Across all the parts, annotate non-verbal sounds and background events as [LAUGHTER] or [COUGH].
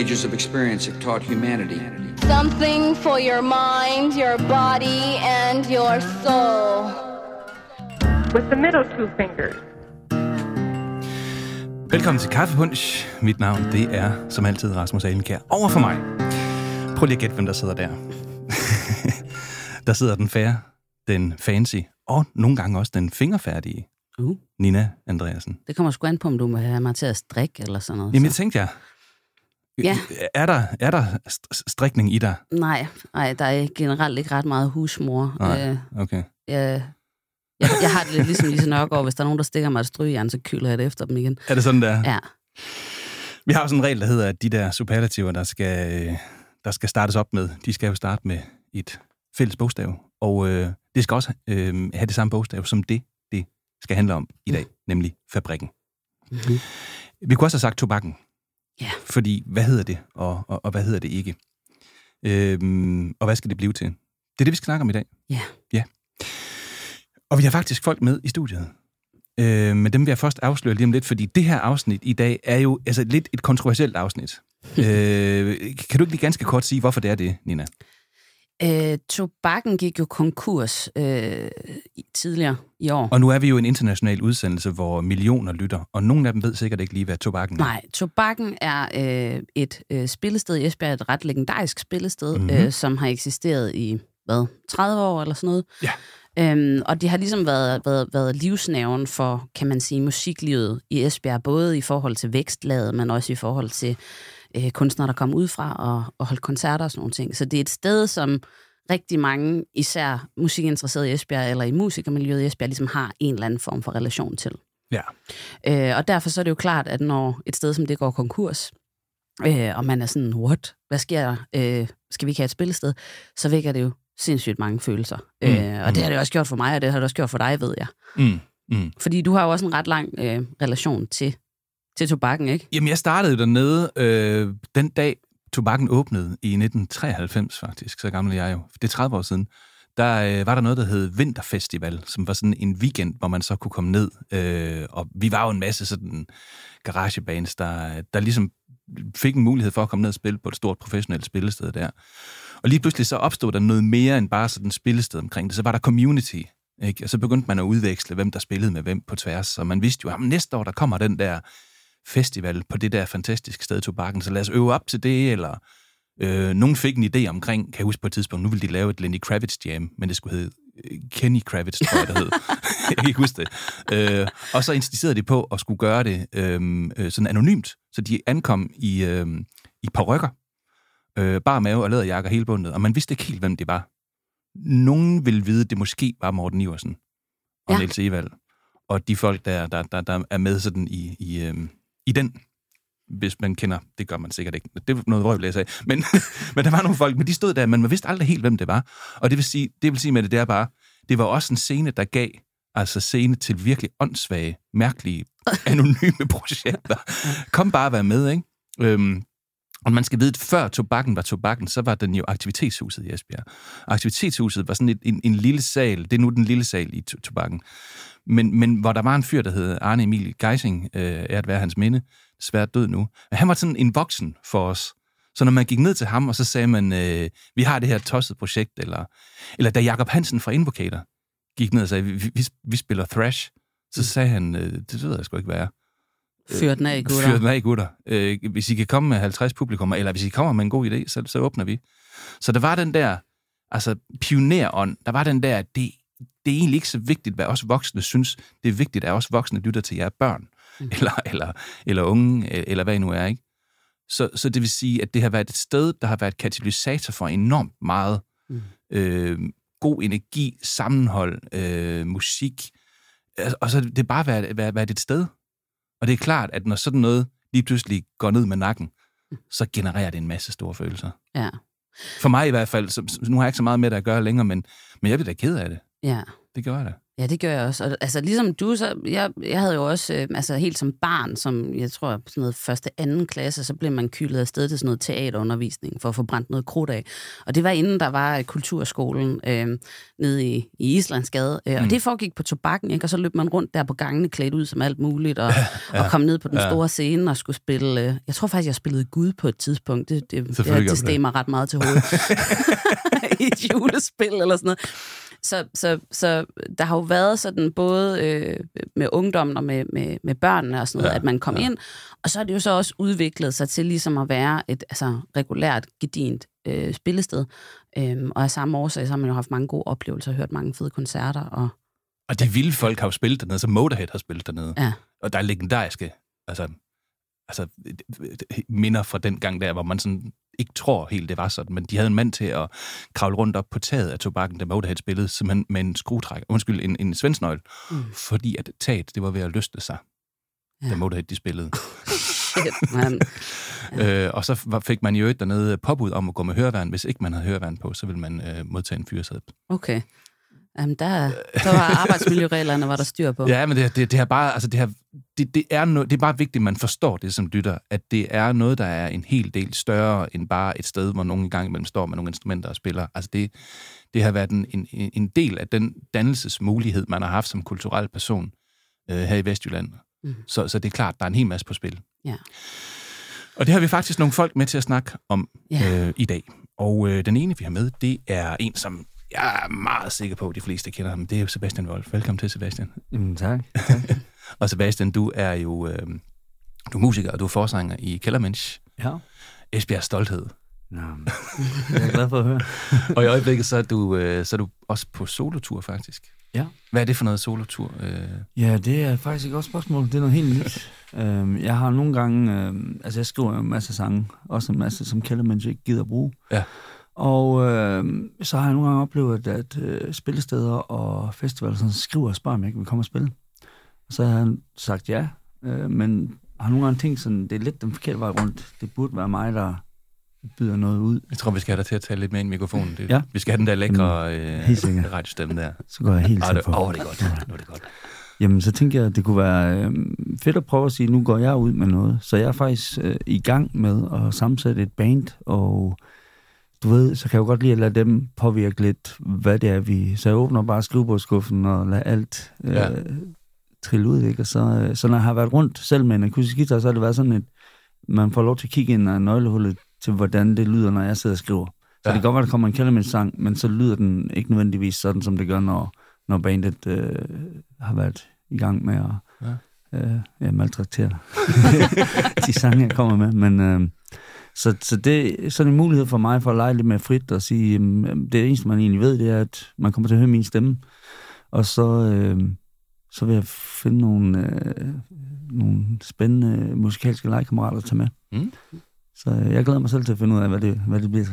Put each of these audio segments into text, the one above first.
Ages of experience have taught humanity. Something for your mind, your body, and your soul. with the middle two fingers. Velkommen til Kaffepunch. Mit navn, det er som altid Rasmus Alenkær. Over for mig. Prøv lige at gætte, hvem der sidder der. [LAUGHS] der sidder den færre, den fancy, og nogle gange også den fingerfærdige Uh, Nina Andreasen. det kommer sgu an på, om du må have mig til at strikke eller sådan noget. Jamen, jeg så. tænkte jeg, Ja. er der, er der st- strikning i dig? Nej, nej, der er generelt ikke ret meget husmor. Nej. Øh, Okay. jeg, jeg, jeg har det lidt ligesom Lise Nørgaard. Hvis der er nogen, der stikker mig et strygejern, så kyler jeg det efter dem igen. Er det sådan, der? Ja. Vi har sådan en regel, der hedder, at de der superlativer, der skal, der skal startes op med, de skal jo starte med et fælles bogstav. Og øh, det skal også øh, have det samme bogstav som det, det skal handle om i dag, nemlig fabrikken. Mm-hmm. Vi kunne også have sagt tobakken. Ja. Fordi, hvad hedder det, og, og, og hvad hedder det ikke? Øhm, og hvad skal det blive til? Det er det, vi skal snakke om i dag. Ja. Ja. Og vi har faktisk folk med i studiet. Øh, men dem vil jeg først afsløre lige om lidt, fordi det her afsnit i dag er jo altså lidt et kontroversielt afsnit. [LAUGHS] øh, kan du ikke lige ganske kort sige, hvorfor det er det, Nina? Øh, tobakken gik jo konkurs øh, tidligere i år. Og nu er vi jo en international udsendelse, hvor millioner lytter, og nogle af dem ved sikkert ikke lige, hvad tobakken er. Nej, Tobakken er øh, et øh, spillested i Esbjerg, et ret legendarisk spillested, Mhm. mm-hmm. øh, som har eksisteret i, hvad, 30 år eller sådan noget. Ja. Øhm, og det har ligesom været, været, været livsnerven for, kan man sige, musiklivet i Esbjerg, både i forhold til vækstlaget, men også i forhold til øh, kunstnere, der kom ud fra og, og holdt koncerter og sådan nogle ting. Så det er et sted, som rigtig mange, især musikinteresserede i Esbjerg, eller i musikermiljøet i Esbjerg, ligesom har en eller anden form for relation til. Ja. Øh, og derfor så er det jo klart, at når et sted som det går konkurs, øh, og man er sådan, what? Hvad sker der? Øh, skal vi ikke have et spillested? Så vækker det jo sindssygt mange følelser. Mm, Mm. Øh, og det har det også gjort for mig, og det har det også gjort for dig, ved jeg. Mm, mm. Fordi du har jo også en ret lang øh, relation til, til tobakken, ikke? Jamen, jeg startede jo dernede øh, den dag, tobakken åbnede i 1993 faktisk, så gammel er jeg jo. Det er 30 år siden. Der øh, var der noget, der hed Vinterfestival, som var sådan en weekend, hvor man så kunne komme ned. Øh, og vi var jo en masse sådan garagebands, der, der ligesom fik en mulighed for at komme ned og spille på et stort professionelt spillested der. Og lige pludselig så opstod der noget mere end bare sådan et spillested omkring det. Så var der community, ikke? Og så begyndte man at udveksle, hvem der spillede med hvem på tværs. Og man vidste jo, at næste år, der kommer den der festival på det der fantastiske sted, Tobakken, så lad os øve op til det, eller øh, nogen fik en idé omkring, kan jeg huske på et tidspunkt, nu ville de lave et Lenny Kravitz Jam, men det skulle hedde øh, Kenny Kravitz, tror jeg, det hed. [LAUGHS] jeg kan ikke huske det. Øh, og så insisterede de på at skulle gøre det øh, øh, sådan anonymt, så de ankom i, øh, i parrykker, øh, bare mave og læderjakker hele bundet, og man vidste ikke helt, hvem det var. Nogen ville vide, at det måske var Morten Iversen og. Ja. Niels Evald, og de folk, der, der, der, der er med sådan i, i, øh, i den hvis man kender, det gør man sikkert ikke. Det er noget vrøvl, jeg sagde. Men, [LAUGHS] men der var nogle folk, men de stod der, men man vidste aldrig helt, hvem det var. Og det vil sige, det vil sige med det, det er bare, det var også en scene, der gav altså scene til virkelig åndssvage, mærkelige, [LAUGHS] anonyme projekter. Kom bare og vær med, ikke? Øhm, og man skal vide, at før tobakken var tobakken, så var den jo aktivitetshuset i Esbjerg. Aktivitetshuset var sådan et, en, en lille sal, det er nu den lille sal i to- tobakken, men, men hvor der var en fyr, der hed Arne Emil Geising, øh, er at være hans minde, desværre død nu. Han var sådan en voksen for os. Så når man gik ned til ham, og så sagde man, øh, vi har det her tosset projekt, eller, eller da Jakob Hansen fra Invocator gik ned og sagde, vi, vi, vi spiller thrash, så sagde han, øh, det ved jeg sgu ikke, hvad er. Fyr den af, gutter. Fyr den af, gutter. Øh, hvis I kan komme med 50 publikummer, eller hvis I kommer med en god idé, så, så åbner vi. Så der var den der, altså pionerånd, der var den der, det, det er egentlig ikke så vigtigt, hvad os voksne synes. Det er vigtigt, at os voksne lytter til jer børn, mm. eller, eller, eller unge, eller hvad I nu er, ikke? Så, så det vil sige, at det har været et sted, der har været katalysator for enormt meget Mm. øh, god energi, sammenhold, øh, musik. Altså, Og så det er bare været, været, været et sted. Og det er klart, at når sådan noget lige pludselig går ned med nakken, så genererer det en masse store følelser. Ja, For mig i hvert fald, så, nu har jeg ikke så meget med det at gøre længere, men, men jeg bliver da ked af det. ja. Det gør jeg da. Ja, det gør jeg også. Og, altså, ligesom du, så jeg, jeg havde jo også, øh, altså helt som barn, som jeg tror, sådan noget første, anden klasse, så blev man kylet afsted til sådan noget teaterundervisning for at få brændt noget krudt af. Og det var inden der var øh, kulturskolen øh, nede i, i Islandsgade. Øh, mm. Og det foregik på tobakken, ikke? Og så løb man rundt der på gangene klædt ud som alt muligt, og, [LAUGHS] ja. og kom ned på den Ja. store scene og skulle spille... Øh, jeg tror faktisk, jeg spillede Gud på et tidspunkt. Det, det, det, det, mig ret meget til hovedet. [LAUGHS] [LAUGHS] I et julespil eller sådan noget. Så, så, så der har jo været sådan både øh, med ungdommen og med, med, med børnene og sådan noget, Ja, at man kom ja. ind, og så er det jo så også udviklet sig til ligesom at være et altså, regulært, gedint øh, spillested. Øhm, og af samme årsag, så har man jo haft mange gode oplevelser, hørt mange fede koncerter. Og, Og de vilde folk har jo spillet dernede, så Motorhead har spillet dernede. ja. Og der er legendariske altså, altså, minder fra den gang der, hvor man sådan ikke tror helt, det var sådan, men de havde en mand til at kravle rundt op på taget af tobakken, da Motorhead spillede, simpelthen med en skruetrækker, undskyld, en, en svensnøgle, mm. fordi at taget, det var ved at løsne sig, ja. da Ja. Motorhead de spillede. Man. [LAUGHS] Øh, og så fik man jo et dernede påbud om at gå med høreværn. Hvis ikke man havde høreværn på, så ville man øh, modtage en fyreseddel. Okay. Jamen, der, der var arbejdsmiljøreglerne, var der styr på. [LAUGHS] Ja, men det, det, det, er bare, altså det, her, det, det, er no, det er bare vigtigt, at man forstår det som lytter, at det er noget, der er en hel del større end bare et sted, hvor nogen engang imellem står med nogle instrumenter og spiller. Altså det, det har været en, en, en del af den dannelsesmulighed, man har haft som kulturel person øh, her i Vestjylland. Mm. Så, så det er klart, der er en hel masse på spil. Ja. Og det har vi faktisk nogle folk med til at snakke om Ja. øh, i dag. Og øh, den ene, vi har med, det er en, som jeg er meget sikker på, at de fleste kender ham. Det er jo Sebastian Wolf. Velkommen til, Sebastian. Jamen, tak. [LAUGHS] Og Sebastian, du er jo øh, du er musiker, og du er forsanger i Kellermensch, Ja. Esbjergs Stolthed. Nå, jeg er glad for at høre. [LAUGHS] Og i øjeblikket, så er du, øh, så er du også på solotur, faktisk. Ja. Hvad er det for noget solotur? Øh, Ja, det er faktisk et godt spørgsmål. Det er noget helt nyt. Øhm, jeg har nogle gange... øhm, altså, jeg skriver en masse sange. Også en masse, som Kellermans ikke gider bruge. Ja. Og øhm, så har jeg nogle gange oplevet, at øh, spillesteder og festivaler sådan, skriver og spørger, om jeg ikke vil komme og spille. Og så har han sagt ja. Øh, men har nogle gange tænkt sådan, det er lidt den forkerte vej rundt. Det burde være mig, der byder noget ud. jeg tror, vi skal have dig til at tale lidt mere ind i mikrofonen. Det, Ja. Vi skal have den der lækre øh, sikkert. radiostemme der. Så går jeg helt det, på. åh, det er godt. Nu er det godt. Jamen, så tænker jeg, at det kunne være øh, fedt at prøve at sige, nu går jeg ud med noget. Så jeg er faktisk øh, i gang med at sammensætte et band, og du ved, så kan jeg jo godt lide at lade dem påvirke lidt, hvad det er, vi... Så jeg åbner bare skrivebordskuffen og lader alt øh, Ja. trille ud, ikke? Og så, øh, så når jeg har været rundt selv med en akustisk guitar, så har det været sådan, at man får lov til at kigge ind ad nøglehullet til, hvordan det lyder, når jeg sidder og skriver. Så Ja. det kan godt være, at der kommer en Kellermans-sang, men så lyder den ikke nødvendigvis sådan, som det gør, når, når bandet øh, har været i gang med at ja. øh, ja, maltraktere [LAUGHS] de sange, jeg kommer med. Men, øh, så, så det er sådan en mulighed for mig for at lege lidt mere frit og sige, øh, det eneste, man egentlig ved, det er, at man kommer til at høre min stemme. Og så, øh, så vil jeg finde nogle, øh, nogle spændende musikalske legekammerater at tage med. Mm. Så øh, jeg glæder mig selv til at finde ud af, hvad det, hvad det bliver.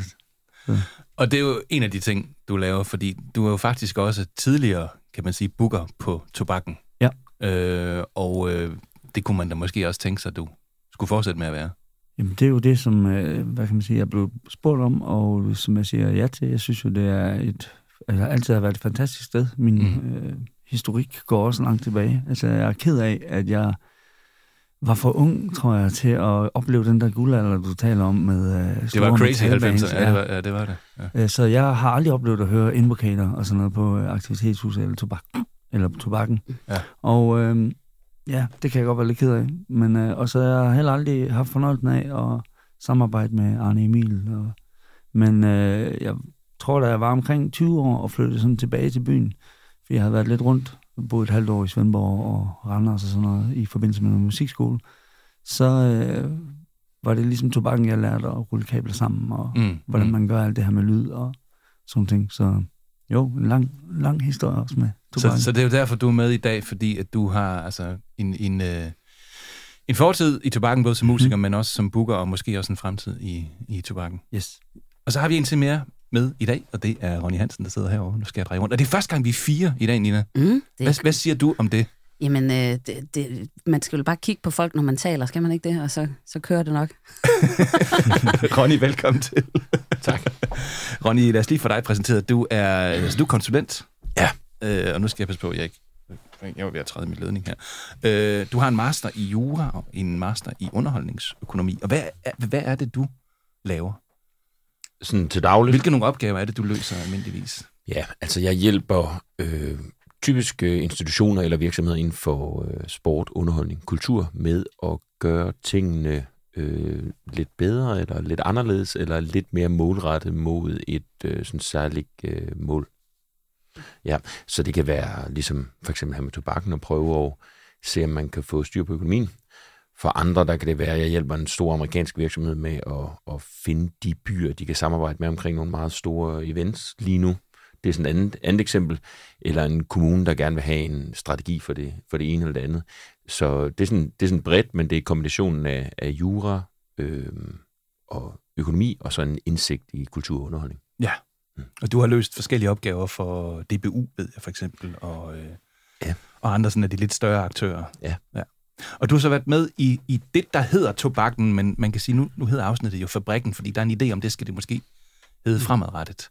Og det er jo en af de ting, du laver, fordi du er jo faktisk også tidligere, kan man sige, booker på tobakken. Ja. Øh, og øh, det kunne man da måske også tænke sig, at du skulle fortsætte med at være. Jamen, det er jo det, som øh, hvad kan man sige, jeg blev spurgt om, og som jeg siger ja til. Jeg synes jo, det er et, altså, altid har været et fantastisk sted. Min Mm. øh, historik går også langt tilbage. Altså, jeg er ked af, at jeg var for ung, tror jeg, til at opleve den der guldalder, du taler om med øh, Det var crazy i metalbands. 90'erne. Ja, det var, ja, det var det. Ja. Øh, Så jeg har aldrig oplevet at høre invocator og sådan noget på øh, aktivitetshus eller tobak, eller på tobakken. Ja. Og øh, ja, det kan jeg godt være lidt ked af. Men, øh, og så har jeg heller aldrig haft fornøjelsen af at samarbejde med Arne Emil. Og, men øh, jeg tror, da jeg var omkring 20 år og flyttede sådan tilbage til byen, for jeg havde været lidt rundt, boet et halvt år i Svendborg og Randers og sådan noget i forbindelse med noget musikskole, så øh, var det ligesom tobakken, jeg lærte at rulle kabler sammen, og Mm. hvordan mm. man gør alt det her med lyd og sådan ting. Så jo, en lang, lang historie også med. Så, så det er jo derfor, du er med i dag, fordi at du har altså en, en, øh, en fortid i tobakken, både som musiker, mm. men også som booker, og måske også en fremtid i, i tobakken. Yes. Og så har vi en til mere med i dag, og det er Ronny Hansen, der sidder herovre. Nu skal jeg dreje rundt. Og det er første gang, vi er fire i dag, Nina. Mm, det Hvad, hvad siger du om det? Jamen, øh, det, det, man skal jo bare kigge på folk, når man taler, skal man ikke det? Og så, så kører det nok. [LAUGHS] Ronny, velkommen til. tak. Ronny, lad os lige få dig præsenteret. Du er, altså, du er konsulent. Øh, og nu skal jeg passe på, at jeg ikke... Jeg var ved at træde min ledning her. Øh, du har en master i jura og en master i underholdningsøkonomi. Og hvad er, hvad er det, du laver? Sådan til dagligt. Hvilke nogle opgaver er det, du løser almindeligvis? Ja, altså jeg hjælper øh, typisk øh, institutioner eller virksomheder inden for øh, sport, underholdning, kultur med at gøre tingene øh, lidt bedre, eller lidt anderledes, eller lidt mere målrettet mod et øh, sådan særligt øh, mål. Ja, så det kan være ligesom for eksempel her med tobakken og prøve at se, om man kan få styr på økonomien. For andre, der kan det være, at jeg hjælper en stor amerikansk virksomhed med at, at finde de byer, de kan samarbejde med omkring nogle meget store events lige nu. Det er sådan et andet, andet eksempel. Eller en kommune, der gerne vil have en strategi for det, for det ene eller det andet. Så det er sådan, det er sådan bredt, men det er kombinationen af, af jura øh, og økonomi, og så en indsigt i kultur og underholdning. Ja. Og du har løst forskellige opgaver for DBU, ved jeg for eksempel, og, øh, Ja. og andre sådan af de lidt større aktører. Ja. ja. Og du har så været med i, i det, der hedder tobakken, men man kan sige, nu, nu hedder afsnittet jo fabrikken, fordi der er en idé om, det skal det måske hedde fremadrettet.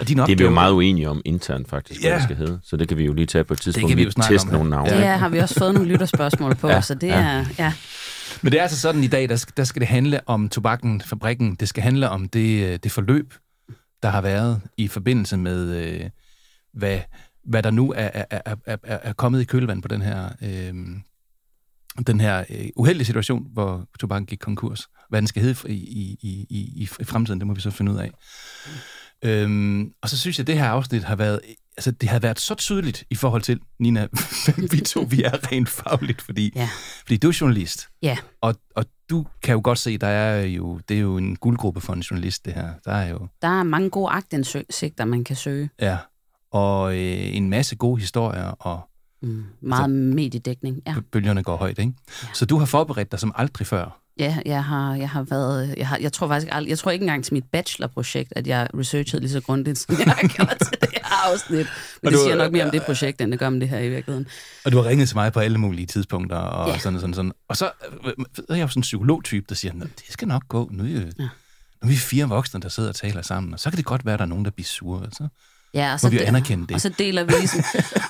Og din Det er vi opgave, jo meget uenige om internt faktisk, hvad Ja. det skal hedde. Så det kan vi jo lige tage på et tidspunkt. kan vi jo teste om, nogle navne. Det ja. har vi også fået nogle lytterspørgsmål på, Ja, [LAUGHS] ja. så det ja. er... Ja. Men det er altså sådan i dag, der skal, der skal det handle om tobakken, fabrikken. Det skal handle om det, øh, det forløb, der har været i forbindelse med, øh, hvad, hvad der nu er, er, er, er, er kommet i kølvand på den her, øh, den her øh, uheldige situation, hvor tobakken gik konkurs. Hvad den skal hedde i, i, i, i, i fremtiden, det må vi så finde ud af. Øhm, og så synes jeg, at det her afsnit har været, altså det har været så tydeligt i forhold til, Nina, [LAUGHS] vi to vi er rent fagligt, fordi, Ja. fordi du er journalist. Ja. Og, og du kan jo godt se, der er jo, det er jo en guldgruppe for en journalist, det her. Der er jo, Der er mange gode agtindsigter, man kan søge. ja, og øh, en masse gode historier, og Mm. Meget altså, mediedækning, ja. bølgerne går højt, ikke? Ja. Så du har forberedt dig som aldrig før. Ja, jeg har, jeg har været, jeg, har, jeg tror faktisk aldrig, jeg tror ikke engang til mit bachelorprojekt, at jeg researchede lige så grundigt, som jeg har gjort til det her afsnit. Men Og det du- siger nok mere om det projekt, end det gør om det her i virkeligheden. Og du har ringet til mig på alle mulige tidspunkter, og Ja. sådan sådan, sådan. Og så øh, er jeg jo sådan en psykologtype, der siger, "Nå, det skal nok gå. Nu er, ja. Ja. nu er vi fire voksne, der sidder og taler sammen, og så kan det godt være, at der er nogen, der bliver sure. Så Ja, og må vi anerkende det. Og så deler vi ligesom.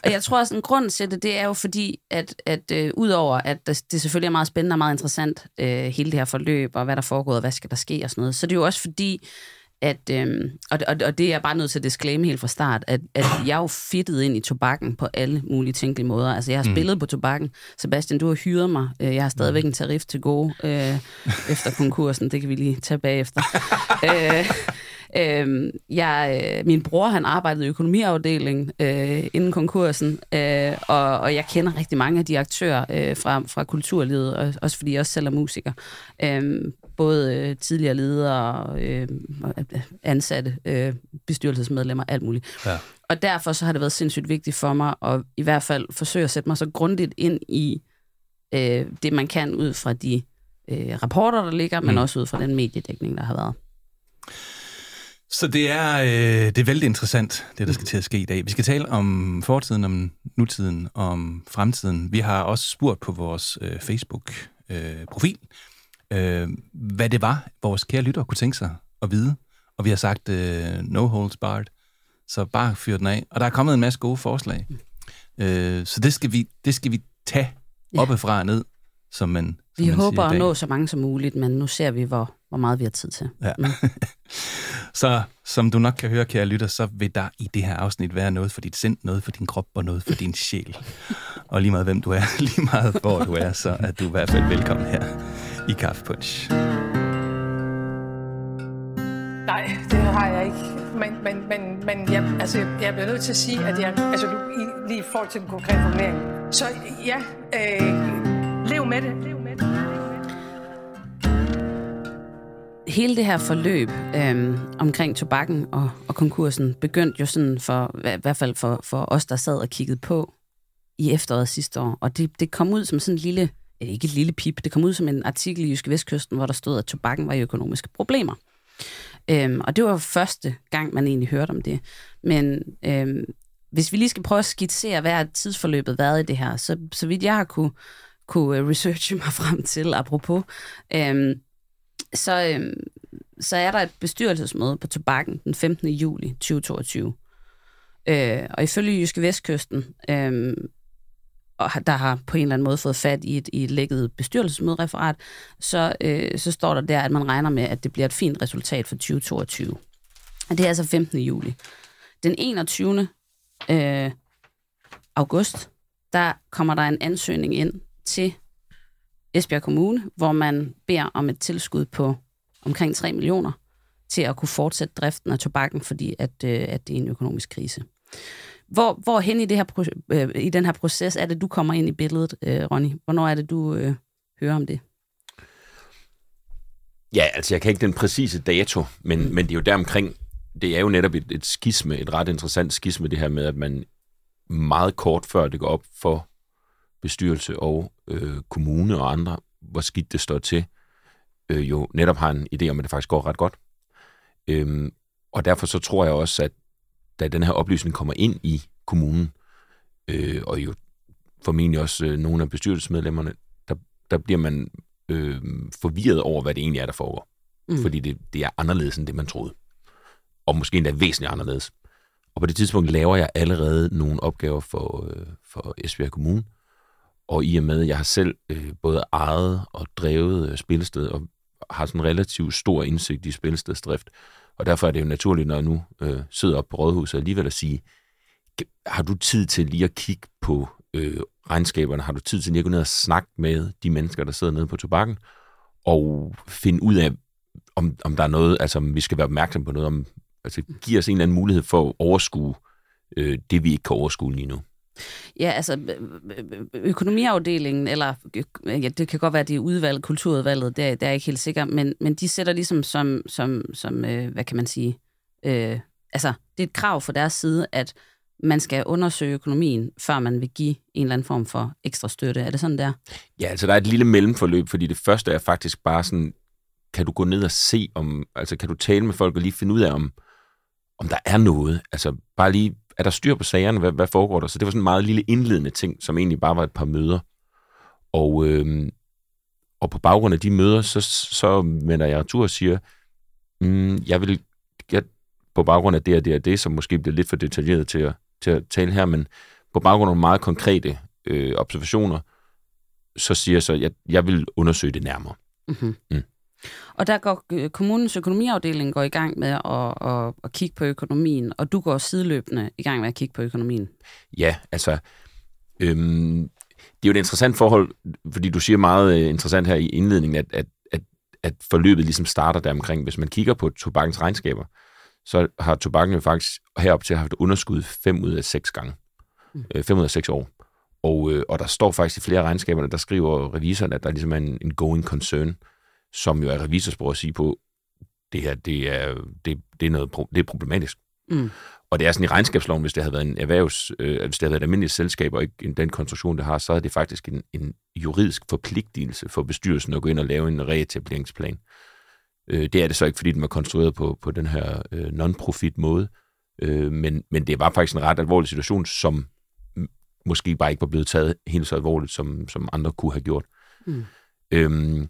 og jeg tror også, en grund til det, det er jo fordi, at, at øh, udover at det, selvfølgelig er meget spændende og meget interessant, øh, hele det her forløb, og hvad der foregår, og hvad skal der ske og sådan noget, så det er jo også fordi, at, øh, og, og, og det er jeg bare nødt til at disclaim helt fra start, at, at jeg er jo fittet ind i tobakken på alle mulige tænkelige måder. Altså, jeg har spillet på tobakken. Sebastian, du har hyret mig. Øh, Jeg har stadigvæk en tarif til gode øh, efter konkursen. Det kan vi lige tage bagefter. [LAUGHS] øh, øh, jeg, min bror, han arbejdede i økonomiafdelingen øh, inden konkursen, øh, og, og jeg kender rigtig mange af de aktører øh, fra, fra kulturlivet, og, også fordi jeg også selv er musiker. Øh, både øh, tidligere ledere, øh, ansatte, øh, bestyrelsesmedlemmer, alt muligt. Ja. Og derfor så har det været sindssygt vigtigt for mig at i hvert fald forsøge at sætte mig så grundigt ind i øh, det, man kan ud fra de øh, rapporter, der ligger, men Mm. også ud fra den mediedækning, der har været. Så det er, øh, det er vældig interessant, det der skal til at ske i dag. Vi skal tale om fortiden, om nutiden, om fremtiden. Vi har også spurgt på vores øh, Facebook-profil, øh, hvad det var, vores kære lytter kunne tænke sig at vide. Og vi har sagt, øh, no holds barred, så bare fyr den af. Og der er kommet en masse gode forslag. Øh, så det skal vi, det skal vi tage Ja. oppefra og ned, som man, som Vi man håber at nå så mange som muligt, men nu ser vi, hvor, hvor meget vi har tid til. Ja. Mm. [LAUGHS] Så som du nok kan høre, kære lytter, så vil der i det her afsnit være noget for dit sind, noget for din krop og noget for din sjæl. Og lige meget hvem du er, [LAUGHS] lige meget hvor du er, så er du i hvert fald velkommen her i Kaffe Punch. Nej, det har jeg ikke. Men, men, men, men jeg, altså, jeg bliver nødt til at sige, at jeg, altså, du, lige i forhold til den konkrete formulering. Så ja, øh, lev med det. Lev Hele det her forløb øh, omkring tobakken og, og konkursen begyndte jo sådan for, i hvert fald for, for os, der sad og kiggede på i efteråret sidste år. Og det, det kom ud som sådan en lille, ikke et lille pip, det kom ud som en artikel i Jyske Vestkysten, hvor der stod, at tobakken var i økonomiske problemer. Øhm, og det var første gang, man egentlig hørte om det. Men øhm, hvis vi lige skal prøve at skitsere, hvad er tidsforløbet været i det her, så, så vidt jeg har kunne, kunne researche mig frem til, apropos, øhm, så, øhm, så er der et bestyrelsesmøde på Tobakken den 15. juli 2022. Øh, og ifølge Jyske Vestkysten, øh, og der har på en eller anden måde fået fat i et, i et lækket bestyrelsesmødereferat, så, øh, så står der der, at man regner med, at det bliver et fint resultat for 2022. Og det er altså 15. juli. Den 21. Øh, august, der kommer der en ansøgning ind til Esbjerg Kommune, hvor man beder om et tilskud på omkring 3 millioner til at kunne fortsætte driften af tobakken, fordi at, øh, at det er en økonomisk krise. Hvor, hvor hen i, det her, øh, i den her proces er det, du kommer ind i billedet, øh, Ronny? Hvornår er det, du øh, hører om det? Ja, altså jeg kan ikke den præcise dato, men, mm. men det er jo deromkring, det er jo netop et, et skisme, et ret interessant skisme, det her med, at man meget kort før det går op for bestyrelse og øh, kommune og andre, hvor skidt det står til, øh, jo netop har en idé om, at det faktisk går ret godt. Øhm, og derfor så tror jeg også, at da den her oplysning kommer ind i kommunen, øh, og jo formentlig også øh, nogle af bestyrelsesmedlemmerne, der, der bliver man øh, forvirret over, hvad det egentlig er, der foregår. Mm. Fordi det, det er anderledes end det, man troede. Og måske endda væsentligt anderledes. Og på det tidspunkt laver jeg allerede nogle opgaver for, øh, for Esbjerg Kommune. Og i og med, at jeg har selv øh, både ejet og drevet øh, spillested, og har sådan relativt stor indsigt i spillestedsdrift, og derfor er det jo naturligt, når jeg nu øh, sidder op på rådhuset alligevel at sige, har du tid til lige at kigge på øh, regnskaberne? Har du tid til lige at gå ned og snakke med de mennesker, der sidder nede på tobakken? Og finde ud af, om, om der er noget, altså om vi skal være opmærksom på noget, om, altså give os en eller anden mulighed for at overskue øh, det, vi ikke kan overskue lige nu. Ja, altså øh, øh, økonomiafdelingen, eller øh, ja, det kan godt være, det er udvalget, kulturudvalget, det er, det er jeg ikke helt sikker, men, men de sætter ligesom som, som, som øh, hvad kan man sige, øh, altså det er et krav fra deres side, at man skal undersøge økonomien, før man vil give en eller anden form for ekstra støtte. Er det sådan der? Ja, altså der er et lille mellemforløb, fordi det første er faktisk bare sådan, kan du gå ned og se om, altså kan du tale med folk og lige finde ud af, om, om der er noget. Altså bare lige, er der styr på sagerne, hvad, hvad foregår der? Så det var sådan en meget lille indledende ting, som egentlig bare var et par møder. Og, øhm, og på baggrund af de møder, så, så vender jeg tur og siger, mm, jeg vil, jeg, på baggrund af det og det og det, som måske bliver lidt for detaljeret til at, til at tale her, men på baggrund af meget konkrete øh, observationer, så siger jeg så, at jeg, jeg vil undersøge det nærmere. Mm-hmm. Mm. Og der går øh, kommunens økonomiafdeling går i gang med at, at, at kigge på økonomien, og du går sideløbende i gang med at kigge på økonomien. Ja, altså, øhm, det er jo et interessant forhold, fordi du siger meget øh, interessant her i indledningen, at, at, at, at forløbet ligesom starter der omkring. Hvis man kigger på tobakkens regnskaber, så har tobakken jo faktisk herop til haft underskud 5 ud af 6 gange. Mm. Øh, 5 ud af 6 år. Og, og der står faktisk i flere af regnskaberne, der skriver revisoren, at der ligesom er en, en going concern, som jo er revisorsprog at sige på, det her, det er, det, det er, noget, det er problematisk. Mm. Og det er sådan i regnskabsloven, hvis det havde været en erhvervs, øh, hvis det havde været et almindeligt selskab, og ikke en- den konstruktion, det har, så er det faktisk en, en juridisk forpligtelse for bestyrelsen at gå ind og lave en reetableringsplan. Øh, det er det så ikke, fordi den var konstrueret på, på den her øh, non-profit måde, øh, men, men det var faktisk en ret alvorlig situation, som måske bare ikke var blevet taget helt så alvorligt, som, som andre kunne have gjort. Mm. Øhm,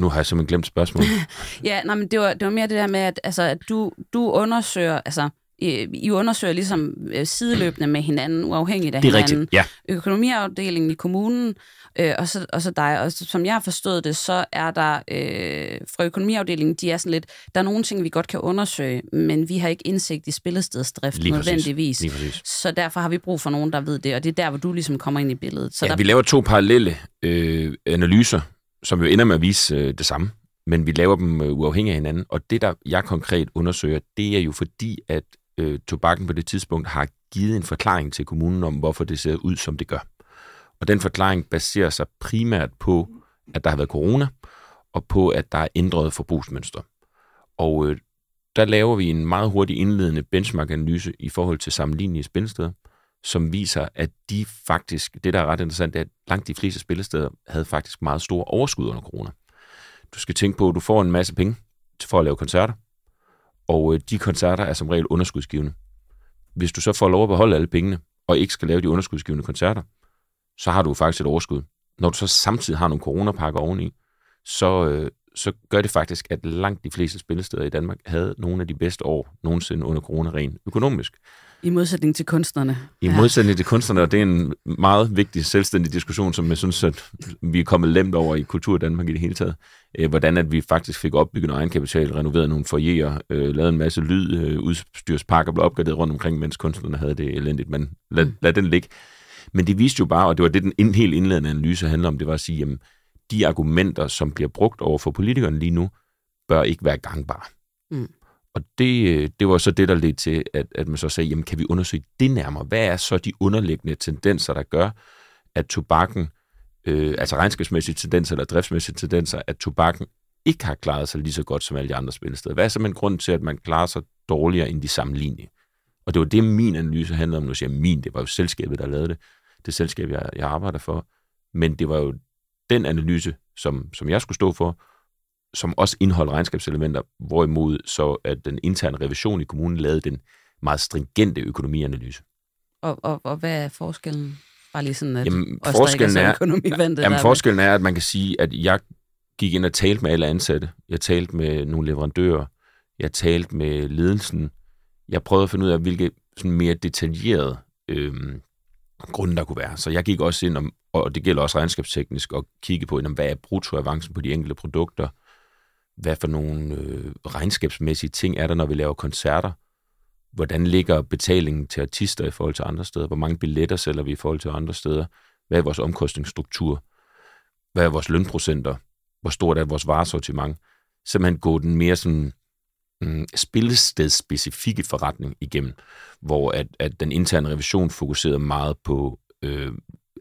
nu har jeg simpelthen glemt spørgsmålet. [LAUGHS] Ja, nej, men det var, det var mere det der med, at, altså, at du, du undersøger, altså, I, undersøger ligesom øh, sideløbende med hinanden, uafhængigt af Det er hinanden. rigtigt, ja. Økonomiafdelingen i kommunen, øh, og, så, og så dig. Og så, som jeg har forstået det, så er der øh, fra økonomiafdelingen, de er sådan lidt, der er nogle ting, vi godt kan undersøge, men vi har ikke indsigt i spillestedsdrift Lige nødvendigvis. Lige præcis. Så derfor har vi brug for nogen, der ved det, og det er der, hvor du ligesom kommer ind i billedet. Så ja, der, vi laver to parallelle øh, analyser, som jo ender med at vise øh, det samme, men vi laver dem øh, uafhængig af hinanden. Og det, der jeg konkret undersøger, det er jo fordi, at øh, tobakken på det tidspunkt har givet en forklaring til kommunen om, hvorfor det ser ud, som det gør. Og den forklaring baserer sig primært på, at der har været corona, og på, at der er ændret forbrugsmønstre. Og øh, der laver vi en meget hurtig indledende benchmark-analyse i forhold til sammenlignelige spillesteder, som viser, at de faktisk, det der er ret interessant, er, at langt de fleste spillesteder havde faktisk meget store overskud under corona. Du skal tænke på, at du får en masse penge for at lave koncerter, og øh, de koncerter er som regel underskudsgivende. Hvis du så får lov at beholde alle pengene, og ikke skal lave de underskudsgivende koncerter, så har du faktisk et overskud. Når du så samtidig har nogle coronapakker oveni, så, øh, så gør det faktisk, at langt de fleste spillesteder i Danmark havde nogle af de bedste år nogensinde under corona rent økonomisk. I modsætning til kunstnerne. I modsætning til kunstnerne, og det er en meget vigtig selvstændig diskussion, som jeg synes, at vi er kommet lemt over i kultur Danmark i det hele taget. Øh, hvordan at vi faktisk fik opbygget egenkapital, renoveret nogle foyerer, øh, lavet en masse lyd, øh, udstyrspakker blev opgraderet rundt omkring, mens kunstnerne havde det elendigt. Men lad, Mm. lad den ligge. Men det viste jo bare, og det var det, den ind- helt indledende analyse handler om, det var at sige, jamen, de argumenter, som bliver brugt over for politikerne lige nu, bør ikke være gangbare. Mm. Og det, øh, det var så det, der ledte til, at, at man så sagde, jamen kan vi undersøge det nærmere? Hvad er så de underliggende tendenser, der gør, at tobakken, øh, altså regnskabsmæssige tendenser eller driftsmæssige tendenser, at tobakken ikke har klaret sig lige så godt som alle de andre spillesteder? Hvad er simpelthen grunden til, at man klarer sig dårligere end de sammenlignelige? Og det var det, min analyse handlede om. Nu siger jeg min, det var jo selskabet, der lavede det. Det selskab, jeg, jeg arbejder for. Men det var jo den analyse, som, som jeg skulle stå for, som også indeholdt regnskabselementer, hvorimod så at den interne revision i kommunen lavede den meget stringente økonomianalyse. Og, og, og hvad er forskellen? Bare lige sådan, at Jamen, os, forskellen er, jamen, der forskellen er, at man kan sige, at jeg gik ind og talte med alle ansatte. Jeg talte med nogle leverandører. Jeg talte med ledelsen. Jeg prøvede at finde ud af, hvilke sådan mere detaljerede øhm, grunde der kunne være. Så jeg gik også ind, om, og det gælder også regnskabsteknisk, og kigge på, jamen, hvad er bruttoavancen på de enkelte produkter? Hvad for nogle øh, regnskabsmæssige ting er der, når vi laver koncerter? Hvordan ligger betalingen til artister i forhold til andre steder? Hvor mange billetter sælger vi i forhold til andre steder? Hvad er vores omkostningsstruktur? Hvad er vores lønprocenter? Hvor stort er vores varesortiment? Simpelthen gå den mere sådan mm, spillestedsspecifikke forretning igennem, hvor at, at den interne revision fokuserede meget på øh,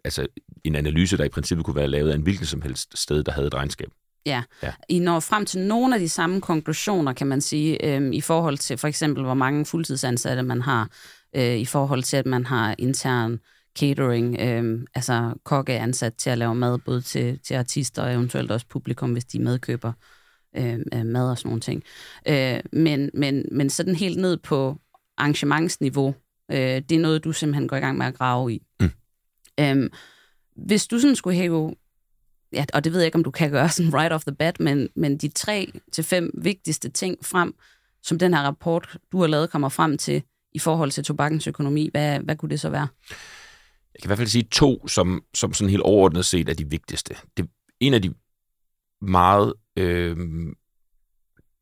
altså en analyse, der i princippet kunne være lavet af en hvilken som helst sted, der havde et regnskab. Ja. Ja. I når frem til nogle af de samme konklusioner, kan man sige, øhm, i forhold til for eksempel, hvor mange fuldtidsansatte man har, øh, i forhold til, at man har intern catering, øh, altså kokke er ansat til at lave mad, både til, til artister og eventuelt også publikum, hvis de medkøber øh, øh, mad og sådan nogle ting. Øh, men, men, men sådan helt ned på arrangementsniveau, øh, det er noget, du simpelthen går i gang med at grave i. Mm. Øh, hvis du sådan skulle hæve ja, og det ved jeg ikke, om du kan gøre [LAUGHS] sådan right off the bat, men, men de tre til fem vigtigste ting frem, som den her rapport, du har lavet, kommer frem til i forhold til tobakkens økonomi, hvad, hvad kunne det så være? Jeg kan i hvert fald sige to, som, som sådan helt overordnet set er de vigtigste. Det, en af de meget... Øh,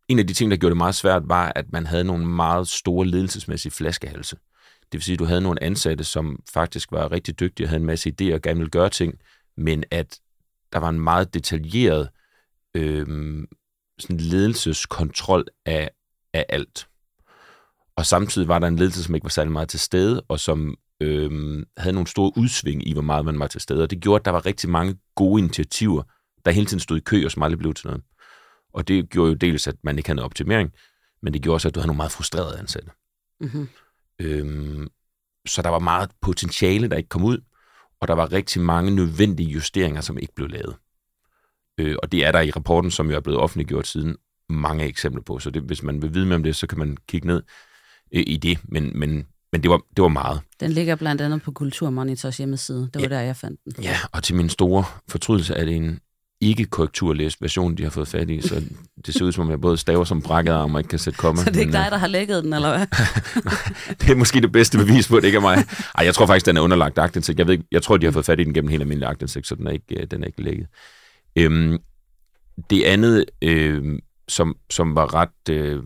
en af de ting, der gjorde det meget svært, var, at man havde nogle meget store ledelsesmæssige flaskehalse. Det vil sige, at du havde nogle ansatte, som faktisk var rigtig dygtige og havde en masse idéer og gerne ville gøre ting, men at der var en meget detaljeret øh, sådan ledelseskontrol af, af alt. Og samtidig var der en ledelse, som ikke var særlig meget til stede, og som øh, havde nogle store udsving i, hvor meget man var til stede. Og det gjorde, at der var rigtig mange gode initiativer, der hele tiden stod i kø, og som aldrig blev til noget. Og det gjorde jo dels, at man ikke havde noget optimering, men det gjorde også, at du havde nogle meget frustrerede ansatte. Mm-hmm. Øhm, så der var meget potentiale, der ikke kom ud, og der var rigtig mange nødvendige justeringer, som ikke blev lavet. Øh, og det er der i rapporten, som jo er blevet offentliggjort siden, mange eksempler på. Så det, hvis man vil vide mere om det, så kan man kigge ned øh, i det. Men, men, men det, var, det var meget. Den ligger blandt andet på Kulturmonitors hjemmeside. Det var Ja. der, jeg fandt den. Ja, og til min store fortrydelse er det en ikke korrekturlæst version, de har fået fat i, så det ser ud som om, jeg både staver som brækket arm og ikke kan sætte komma. Så det er ikke Men, dig, der har lækket den, eller hvad? [LAUGHS] det er måske det bedste bevis på, at det ikke er mig. Ej, jeg tror faktisk, den er underlagt aktindsigt. Jeg, ved, ikke- jeg tror, de har fået fat i den gennem helt almindelig aktindsigt, så den er ikke, øh, den er ikke lækket. Øhm, det andet, øh, som, som var ret, øh,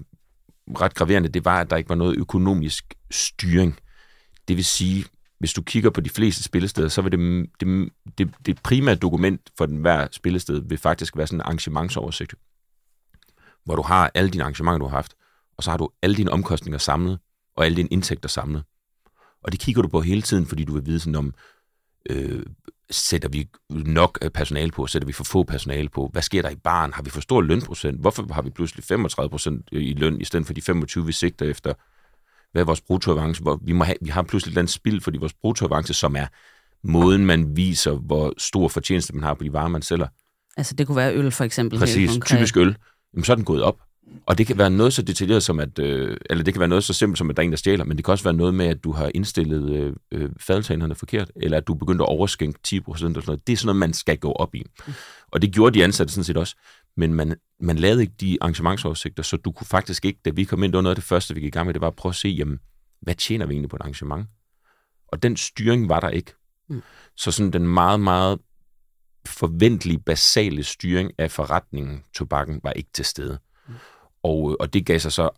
ret graverende, det var, at der ikke var noget økonomisk styring. Det vil sige, hvis du kigger på de fleste spillesteder, så vil det, det, det, det primære dokument for den hver spillested vil faktisk være sådan en arrangementsoversigt, hvor du har alle dine arrangementer, du har haft, og så har du alle dine omkostninger samlet, og alle dine indtægter samlet. Og det kigger du på hele tiden, fordi du vil vide sådan om, øh, sætter vi nok personale på, sætter vi for få personale på, hvad sker der i barn, har vi for stor lønprocent, hvorfor har vi pludselig 35% i løn, i stedet for de 25, vi sigter efter, hvad er vores bruttoavance, hvor vi, må have, vi har pludselig et eller andet spil, fordi vores bruttoavance, som er måden, man viser, hvor stor fortjeneste man har på de varer, man sælger, Altså, det kunne være øl, for eksempel. Præcis, typisk øl. Jamen, så er den gået op. Og det kan være noget så detaljeret som, at, øh, eller det kan være noget så simpelt som, at der er en, der stjæler, men det kan også være noget med, at du har indstillet øh, øh, forkert, eller at du begyndte at overskænke 10 procent og sådan noget. Det er sådan noget, man skal gå op i. Og det gjorde de ansatte sådan set også. Men man, man lavede ikke de arrangementsoversigter, så du kunne faktisk ikke, da vi kom ind, det var noget af det første, vi gik i gang med, det var at prøve at se, jamen, hvad tjener vi egentlig på et arrangement? Og den styring var der ikke. Mm. Så sådan den meget, meget forventelige, basale styring af forretningen, tobakken, var ikke til stede. Mm. Og, og det gav sig så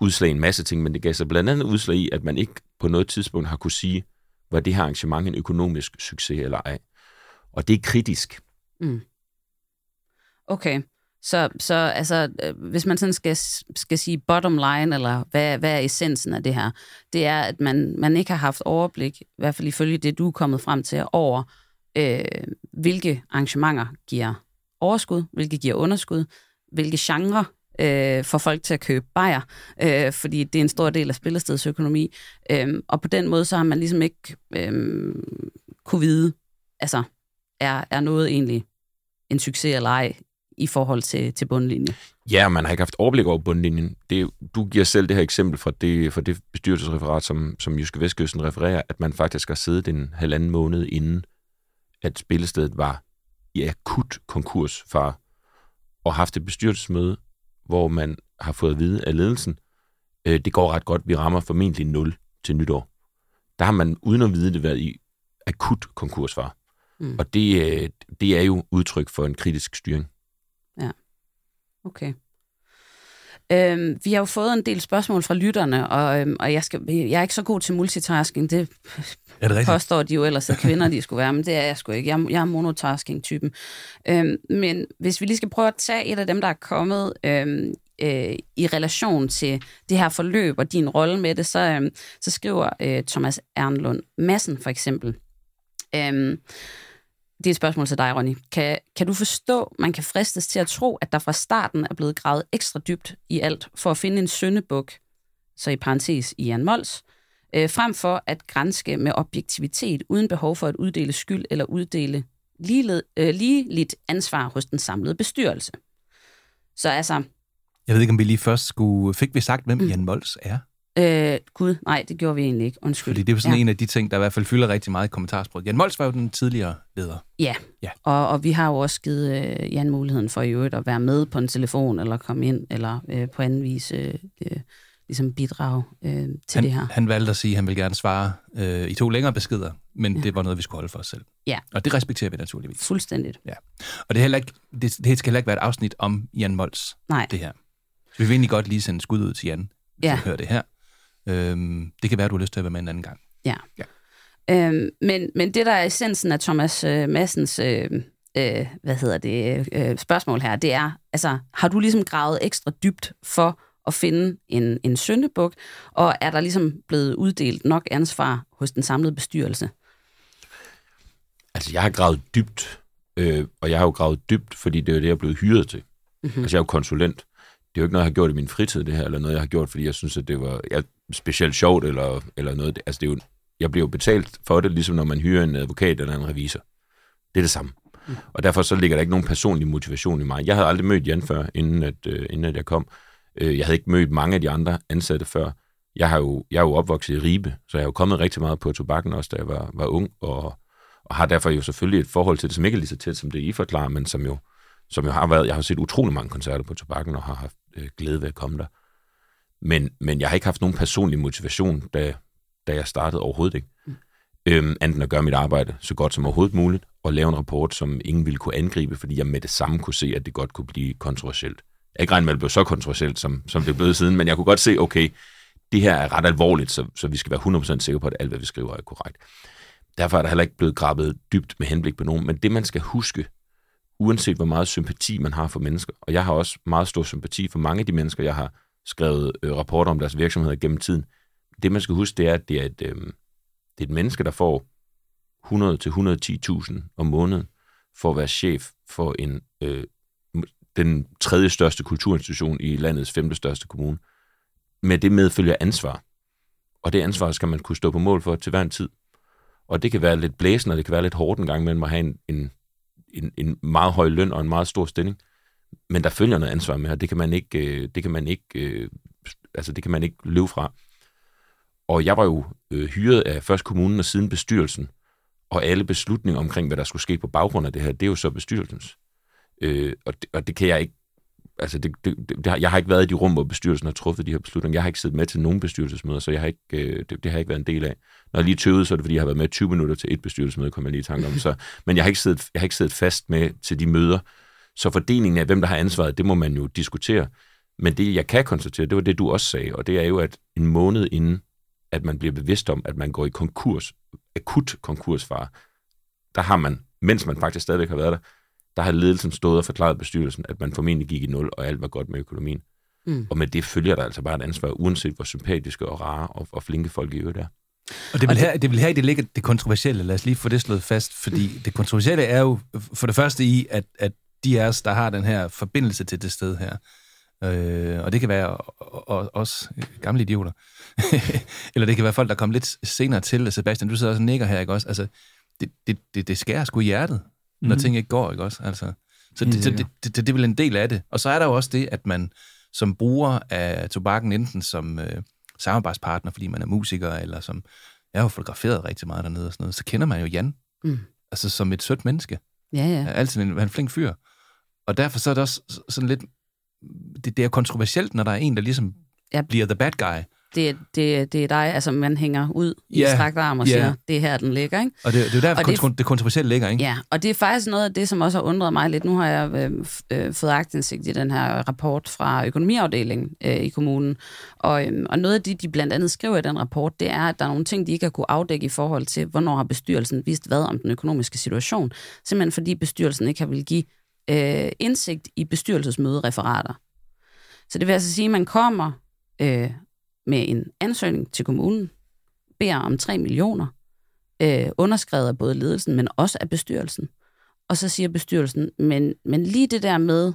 udslag i en masse ting, men det gav sig blandt andet udslag i, at man ikke på noget tidspunkt har kunne sige, var det her arrangement en økonomisk succes eller ej. Og det er kritisk. Mm. Okay. Så, så altså, øh, hvis man sådan skal, skal sige bottom line, eller hvad, hvad er essensen af det her, det er, at man, man ikke har haft overblik, i hvert fald ifølge det, du er kommet frem til, over øh, hvilke arrangementer giver overskud, hvilke giver underskud, hvilke genre øh, får folk til at købe bajer, øh, fordi det er en stor del af spillestedsøkonomi. Øh, og på den måde, så har man ligesom ikke øh, kunne vide, altså, er, er noget egentlig en succes eller ej i forhold til, til bundlinjen. Ja, man har ikke haft overblik over bundlinjen. Det, du giver selv det her eksempel fra det, fra det bestyrelsesreferat, som, som Jyske Vestkysten refererer, at man faktisk har siddet en halvanden måned inden, at spillestedet var i akut konkursfar, og haft et bestyrelsesmøde, hvor man har fået at vide af ledelsen, øh, det går ret godt, vi rammer formentlig 0 til nytår. Der har man uden at vide det været i akut konkursfar. Mm. Og det, øh, det er jo udtryk for en kritisk styring. Okay. Øhm, vi har jo fået en del spørgsmål fra lytterne, og, øhm, og jeg, skal, jeg er ikke så god til multitasking. Det, Er det rigtigt? påstår de jo ellers, at kvinder de skulle være, men det er jeg sgu ikke. Jeg, jeg er monotasking-typen. Øhm, men hvis vi lige skal prøve at tage et af dem, der er kommet øhm, øh, i relation til det her forløb og din rolle med det, så, øhm, så skriver øh, Thomas Ernlund Madsen for eksempel. Øhm, det er et spørgsmål til dig, Ronny. Kan, kan du forstå, man kan fristes til at tro, at der fra starten er blevet gravet ekstra dybt i alt for at finde en syndebuk, så i parentes i Jan Mols, øh, frem for at grænske med objektivitet uden behov for at uddele skyld eller uddele ligeled, øh, ligeligt ansvar hos den samlede bestyrelse. Så altså, Jeg ved ikke, om vi lige først skulle... Fik vi sagt, hvem mm. Jan Mols er? Øh, gud, nej, det gjorde vi egentlig ikke. Undskyld. Fordi det er sådan ja. ja. en af de ting, der i hvert fald fylder rigtig meget i kommentarsproget. Jan Mols var jo den tidligere leder. Ja, Ja. Og, og vi har jo også givet øh, Jan muligheden for i øvrigt at være med på en telefon, eller komme ind, eller øh, på anden vis øh, øh, ligesom bidrage øh, til Han, det her. han valgte at sige, at han ville gerne svare øh, i to længere beskeder, men ja. det var noget, vi skulle holde for os selv. Ja. Og det respekterer vi naturligvis. Fuldstændigt. Og det, er heller ikke, det, det skal heller ikke være et afsnit om Jan Mols, Nej. det her. Så vi vil egentlig godt lige sende skud ud til Jan, hvis Ja. ja. hører det her. Øhm, det kan være, at du har lyst til at være med en anden gang. Ja. Ja. Øhm, men, men det, der er essensen af Thomas øh, Massens øh, øh, hvad hedder det, øh, spørgsmål her, det er, altså, har du ligesom gravet ekstra dybt for at finde en, en syndebuk, og er der ligesom blevet uddelt nok ansvar hos den samlede bestyrelse? Altså, jeg har gravet dybt, øh, og jeg har jo gravet dybt, fordi det er jo det, jeg er blevet hyret til. Mm-hmm. Altså, jeg er jo konsulent. Det er jo ikke noget, jeg har gjort i min fritid, det her, eller noget, jeg har gjort, fordi jeg synes, at det var ja, specielt sjovt, eller, eller noget. Altså, det er jo, jeg bliver jo betalt for det, ligesom når man hyrer en advokat eller en revisor. Det er det samme. Mm. Og derfor så ligger der ikke nogen personlig motivation i mig. Jeg havde aldrig mødt Jan før, inden, at, øh, inden at jeg kom. Øh, jeg havde ikke mødt mange af de andre ansatte før. Jeg, har jo, jeg er jo opvokset i Ribe, så jeg har jo kommet rigtig meget på tobakken også, da jeg var, var ung, og, og har derfor jo selvfølgelig et forhold til det, som ikke er lige så tæt, som det I forklarer, men som jo, som jo har været, jeg har set utrolig mange koncerter på tobakken, og har haft øh, glæde ved at komme der. Men, men jeg har ikke haft nogen personlig motivation, da, da jeg startede overhovedet ikke. Mm. Øhm, enten at gøre mit arbejde så godt som overhovedet muligt, og lave en rapport, som ingen ville kunne angribe, fordi jeg med det samme kunne se, at det godt kunne blive kontroversielt. Jeg er ikke regnet med, at det blev så kontroversielt, som, som det er blevet siden, men jeg kunne godt se, okay, det her er ret alvorligt, så, så vi skal være 100% sikre på, at alt, hvad vi skriver, er korrekt. Derfor er der heller ikke blevet grabbet dybt med henblik på nogen, men det, man skal huske, uanset hvor meget sympati man har for mennesker, og jeg har også meget stor sympati for mange af de mennesker, jeg har skrevet øh, rapporter om deres virksomheder gennem tiden. Det, man skal huske, det er, at det er et, øh, det er et menneske, der får 100-110.000 om måneden for at være chef for en, øh, den tredje største kulturinstitution i landets femte største kommune. Med det medfølger ansvar. Og det ansvar skal man kunne stå på mål for til hver en tid. Og det kan være lidt blæsende, og det kan være lidt hårdt en gang imellem at have en, en, en, en meget høj løn og en meget stor stilling. Men der følger noget ansvar med, og det kan man ikke, øh, det kan man ikke, øh, altså det kan man ikke løbe fra. Og jeg var jo øh, hyret af først kommunen og siden bestyrelsen, og alle beslutninger omkring, hvad der skulle ske på baggrund af det her, det er jo så bestyrelsens. Øh, og, det, og det kan jeg ikke altså det, det, det, har, jeg har ikke været i de rum, hvor bestyrelsen har truffet de her beslutninger. Jeg har ikke siddet med til nogen bestyrelsesmøder, så jeg har ikke, øh, det, det har jeg ikke været en del af. Når jeg lige tøvede, så er det, fordi jeg har været med 20 minutter til et bestyrelsesmøde, kommer jeg lige i tanke om. Så, men jeg har, ikke siddet, jeg har ikke siddet fast med til de møder. Så fordelingen af, hvem der har ansvaret, det må man jo diskutere. Men det, jeg kan konstatere, det var det, du også sagde, og det er jo, at en måned inden, at man bliver bevidst om, at man går i konkurs, akut konkursfare, der har man, mens man faktisk stadigvæk har været der, der har ledelsen stået og forklaret bestyrelsen, at man formentlig gik i nul, og alt var godt med økonomien. Mm. Og med det følger der altså bare et ansvar, uanset hvor sympatiske og rare og, og flinke folk i øvrigt er. Og det vil, her, det vil her, det ligger det kontroversielle. Lad os lige få det slået fast, fordi det kontroversielle er jo for det første i, at, at de af os, der har den her forbindelse til det sted her, øh, og det kan være os gamle idioter, [LAUGHS] eller det kan være folk, der kommer lidt senere til. Sebastian, du sidder også og nikker her, ikke også? Altså, det, det, det, det skærer sgu i hjertet, når ting ikke går, ikke også? Altså, så det, det, det, det, det er vel en del af det. Og så er der jo også det, at man som bruger af tobakken, enten som øh, samarbejdspartner, fordi man er musiker, eller som... Jeg har jo fotograferet rigtig meget dernede og sådan noget, så kender man jo Jan. Mm. Altså som et sødt menneske. Ja, ja. Altid en, en flink fyr. Og derfor så er det også sådan lidt... Det, det er kontroversielt, når der er en, der ligesom ja. bliver the bad guy det, det, det er dig, altså man hænger ud i yeah, strakt arm og siger, yeah. det er her, den ligger, ikke? Og det, det er jo der, kontro- det, det kontroversielle ligger, ikke? Ja, og det er faktisk noget af det, som også har undret mig lidt. Nu har jeg øh, øh, fået agtindsigt i den her rapport fra økonomiafdelingen øh, i kommunen, og, øh, og noget af det, de blandt andet skriver i den rapport, det er, at der er nogle ting, de ikke har kunne afdække i forhold til, hvornår har bestyrelsen vist hvad om den økonomiske situation. Simpelthen fordi bestyrelsen ikke har vil give øh, indsigt i bestyrelsesmødereferater. Så det vil altså sige, at man kommer øh, med en ansøgning til kommunen, beder om 3 millioner, øh, underskrevet af både ledelsen, men også af bestyrelsen. Og så siger bestyrelsen, men, men lige det der med,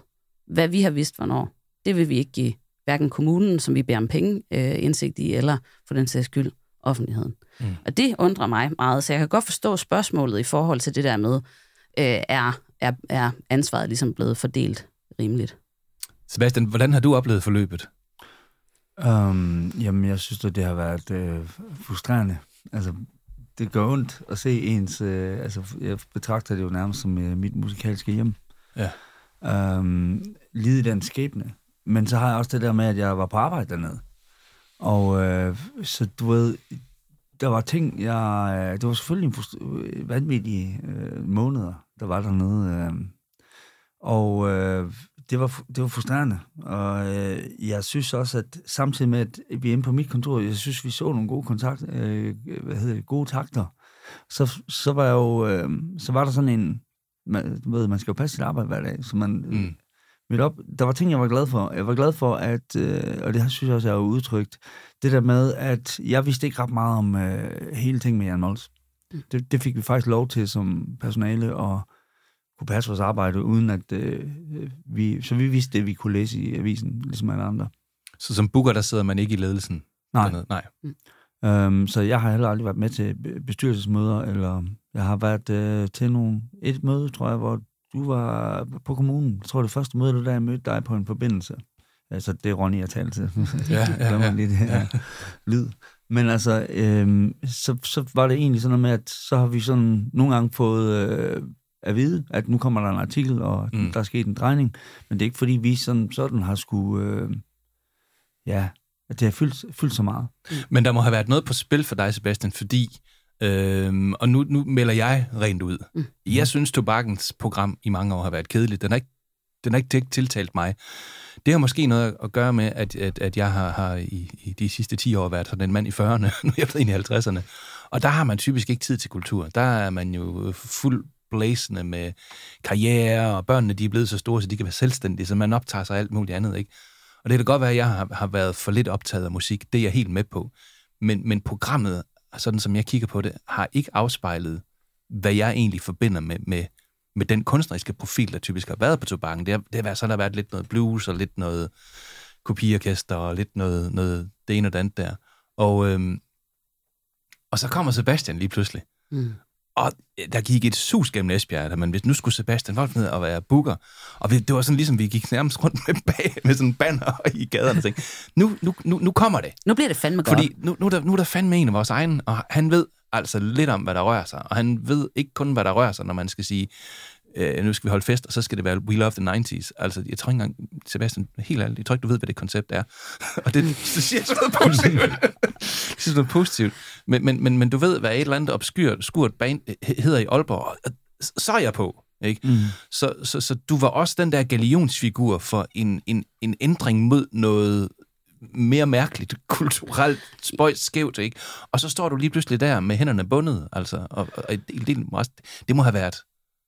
hvad vi har vidst hvornår, det vil vi ikke give hverken kommunen, som vi beder om penge, øh, indsigt i, eller for den sags skyld offentligheden. Mm. Og det undrer mig meget, så jeg kan godt forstå spørgsmålet i forhold til det der med, øh, er, er, er ansvaret ligesom blevet fordelt rimeligt? Sebastian, hvordan har du oplevet forløbet? Um, jamen, jeg synes, at det har været øh, frustrerende. Altså, det gør ondt at se ens... Øh, altså, jeg betragter det jo nærmest som øh, mit musikalske hjem. Ja. Um, lide den skæbne. Men så har jeg også det der med, at jeg var på arbejde dernede. Og øh, så du ved, der var ting, jeg... Øh, det var selvfølgelig en vanvittig øh, måneder, der var dernede. Øh, og øh, det var, det var frustrerende, og øh, jeg synes også, at samtidig med, at vi er inde på mit kontor, jeg synes, vi så nogle gode kontakt, øh, hvad hedder det, gode takter, så, så var jeg jo, øh, så var der sådan en, man, du ved, man skal jo passe sit arbejde hver dag, så man, mm. midt op, der var ting, jeg var glad for. Jeg var glad for, at, øh, og det synes jeg også, jeg har udtrykt, det der med, at jeg vidste ikke ret meget om øh, hele ting med Jan Mols. Det, det fik vi faktisk lov til som personale, og kunne passe vores arbejde, uden at øh, vi... Så vi vidste det, vi kunne læse i avisen, ligesom alle andre. Så som booker, der sidder man ikke i ledelsen? Nej. Dernede? Nej. Mm. Øhm, så jeg har heller aldrig været med til bestyrelsesmøder, eller jeg har været øh, til nogle, et møde, tror jeg, hvor du var på kommunen. Jeg tror, det første møde, der jeg mødte dig på en forbindelse. Altså, det er Ronny, jeg taler til. Ja, [LAUGHS] ja, ja. lige det her ja. lyd. Men altså, øhm, så, så var det egentlig sådan noget med, at så har vi sådan nogle gange fået øh, at vide, at nu kommer der en artikel, og mm. der er sket en drejning. Men det er ikke, fordi vi sådan, sådan har skulle... Øh, ja, at det har fyldt, fyldt så meget. Men der må have været noget på spil for dig, Sebastian, fordi... Øh, og nu, nu melder jeg rent ud. Mm. Jeg synes, Tobakkens program i mange år har været kedeligt. Den har ikke, den har ikke tiltalt mig. Det har måske noget at gøre med, at, at, at jeg har, har i, i de sidste 10 år været sådan en mand i 40'erne, [LAUGHS] nu er jeg blevet i 50'erne. Og der har man typisk ikke tid til kultur. Der er man jo fuld blæsende med karriere, og børnene de er blevet så store, så de kan være selvstændige, så man optager sig alt muligt andet. Ikke? Og det kan godt være, at jeg har, har været for lidt optaget af musik, det er jeg helt med på. Men, men programmet, sådan som jeg kigger på det, har ikke afspejlet, hvad jeg egentlig forbinder med, med, med den kunstneriske profil, der typisk har været på tobakken. Det har, det har, så har der været lidt noget blues, og lidt noget kopiorkester, og lidt noget, noget det ene og det andet der. Og, øhm, og så kommer Sebastian lige pludselig. Mm. Og der gik et sus gennem Esbjerg, da man vidste, nu skulle Sebastian Wolf ned og være booker. Og det var sådan ligesom, vi gik nærmest rundt med, bag, med sådan banner [LAUGHS] i gaderne og tænkte, nu, nu, nu, nu kommer det. Nu bliver det fandme godt. Fordi nu, nu, er der, nu er der fandme en af vores egne, og han ved altså lidt om, hvad der rører sig. Og han ved ikke kun, hvad der rører sig, når man skal sige øh, nu skal vi holde fest, og så skal det være We Love the 90s. Altså, jeg tror ikke engang, Sebastian, helt ærligt, jeg tror ikke, du ved, hvad det koncept er. [LAUGHS] og det, det siger sådan noget positivt. [LAUGHS] det siger noget positivt. Men, men, men, men du ved, hvad et eller andet obskyrt, skurt band hedder i Aalborg, og så er jeg på. Ikke? Mm. Så, så, så du var også den der galionsfigur for en, en, en ændring mod noget mere mærkeligt, [LAUGHS] kulturelt, spøjt, skævt, ikke? Og så står du lige pludselig der med hænderne bundet, altså, og, og det, det, det må have været.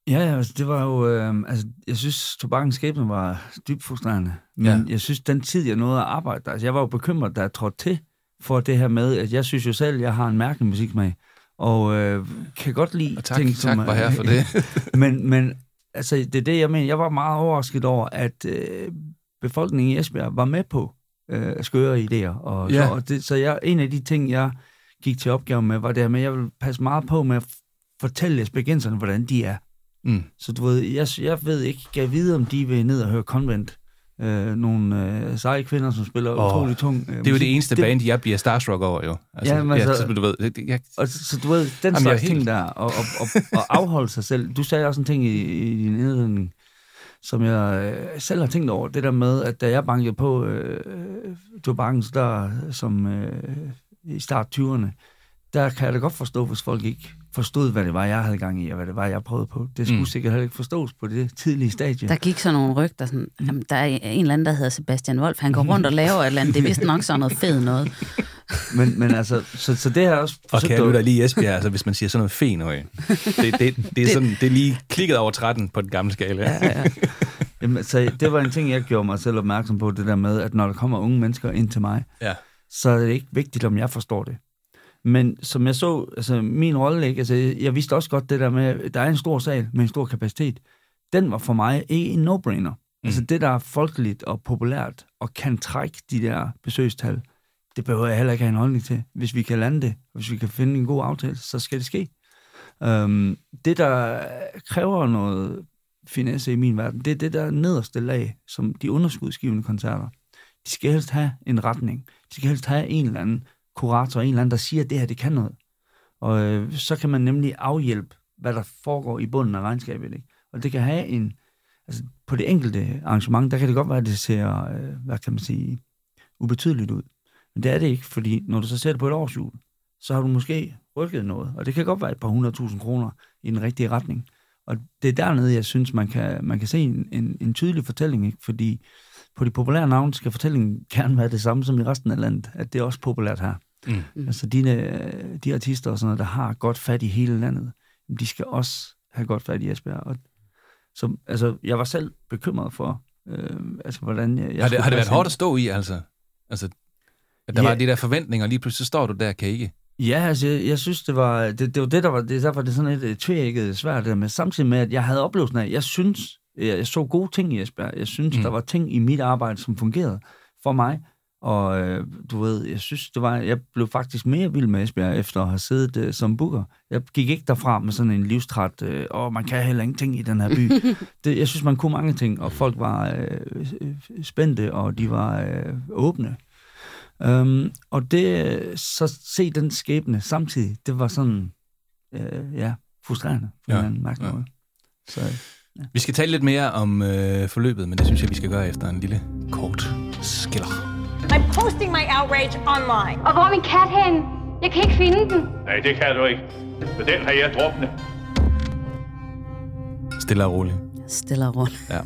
Ja, altså, det var jo, øh, altså, jeg synes, tobakkens skæbne var dybt frustrerende, men Ja. jeg synes, den tid, jeg nåede at arbejde der, altså, jeg var jo bekymret, da jeg trådte til, for det her med, at jeg synes jo selv, jeg har en mærkelig musiksmag, og øh, kan godt lide Og tak, ting, tak som... var her for det. [LAUGHS] men, men altså, det er det, jeg mener. Jeg var meget overrasket over, at øh, befolkningen i Esbjerg var med på øh, skøre idéer. Og, Ja. så, og det, så jeg, en af de ting, jeg gik til opgave med, var det her med, at jeg ville passe meget på med at fortælle esbjergenserne, hvordan de er. Mm. Så du ved, jeg, jeg ved ikke, kan jeg vide, om de vil ned og høre Convent. Øh, nogle øh, seje kvinder, som spiller oh, utrolig tung øh, Det er jo det eneste det, band, jeg bliver starstruck over, jo. Altså, Ja, men altså- så, du ved, det, det- jeg, Og så, så du ved, den Jamen, jeg slags helt- ting der, og, og, og, og afholde sig selv. Du sagde også en ting i, i din indledning, som jeg øh, selv har tænkt over. Det der med, at da jeg bankede på øh, tobakkens der som øh, i start 20'erne, der kan jeg da godt forstå, hvis folk ikke forstod, hvad det var, jeg havde gang i, og hvad det var, jeg prøvede på. Det skulle Mm. sikkert heller ikke forstås på det tidlige stadie. Der gik så nogle rygter, sådan, jamen, der er en eller anden, der hedder Sebastian Wolf, han går rundt og laver et eller andet, det er vist nok sådan noget fedt noget. Men, men altså, så, så det har jeg også og kan da lige Esbjerg, altså hvis man siger sådan noget fenøje. Det, det, det, er [LAUGHS] sådan, det er lige klikket over 13 på den gamle skala. Ja, ja. Jamen, så det var en ting, jeg gjorde mig selv opmærksom på, det der med, at når der kommer unge mennesker ind til mig, Ja. så er det ikke vigtigt, om jeg forstår det. Men som jeg så, altså min rolle, ikke? Altså, jeg vidste også godt det der med, at der er en stor sal med en stor kapacitet. Den var for mig ikke en no-brainer. Mm. Altså det, der er folkeligt og populært og kan trække de der besøgstal, det behøver jeg heller ikke have en holdning til. Hvis vi kan lande det, hvis vi kan finde en god aftale, så skal det ske. Um, det, der kræver noget finesse i min verden, det er det der nederste lag, som de underskudsgivende koncerter. De skal helst have en retning. De skal helst have en eller anden kurator, en eller anden, der siger, at det her, det kan noget. Og øh, så kan man nemlig afhjælpe, hvad der foregår i bunden af regnskabet. Ikke? Og det kan have en... Altså, på det enkelte arrangement, der kan det godt være, at det ser, øh, hvad kan man sige, ubetydeligt ud. Men det er det ikke, fordi når du så ser det på et årshjul, så har du måske rykket noget. Og det kan godt være et par hundredtusind kroner i den rigtige retning. Og det er dernede, jeg synes, man kan, man kan se en, en, en tydelig fortælling, ikke? fordi på de populære navne skal fortællingen [LAUGHS] gerne være det samme som i resten af landet, at det er også populært her. Mm. Mm. Altså de, øh, de artister og sådan noget, der har godt fat i hele landet, de skal også have godt fat i Esbjerg. Og, så, altså, jeg var selv bekymret for, øh, altså, hvordan jeg, jeg Har det, har det været hårdt at stå i, altså? altså at der Ja. var de der forventninger, og lige pludselig står du der, kan ikke? Ja, altså, jeg, jeg synes, det var det, det, var det der var, det, derfor er det sådan et tvækket svært, det der med, samtidig med, at jeg havde oplevelsen af, jeg synes, jeg, jeg så gode ting i Esbjerg. Jeg synes, Mm. mm. der var ting i mit arbejde, som fungerede for mig. Og øh, du ved, jeg synes, det var, jeg blev faktisk mere vild med Esbjerg, efter at have siddet øh, som booker. Jeg gik ikke derfra med sådan en livstræt, øh, åh, man kan heller ingenting i den her by. [LAUGHS] det, jeg synes, man kunne mange ting, og folk var øh, øh, spændte, og de var øh, åbne. Um, og det, så se den skæbne samtidig, det var sådan, øh, ja, frustrerende på Ja, ja, en mærkelig ja. ja. måde. Så, Vi skal tale lidt mere om øh, forløbet, men det synes jeg, vi skal gøre efter en lille kort skiller. I'm posting my outrage online. Og hvor er min kat hen? Jeg kan ikke finde den. Nej, det kan du ikke. For den har jeg druknet. Stille og roligt. Stille og roligt. Ja.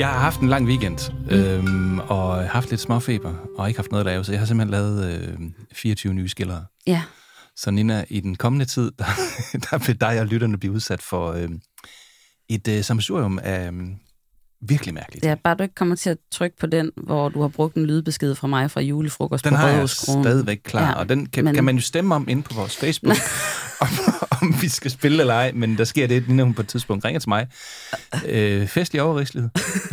Jeg har haft en lang weekend, øhm, og haft lidt småfeber, og ikke haft noget at lave, så jeg har simpelthen lavet øh, 24 nye skillere. Ja. Så Nina, i den kommende tid, [LAUGHS] der, der vil dig og lytterne blive udsat for øh, et øh, sammensurium af øh, virkelig mærkeligt. Det er bare, du ikke kommer til at trykke på den, hvor du har brugt en lydbesked fra mig fra julefrokost Den på har jeg stadigvæk klar, ja, og den kan, men... kan man jo stemme om inde på vores Facebook, [LAUGHS] om, om vi skal spille eller ej, men der sker det, når hun på et tidspunkt ringer til mig. Øh, festlig overrigslighed.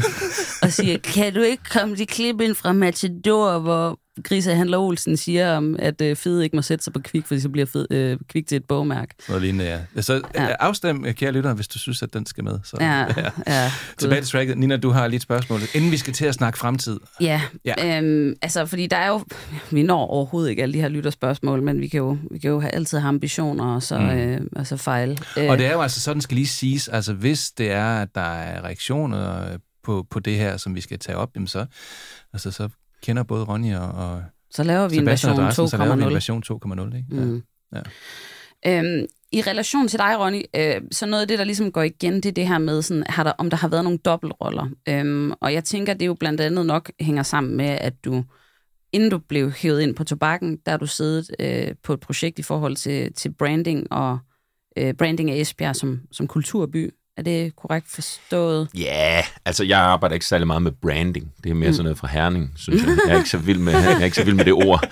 [LAUGHS] og siger, kan du ikke komme de klip ind fra Matador, hvor Grise Handler Olsen siger om, at øh, fede ikke må sætte sig på kvik, fordi så bliver fed, øh, kvik til et bogmærke. Noget lignende, ja. Så Ja. ja. afstem, kære lytter, hvis du synes, at den skal med. Så, [LAUGHS] Ja, ja. Tilbage til tracket. Nina, du har lige et spørgsmål. Inden vi skal til at snakke fremtid. Ja, Ja. ja. Øhm, altså, fordi der er jo, vi når overhovedet ikke alle de her lytterspørgsmål, men vi kan jo, vi kan jo have, altid have ambitioner, og så, Mm. øh, og så fejle. Øh, Og det er jo altså sådan, skal lige siges, altså hvis det er, at der er reaktioner øh, på, på det her, som vi skal tage op, jamen så, altså, så kender både Ronny og, og Så laver vi en Sebastian version adressen, Så laver vi en 2.0. version 2.0, ikke? Mm. Ja. Øhm, I relation til dig, Ronny, øh, så noget af det, der ligesom går igen, det er det her med, sådan, har der, om der har været nogle dobbeltroller. Øhm, og jeg tænker, det jo blandt andet nok hænger sammen med, at du, inden du blev hævet ind på tobakken, der har du siddet øh, på et projekt i forhold til, til branding og øh, branding af Esbjerg som, som kulturby. Er det korrekt forstået? Ja, altså jeg arbejder ikke særlig meget med branding. Det er mere Mm. sådan noget fra Herning, synes jeg. Jeg er ikke så vild med, jeg er ikke så vild med det ord.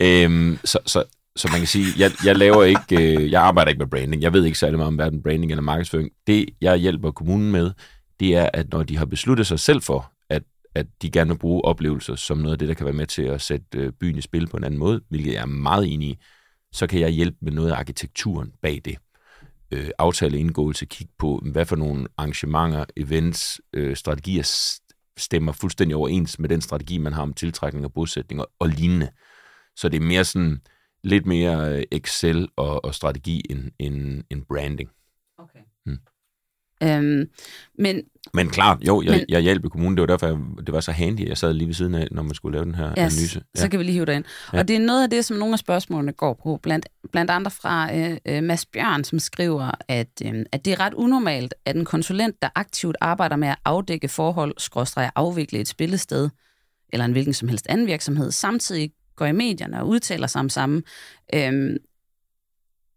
Øhm, så, så, så man kan sige, jeg, jeg laver ikke, øh, jeg arbejder ikke med branding. Jeg ved ikke særlig meget om hverken branding eller markedsføring. Det, jeg hjælper kommunen med, det er, at når de har besluttet sig selv for, at, at de gerne vil bruge oplevelser som noget af det, der kan være med til at sætte øh, byen i spil på en anden måde, hvilket jeg er meget enig i, så kan jeg hjælpe med noget af arkitekturen bag det øh, aftaleindgåelse, kigge på, hvad for nogle arrangementer, events, øh, strategier stemmer fuldstændig overens med den strategi, man har om tiltrækning og bosætning og, og lignende. Så det er mere sådan lidt mere øh, Excel og, og strategi end, end, end branding. Øhm, men Men klart, jo, jeg, Men- jeg hjalp i kommunen. Det var derfor, jeg, det var så handy, jeg sad lige ved siden af, når man skulle lave den her Ja, analyse. ja. så kan vi lige hive dig ind. Ja. Og det er noget af det, som nogle af spørgsmålene går på. Blandt, blandt andre fra øh, øh, Mads Bjørn, som skriver, at, øh, at det er ret unormalt, at en konsulent, der aktivt arbejder med at afdække forhold, skråstreger afvikle et spillested, eller en hvilken som helst anden virksomhed, samtidig går i medierne og udtaler sig om samme. Øhm,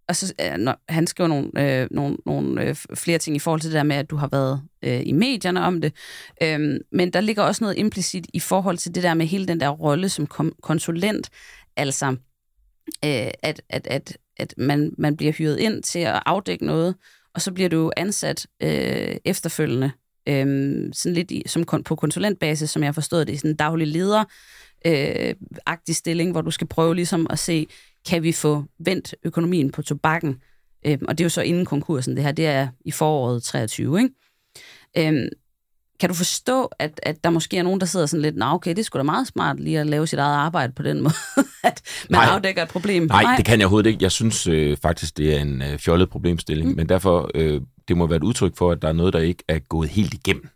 og så, øh, når, han skriver nogle, øh, nogle, nogle øh, flere ting i forhold til det der med, at du har været øh, i medierne om det. Øhm, men der ligger også noget implicit i forhold til det der med hele den der rolle som kom- konsulent. Altså, øh, at, at, at, at man, man bliver hyret ind til at afdække noget, og så bliver du ansat øh, efterfølgende, Øhm, sådan lidt i, som kon- på konsulentbasis, som jeg har forstået det, i sådan en daglig leder øh, agtig stilling, hvor du skal prøve ligesom at se, kan vi få vendt økonomien på tobakken? Øh, og det er jo så inden konkursen, det her, det er i foråret 23, ikke? Øh, kan du forstå, at, at der måske er nogen, der sidder sådan lidt, nej, okay, det sgu da meget smart lige at lave sit eget arbejde på den [LAUGHS] måde, at man Nej. afdækker et problem. Nej, Nej, det kan jeg overhovedet ikke. Jeg synes øh, faktisk, det er en øh, fjollet problemstilling, mm. men derfor, øh, det må være et udtryk for, at der er noget, der ikke er gået helt igennem.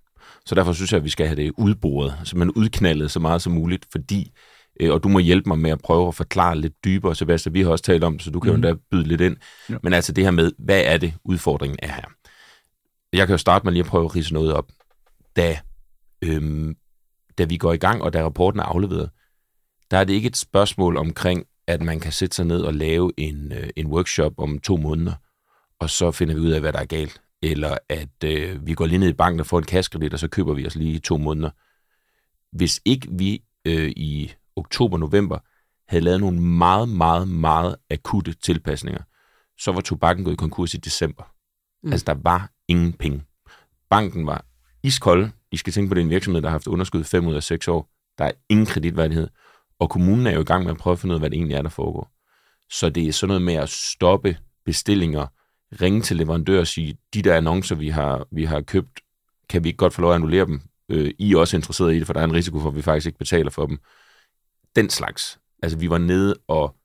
Så derfor synes jeg, at vi skal have det udboret, så man udknaldet så meget som muligt, fordi, øh, og du må hjælpe mig med at prøve at forklare lidt dybere, Sebastian, vi har også talt om det, så du kan mm. Mhm. jo endda byde lidt ind. Ja. Men altså det her med, hvad er det, udfordringen er her? Jeg kan jo starte med lige at prøve at rise noget op. Da, øhm, da vi går i gang, og da rapporten er afleveret, der er det ikke et spørgsmål omkring, at man kan sætte sig ned og lave en, øh, en workshop om to måneder, og så finder vi ud af, hvad der er galt. Eller at øh, vi går lige ned i banken og får en kassekredit, og så køber vi os lige i to måneder. Hvis ikke vi øh, i oktober-november havde lavet nogle meget, meget, meget akutte tilpasninger, så var tobakken gået i konkurs i december. Mm. Altså, der var ingen penge. Banken var iskold. I skal tænke på, det er en virksomhed, der har haft underskud 5 ud af 6 år. Der er ingen kreditværdighed. Og kommunen er jo i gang med at prøve at finde ud af, hvad det egentlig er, der foregår. Så det er sådan noget med at stoppe bestillinger, ringe til leverandør og sige, de der annoncer, vi har, vi har købt, kan vi ikke godt få lov at annullere dem? Øh, I er også interesseret i det, for der er en risiko for, at vi faktisk ikke betaler for dem. Den slags. Altså, vi var nede og,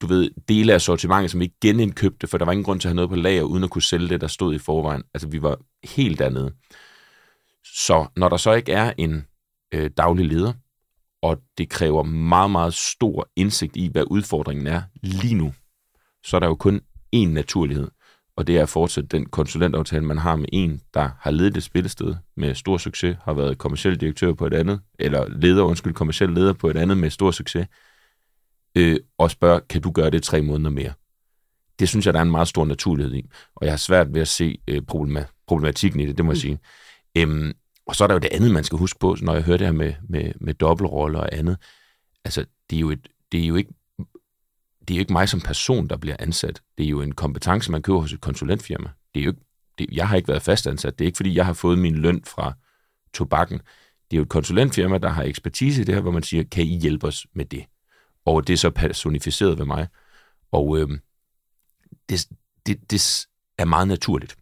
du ved, dele af sortimentet, som vi ikke genindkøbte, for der var ingen grund til at have noget på lager, uden at kunne sælge det, der stod i forvejen. Altså, vi var helt dernede. Så når der så ikke er en øh, daglig leder, og det kræver meget, meget stor indsigt i, hvad udfordringen er lige nu, så er der jo kun én naturlighed, og det er at fortsætte den konsulentaftale, man har med en, der har ledet et spillested med stor succes, har været kommersiel direktør på et andet, eller leder, undskyld, kommersiel leder på et andet med stor succes, øh, og spørge, kan du gøre det tre måneder mere? Det synes jeg, der er en meget stor naturlighed i, og jeg har svært ved at se øh, problema- problematikken i det, det må jeg sige. Øhm, og så er der jo det andet, man skal huske på, når jeg hører det her med, med, med dobbeltroller og andet. Altså, det er jo, et, det er jo ikke det er jo ikke mig som person, der bliver ansat. Det er jo en kompetence, man køber hos et konsulentfirma. Det er jo ikke, det, jeg har ikke været fastansat. Det er ikke, fordi jeg har fået min løn fra tobakken. Det er jo et konsulentfirma, der har ekspertise i det her, hvor man siger, kan I hjælpe os med det? Og det er så personificeret ved mig. Og øh, det, det, det er meget naturligt.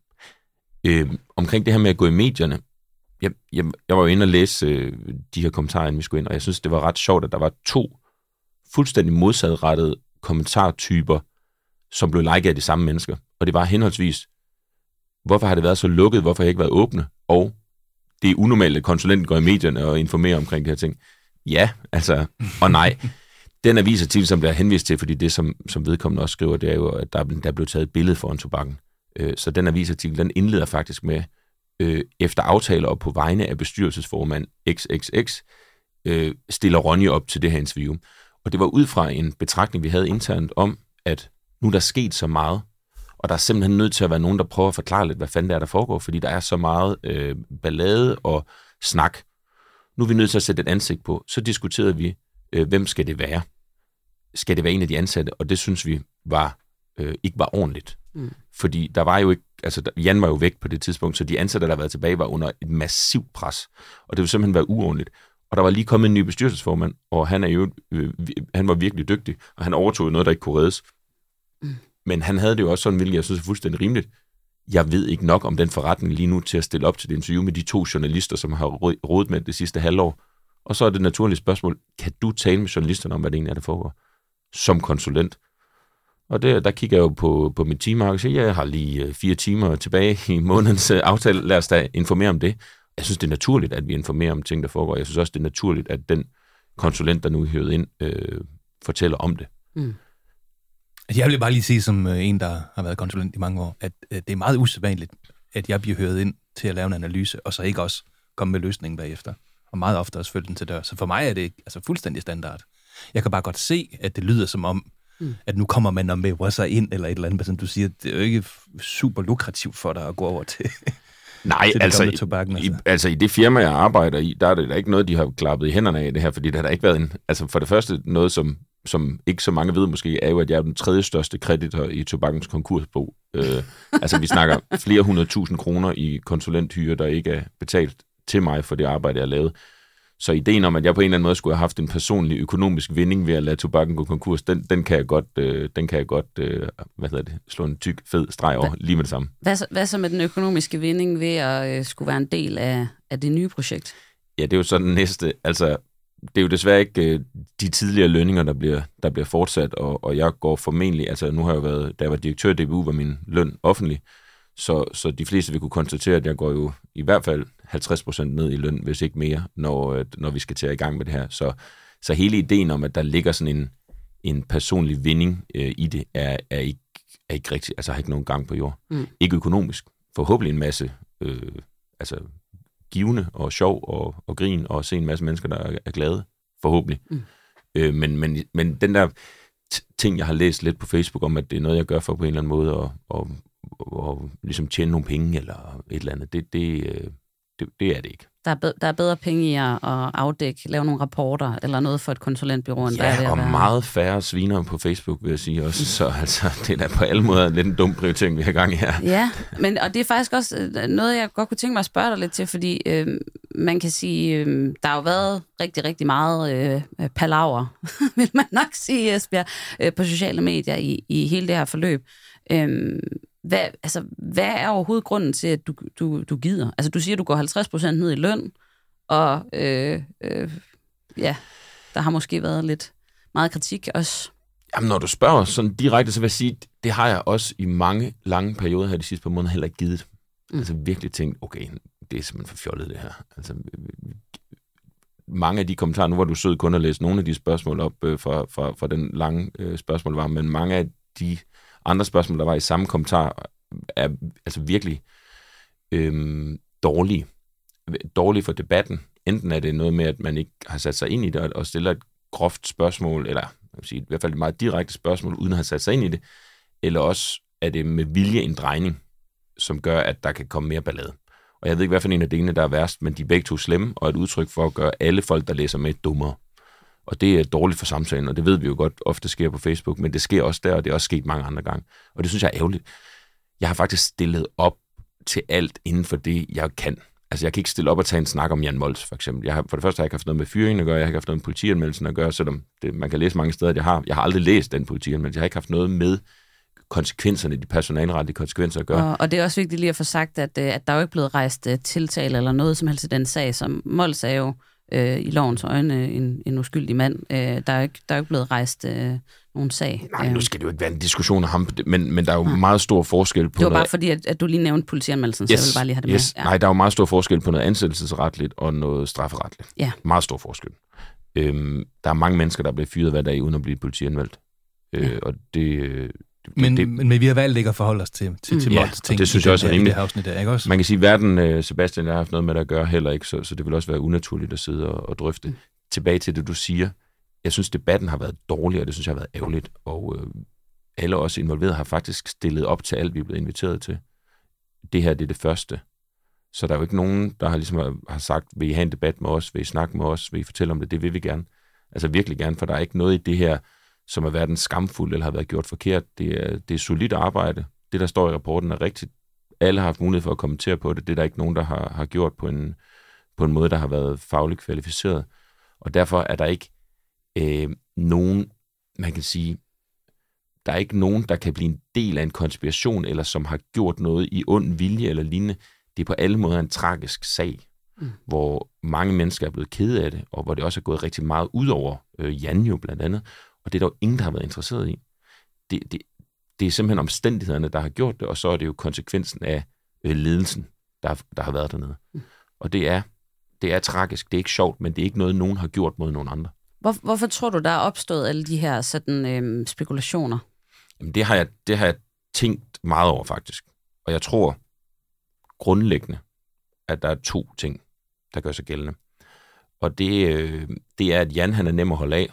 Øh, omkring det her med at gå i medierne, jeg, jeg, jeg var jo inde og læse øh, de her kommentarer, inden vi skulle ind, og jeg synes, det var ret sjovt, at der var to fuldstændig modsatrettede kommentartyper, som blev liket af de samme mennesker. Og det var henholdsvis, hvorfor har det været så lukket, hvorfor har jeg ikke været åbne, og det er unormalt, at konsulenten går i medierne og informerer omkring de her ting. Ja, altså, og nej. [LAUGHS] Den avisartikel, som bliver henvist til, fordi det, som, som vedkommende også skriver, det er jo, at der, der blev taget et billede foran tobakken. Øh, så den avisartikel, den indleder faktisk med, øh, efter aftaler og på vegne af bestyrelsesformand XXX, øh, stiller Ronny op til det her interview. Og det var ud fra en betragtning, vi havde internt om, at nu er der sket så meget, og der er simpelthen nødt til at være nogen, der prøver at forklare lidt, hvad fanden det er, der foregår, fordi der er så meget øh, ballade og snak. Nu er vi nødt til at sætte et ansigt på. Så diskuterede vi, øh, hvem skal det være? Skal det være en af de ansatte? Og det synes vi var øh, ikke var ordentligt. Mm. Fordi der var jo ikke, altså Jan var jo væk på det tidspunkt, så de ansatte, der var tilbage, var under et massivt pres. Og det ville simpelthen være uordentligt. Og der var lige kommet en ny bestyrelsesformand, og han, er jo, øh, han var virkelig dygtig, og han overtog noget, der ikke kunne reddes. Mm. Men han havde det jo også sådan, hvilket jeg synes er fuldstændig rimeligt. Jeg ved ikke nok om den forretning lige nu til at stille op til det interview med de to journalister, som har rådet med det sidste halvår. Og så er det naturlige spørgsmål, kan du tale med journalisterne om, hvad det egentlig er, der foregår? Som konsulent. Og det, der kigger jeg jo på, på mit teamark og siger, jeg har lige øh, fire timer tilbage i månedens øh, aftale. Lad os da informere om det. Jeg synes, det er naturligt, at vi informerer om ting, der foregår. Jeg synes også, det er naturligt, at den konsulent, der nu er hævet ind, øh, fortæller om det. Mm. Jeg vil bare lige sige, som øh, en, der har været konsulent i mange år, at det er meget usædvanligt, at jeg bliver hørt ind til at lave en analyse, og så ikke også komme med løsningen bagefter. Og meget ofte også følge den til dør. Så for mig er det altså fuldstændig standard. Jeg kan bare godt se, at det lyder som om, mm. at nu kommer man og med sig ind, eller et eller andet, som du siger, det er jo ikke super lukrativt for dig at gå over til, Nej, altså, i, tobakken, altså. I, altså i det firma, jeg arbejder i, der er det der ikke noget, de har klappet i hænderne af det her, fordi der har der ikke været en, altså for det første noget, som, som ikke så mange ved måske, er jo, at jeg er den tredje største kreditor i tobakkens konkursbo. Øh, altså vi snakker flere hundrede tusind kroner i konsulenthyre, der ikke er betalt til mig for det arbejde, jeg har lavet. Så ideen om, at jeg på en eller anden måde skulle have haft en personlig økonomisk vinding ved at lade tobakken gå konkurs, den, den kan jeg godt, øh, den kan jeg godt øh, hvad hedder det, slå en tyk, fed streg over lige med det samme. Hvad så, hvad så med den økonomiske vinding ved at øh, skulle være en del af, af det nye projekt? Ja, det er jo så den næste. Altså, det er jo desværre ikke øh, de tidligere lønninger, der bliver, der bliver fortsat, og, og jeg går formentlig, altså nu har jeg været, da jeg var direktør i DBU, var min løn offentlig, så, så de fleste vil kunne konstatere, at jeg går jo i hvert fald 50% ned i løn, hvis ikke mere, når, øh, når vi skal til at i gang med det her. Så, så hele ideen om, at der ligger sådan en, en personlig vinding øh, i det, er, er, ikke, er ikke rigtig, altså har ikke nogen gang på jord. Mm. Ikke økonomisk. Forhåbentlig en masse øh, altså, givende og sjov og, og grin, og se en masse mennesker, der er, er glade. Forhåbentlig. Mm. Øh, men, men, men den der ting, jeg har læst lidt på Facebook om, at det er noget, jeg gør for på en eller anden måde, og, og, og ligesom tjene nogle penge eller et eller andet, det, det, øh, det, det er det ikke. Der er, bedre, der er bedre penge i at afdække, lave nogle rapporter eller noget for et konsulentbyrå, end ja, der er og være. meget færre sviner på Facebook, vil jeg sige også. Så altså, [LAUGHS] det er da på alle måder lidt en dum prioritering, vi har gang i her. Ja, men, og det er faktisk også øh, noget, jeg godt kunne tænke mig at spørge dig lidt til, fordi øh, man kan sige, øh, der har jo været rigtig, rigtig meget øh, palaver, [LAUGHS] vil man nok sige, Esbjerg, øh, på sociale medier i, i hele det her forløb. Øh, hvad, altså, hvad er overhovedet grunden til, at du, du, du gider? Altså, du siger, at du går 50% ned i løn, og øh, øh, ja, der har måske været lidt meget kritik også. Jamen, når du spørger sådan direkte, så vil jeg sige, det har jeg også i mange lange perioder her de sidste par måneder heller ikke givet. Mm. Altså virkelig tænkt, okay, det er simpelthen for fjollet det her. Altså, mange af de kommentarer, nu var du sød kun at læse nogle af de spørgsmål op øh, fra, fra, fra den lange øh, spørgsmål var, men mange af de andre spørgsmål, der var i samme kommentar, er altså virkelig øhm, dårlige. Dårlige for debatten. Enten er det noget med, at man ikke har sat sig ind i det, og stiller et groft spørgsmål, eller jeg vil sige, i hvert fald et meget direkte spørgsmål, uden at have sat sig ind i det, eller også er det med vilje en drejning, som gør, at der kan komme mere ballade. Og jeg ved ikke, hvad for en af delene, der er værst, men de er begge to slemme, og et udtryk for at gøre alle folk, der læser med, dummere. Og det er dårligt for samtalen, og det ved vi jo godt ofte sker på Facebook, men det sker også der, og det er også sket mange andre gange. Og det synes jeg er ærgerligt. Jeg har faktisk stillet op til alt inden for det, jeg kan. Altså, jeg kan ikke stille op og tage en snak om Jan Mols, for eksempel. Jeg har, for det første har jeg ikke haft noget med fyringen at gøre, jeg har ikke haft noget med politianmeldelsen at gøre, selvom det, man kan læse mange steder, at jeg har. Jeg har aldrig læst den politianmeldelse. Jeg har ikke haft noget med konsekvenserne, de personalretlige konsekvenser at gøre. Og, og det er også vigtigt lige at få sagt, at, øh, at der er jo ikke blevet rejst øh, tiltale eller noget som helst i den sag, som Mols er jo øh, i lovens øjne en, en uskyldig mand. Øh, der, er jo ikke, der er jo ikke blevet rejst øh, nogen sag. Nej, nu skal det jo ikke være en diskussion af ham, men, men der er jo ja. meget stor forskel på Det var noget... bare fordi, at, at du lige nævnte politianmeldelsen, yes, så jeg vil bare lige have det yes. med. Ja. Nej, der er jo meget stor forskel på noget ansættelsesretligt og noget strafferetligt. Ja. Meget stor forskel. Øhm, der er mange mennesker, der bliver fyret hver dag, uden at blive politianmeldt. Øh, Ja. Og det, det, Men, det, men, men vi har valgt ikke at forholde os til, til, til Ja, Mols og ting det synes jeg også er rimeligt. det her der, ikke også? Man kan sige, at verden, øh, Sebastian, jeg har haft noget med det at gøre heller ikke, så, så det vil også være unaturligt at sidde og, og drøfte. Mm. Tilbage til det, du siger. Jeg synes, debatten har været dårlig, og det synes jeg har været ærgerligt. Og øh, alle os involverede har faktisk stillet op til alt, vi er blevet inviteret til. Det her det er det første. Så der er jo ikke nogen, der har, ligesom har sagt, vil I have en debat med os, vil I snakke med os, vil I fortælle om det, det vil vi gerne. Altså virkelig gerne, for der er ikke noget i det her, som har været en skamfuld eller har været gjort forkert. Det er, det er solidt arbejde. Det, der står i rapporten, er rigtigt. Alle har haft mulighed for at kommentere på det. Det er der ikke nogen, der har, har gjort på en, på en måde, der har været fagligt kvalificeret. Og derfor er der ikke øh, nogen, man kan sige, der er ikke nogen, der kan blive en del af en konspiration, eller som har gjort noget i ond vilje eller lignende. Det er på alle måder en tragisk sag, mm. hvor mange mennesker er blevet kede af det, og hvor det også er gået rigtig meget ud over øh, Jan jo blandt andet, og det er der jo ingen, der har været interesseret i. Det, det, det er simpelthen omstændighederne, der har gjort det, og så er det jo konsekvensen af øh, ledelsen, der, der har været dernede. Mm. Og det er, det er tragisk, det er ikke sjovt, men det er ikke noget, nogen har gjort mod nogen andre. Hvor, hvorfor tror du, der er opstået alle de her sådan, øhm, spekulationer? Jamen, det har, jeg, det har jeg tænkt meget over, faktisk. Og jeg tror grundlæggende, at der er to ting, der gør sig gældende. Og det, øh, det er, at Jan han er nem at holde af,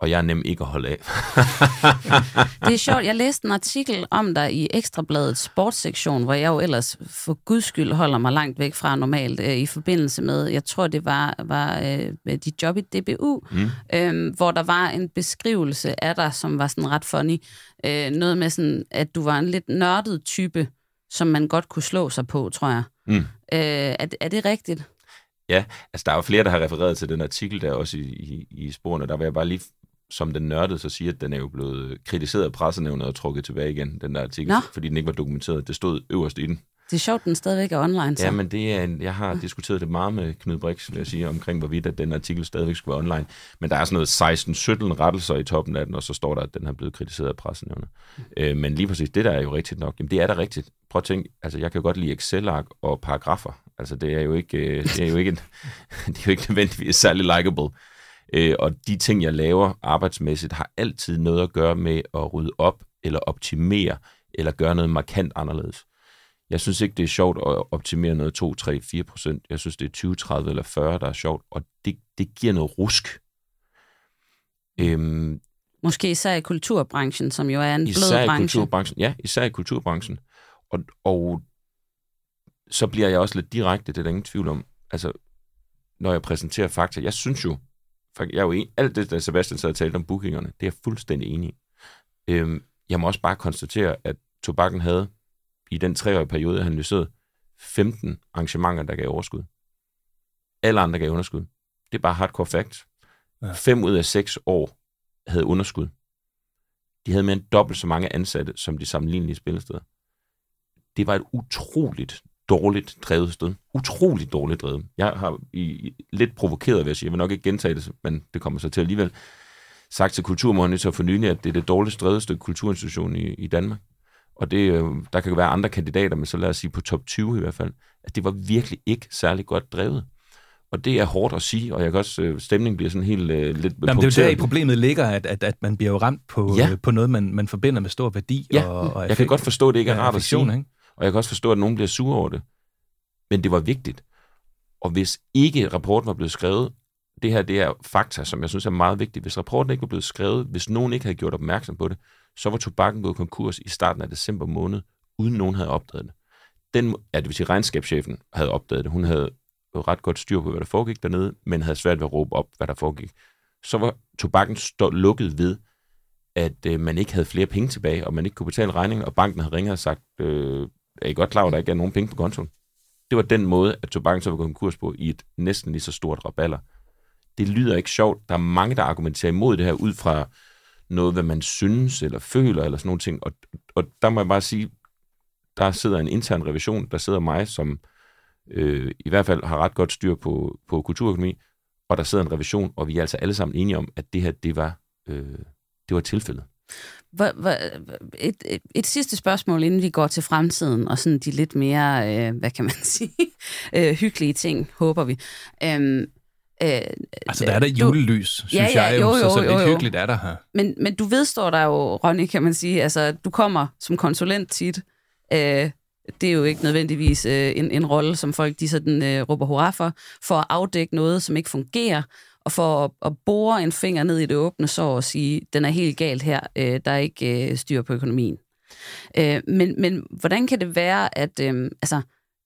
og jeg er nem ikke at holde af. [LAUGHS] Det er sjovt. Jeg læste en artikel om dig i Ekstrabladets sportssektion, hvor jeg jo ellers for guds skyld holder mig langt væk fra normalt, øh, i forbindelse med, jeg tror det var, var øh, dit job i DBU, Mm. øh, hvor der var en beskrivelse af dig, som var sådan ret funny. Øh, noget med sådan, at du var en lidt nørdet type, som man godt kunne slå sig på, tror jeg. Mm. Øh, er, er det rigtigt? Ja, altså der er jo flere, der har refereret til den artikel der også i, i, i sporene. Der vil jeg bare lige, som den nørdede, så sige, at den er jo blevet kritiseret af pressenævnet og trukket tilbage igen, den der artikel, Nå. fordi den ikke var dokumenteret. Det stod øverst i den. Det er sjovt, den stadigvæk er online, så. Ja, men det er en, jeg har diskuteret det meget med Knud Brix, vil jeg sige, omkring hvorvidt at den artikel stadigvæk skulle være online. Men der er sådan noget 16-17 rettelser i toppen af den, og så står der, at den har blevet kritiseret af pressenævnet. Øh, men lige præcis, det der er jo rigtigt nok. Jamen, det er da rigtigt. Prøv at tænke, altså jeg kan godt lide Excel-ark og paragrafer. Altså det er jo ikke, øh, det er jo ikke, en, [LAUGHS] det er jo ikke nødvendigvis særlig likable. Øh, og de ting, jeg laver arbejdsmæssigt, har altid noget at gøre med at rydde op, eller optimere, eller gøre noget markant anderledes. Jeg synes ikke, det er sjovt at optimere noget 2, 3, 4 procent. Jeg synes, det er 20, 30 eller 40, der er sjovt, og det, det giver noget rusk. Øhm, Måske især i kulturbranchen, som jo er en blød især i branche. kulturbranchen. Ja, især i kulturbranchen. Og, og så bliver jeg også lidt direkte, det er der ingen tvivl om. Altså, når jeg præsenterer fakta, jeg synes jo, jeg er jo en, alt det, der Sebastian sad og talte om bookingerne, det er jeg fuldstændig enig i. Øhm, jeg må også bare konstatere, at tobakken havde i den treårige periode, jeg analyserede, 15 arrangementer, der gav overskud. Alle andre gav underskud. Det er bare hardcore facts. Ja. Fem ud af seks år havde underskud. De havde mere end dobbelt så mange ansatte, som de sammenlignelige spillesteder. Det var et utroligt dårligt drevet sted. Utroligt dårligt drevet. Jeg har i, lidt provokeret, vil jeg sige. Jeg vil nok ikke gentage det, men det kommer så til alligevel. Sagt til Kulturmonitor for nylig, at det er det dårligst drevet stykke kulturinstitution i, i Danmark. Og det, øh, der kan være andre kandidater, men så lad os sige på top 20 i hvert fald, at det var virkelig ikke særlig godt drevet. Og det er hårdt at sige, og jeg kan også, øh, stemningen bliver sådan helt øh, lidt Jamen, det er jo der, i problemet ligger, at, at, at man bliver jo ramt på, Ja. ja. på noget, man, man forbinder med stor værdi. Ja, og, og jeg kan godt forstå, at det ikke er ja, rart at sige. Ikke? Og jeg kan også forstå, at nogen bliver sure over det. Men det var vigtigt. Og hvis ikke rapporten var blevet skrevet, det her det er fakta, som jeg synes er meget vigtigt. Hvis rapporten ikke var blevet skrevet, hvis nogen ikke havde gjort opmærksom på det, så var tobakken gået konkurs i starten af december måned, uden nogen havde opdaget det. Den, ja, det vil sige, regnskabschefen havde opdaget det. Hun havde ret godt styr på, hvad der foregik dernede, men havde svært ved at råbe op, hvad der foregik. Så var tobakken stå, lukket ved, at øh, man ikke havde flere penge tilbage, og man ikke kunne betale regningen, og banken havde ringet og sagt, øh, er I godt klar over, at der ikke er nogen penge på kontoen? Det var den måde, at tobakken så var gået konkurs på i et næsten lige så stort raballer. Det lyder ikke sjovt. Der er mange, der argumenterer imod det her ud fra noget, hvad man synes eller føler eller sådan nogle ting. Og, og der må jeg bare sige, der sidder en intern revision, der sidder mig, som øh, i hvert fald har ret godt styr på, på kulturøkonomi, og der sidder en revision, og vi er altså alle sammen enige om, at det her, det var, øh, det var tilfældet. Hvor, hvor, et, et, et sidste spørgsmål, inden vi går til fremtiden, og sådan de lidt mere, øh, hvad kan man [LAUGHS] sige, øh, hyggelige ting, håber vi. Øhm, øh, altså, der er der julelys, synes ja, ja, jeg jo, jo, så, så jo, jo, lidt hyggeligt er der her. Men, men du vedstår dig jo, Ronny, kan man sige, altså, du kommer som konsulent tit, øh, det er jo ikke nødvendigvis øh, en, en rolle, som folk de sådan, øh, råber hurra for, for at afdække noget, som ikke fungerer, og for at, at bore en finger ned i det åbne sår og sige, den er helt galt her, øh, der er ikke øh, styr på økonomien. Øh, men, men hvordan kan det være, at øh, altså,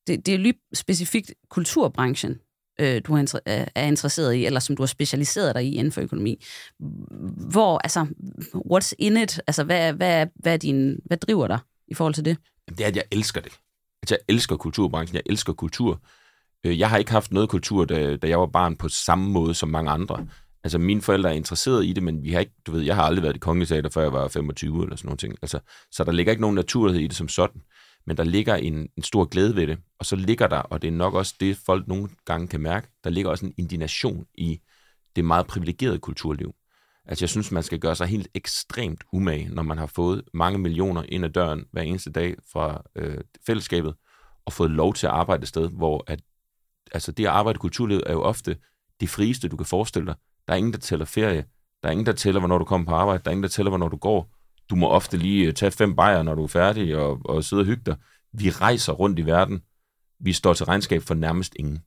det, det er lige specifikt kulturbranchen, øh, du er, øh, er interesseret i, eller som du har specialiseret dig i inden for økonomi. Hvor, altså, what's in it? Altså, hvad, hvad, hvad, er din, hvad driver dig i forhold til det? Det er, at jeg elsker det. Altså, jeg elsker kulturbranchen, jeg elsker kultur. Øh, jeg har ikke haft noget kultur, da, da jeg var barn, på samme måde som mange andre. Altså, mine forældre er interesseret i det, men vi har ikke, du ved, jeg har aldrig været i kongelige teater, før jeg var 25 eller sådan noget ting. Altså, så der ligger ikke nogen naturlighed i det som sådan, men der ligger en, en stor glæde ved det. Og så ligger der, og det er nok også det, folk nogle gange kan mærke, der ligger også en indignation i det meget privilegerede kulturliv. Altså, jeg synes, man skal gøre sig helt ekstremt umage, når man har fået mange millioner ind ad døren hver eneste dag fra øh, fællesskabet, og fået lov til at arbejde et sted, hvor at, altså, det at arbejde i kulturlivet er jo ofte det frieste, du kan forestille dig. Der er ingen, der tæller ferie. Der er ingen, der tæller, hvornår du kommer på arbejde. Der er ingen, der tæller, hvornår du går. Du må ofte lige øh, tage fem bajer, når du er færdig, og, og sidde og hygge dig. Vi rejser rundt i verden. Vi står til regnskab for nærmest ingen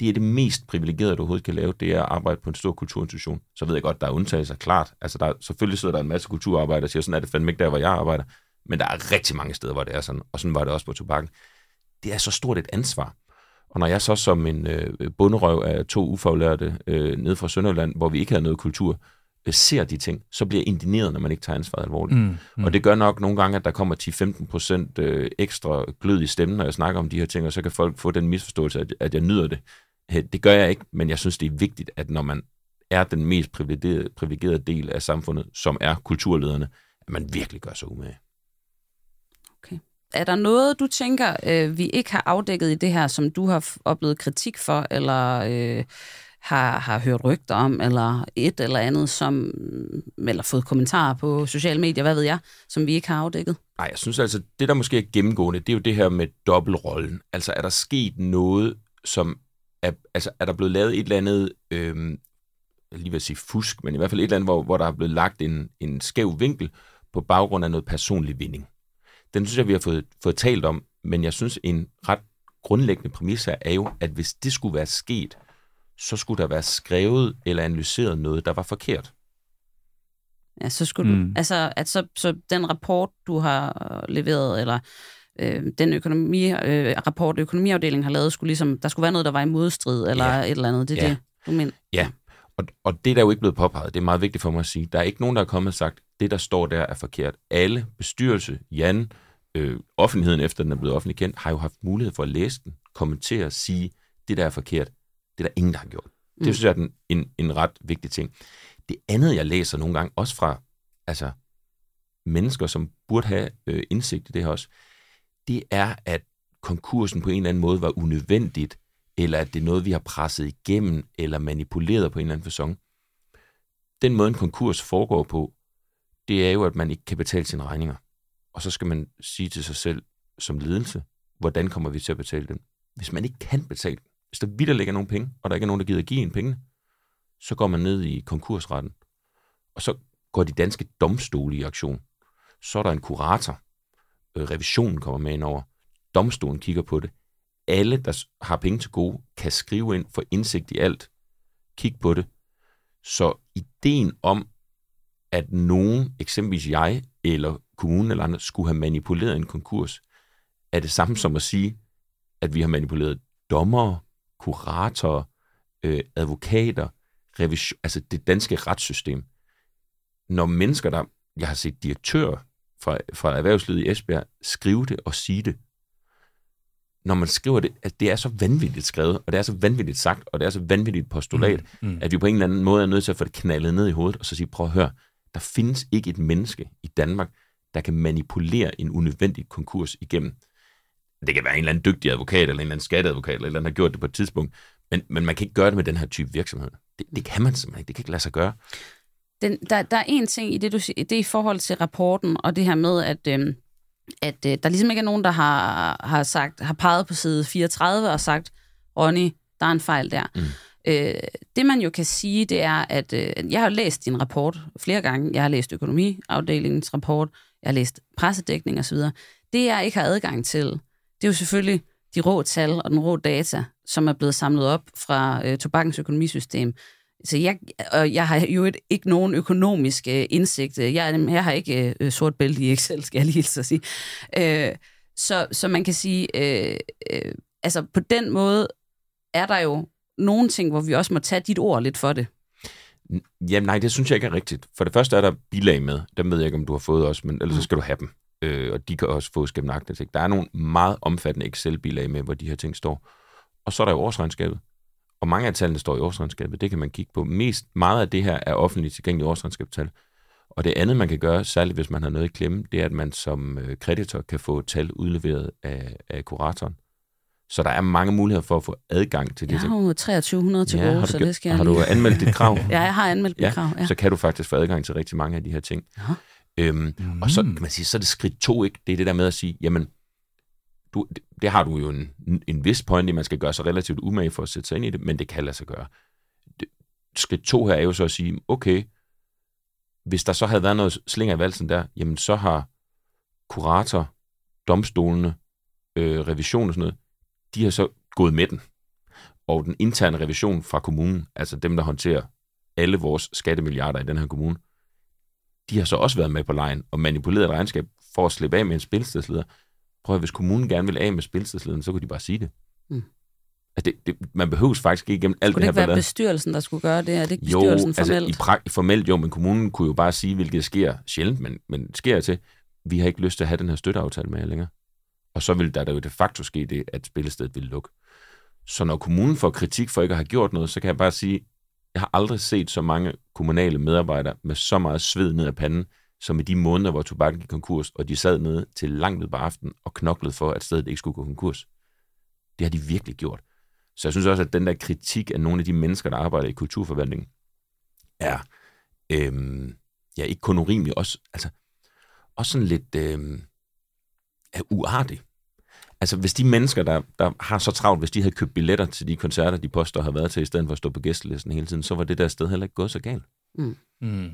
det er det mest privilegerede, du overhovedet kan lave, det er at arbejde på en stor kulturinstitution. Så ved jeg godt, der er undtagelser, klart. Altså, der, selvfølgelig sidder der en masse kulturarbejdere og siger, sådan er det fandme ikke der, hvor jeg arbejder. Men der er rigtig mange steder, hvor det er sådan, og sådan var det også på tobakken. Det er så stort et ansvar. Og når jeg så som en øh, bunderøv af to ufaglærte øh, nede fra Sønderland, hvor vi ikke havde noget kultur, øh, ser de ting, så bliver jeg indigneret, når man ikke tager ansvaret alvorligt. Mm, mm. Og det gør nok nogle gange, at der kommer 10-15 procent øh, ekstra glød i stemmen, når jeg snakker om de her ting, og så kan folk få den misforståelse, at, at jeg nyder det. Det gør jeg ikke, men jeg synes, det er vigtigt, at når man er den mest privilegerede, privilegerede del af samfundet, som er kulturlederne, at man virkelig gør sig umage. Er der noget, du tænker, øh, vi ikke har afdækket i det her, som du har oplevet kritik for, eller øh, har, har hørt rygter om, eller et eller andet, som, eller fået kommentarer på sociale medier, hvad ved jeg, som vi ikke har afdækket? Nej, jeg synes altså, det der måske er gennemgående, det er jo det her med dobbeltrollen. Altså er der sket noget, som er, altså, er der blevet lavet et eller andet, øh, jeg lige vil sige fusk, men i hvert fald et eller andet, hvor, hvor der er blevet lagt en, en skæv vinkel på baggrund af noget personlig vinding. Den synes jeg, vi har fået, fået talt om, men jeg synes, en ret grundlæggende præmis her er jo, at hvis det skulle være sket, så skulle der være skrevet eller analyseret noget, der var forkert. Ja, så skulle mm. du, altså, at så, så den rapport, du har leveret, eller øh, den økonomi, øh, rapport, økonomiafdelingen har lavet, skulle ligesom, der skulle være noget, der var i modstrid, eller ja. et eller andet. Det er ja. det, du mener? Ja, og, og det er der jo ikke blevet påpeget. Det er meget vigtigt for mig at sige. Der er ikke nogen, der er kommet og sagt, det, der står der, er forkert. Alle, bestyrelse, Jan, øh, offentligheden, efter den er blevet offentlig kendt, har jo haft mulighed for at læse den, kommentere, sige, det der er forkert. Det er der ingen, der har gjort. Det mm. synes jeg er en, en, en ret vigtig ting. Det andet, jeg læser nogle gange, også fra altså, mennesker, som burde have øh, indsigt i det her også, det er, at konkursen på en eller anden måde var unødvendigt, eller at det er noget, vi har presset igennem, eller manipuleret på en eller anden fasong. Den måde, en konkurs foregår på, det er jo, at man ikke kan betale sine regninger. Og så skal man sige til sig selv som ledelse, hvordan kommer vi til at betale dem? Hvis man ikke kan betale hvis der videre ligger nogen penge, og der ikke er nogen, der gider give en penge, så går man ned i konkursretten. Og så går de danske domstole i aktion. Så er der en kurator, øh, revisionen kommer med ind over, domstolen kigger på det. Alle, der har penge til gode, kan skrive ind for indsigt i alt, kig på det. Så ideen om, at nogen, eksempelvis jeg eller kommunen eller andre, skulle have manipuleret en konkurs, er det samme som at sige, at vi har manipuleret dommere, kuratorer, øh, advokater, revision, altså det danske retssystem. Når mennesker, der, jeg har set direktører fra, fra erhvervslivet i Esbjerg skrive det og sige det. når man skriver det, at det er så vanvittigt skrevet, og det er så vanvittigt sagt, og det er så vanvittigt postulat, mm, mm. at vi på en eller anden måde er nødt til at få det knaldet ned i hovedet, og så sige, prøv at høre, der findes ikke et menneske i Danmark, der kan manipulere en unødvendig konkurs igennem. Det kan være en eller anden dygtig advokat, eller en eller anden skatteadvokat, eller en eller anden, der har gjort det på et tidspunkt, men, men man kan ikke gøre det med den her type virksomhed. Det, det kan man simpelthen ikke. Det kan ikke lade sig gøre. Den, der, der er en ting i det, du siger, det er i forhold til rapporten, og det her med, at, øhm, at øh, der ligesom ikke er nogen, der har, har, sagt, har peget på side 34 og sagt, Ronny, der er en fejl der. Mm. Øh, det man jo kan sige, det er, at øh, jeg har læst din rapport flere gange. Jeg har læst økonomiafdelingens rapport, jeg har læst pressedækning osv. Det jeg ikke har adgang til, det er jo selvfølgelig de rå tal og den rå data, som er blevet samlet op fra øh, tobakens økonomisystem. Så jeg, og jeg har jo et, ikke nogen økonomisk øh, indsigt. Jeg, jeg har ikke øh, sort bælte i Excel, skal jeg lige så sige. Øh, så, så man kan sige, øh, øh, altså på den måde er der jo nogle ting, hvor vi også må tage dit ord lidt for det. Jamen nej, det synes jeg ikke er rigtigt. For det første er der bilag med. Dem ved jeg ikke, om du har fået også, men ellers så skal du have dem. Øh, og de kan også få gennem aktindsigt. Der er nogle meget omfattende Excel-bilag med, hvor de her ting står. Og så er der jo årsregnskabet. Og mange af tallene står i årsregnskabet. Det kan man kigge på. Mest meget af det her er offentligt tilgængelige årsregnskabstal. Og det andet, man kan gøre, særligt hvis man har noget i klemme, det er, at man som øh, kreditor kan få tal udleveret af, af kuratoren. Så der er mange muligheder for at få adgang til det. Jeg har jo 2300 til ja, gode, så det skal jeg Har du anmeldt dit krav? [LAUGHS] ja, jeg har anmeldt ja, mit krav, ja. Så kan du faktisk få adgang til rigtig mange af de her ting. Ja. Øhm, mm. Og så kan man sige, så er det skridt to, ikke? Det er det der med at sige, jamen, du, det, det har du jo en, en vis point i, man skal gøre sig relativt umage for at sætte sig ind i det, men det kan lade sig gøre. Det, skridt to her er jo så at sige, okay, hvis der så havde været noget slinger i valsen der, jamen så har kurator, domstolene, øh, revision og sådan noget, de har så gået med den. Og den interne revision fra kommunen, altså dem, der håndterer alle vores skattemilliarder i den her kommune, de har så også været med på lejen og manipuleret et regnskab for at slippe af med en spilstedsleder. Prøv at hvis kommunen gerne vil af med spilstedslederen, så kunne de bare sige det. Mm. Altså det, det, man behøver faktisk ikke igennem alt skulle det her. Skulle det ikke være bestyrelsen, der skulle gøre det? Er det ikke bestyrelsen jo, formelt? Altså, i pra- formelt jo, men kommunen kunne jo bare sige, hvilket sker sjældent, men, men sker til, vi har ikke lyst til at have den her støtteaftale med jer længere. Og så vil der, der jo de facto ske det, at spillestedet vil lukke. Så når kommunen får kritik for ikke at have gjort noget, så kan jeg bare sige, jeg har aldrig set så mange kommunale medarbejdere med så meget sved ned af panden, som i de måneder, hvor tobakken gik konkurs, og de sad nede til langt ud på aften og knoklede for, at stedet ikke skulle gå konkurs. Det har de virkelig gjort. Så jeg synes også, at den der kritik af nogle af de mennesker, der arbejder i kulturforvaltningen, er øhm, ja, ikke kun urimelig, også, altså, også sådan lidt øhm, er uartig. Altså, hvis de mennesker, der, der har så travlt, hvis de havde købt billetter til de koncerter, de poster har været til, i stedet for at stå på gæstelisten hele tiden, så var det der sted heller ikke gået så galt. Mm. Mm.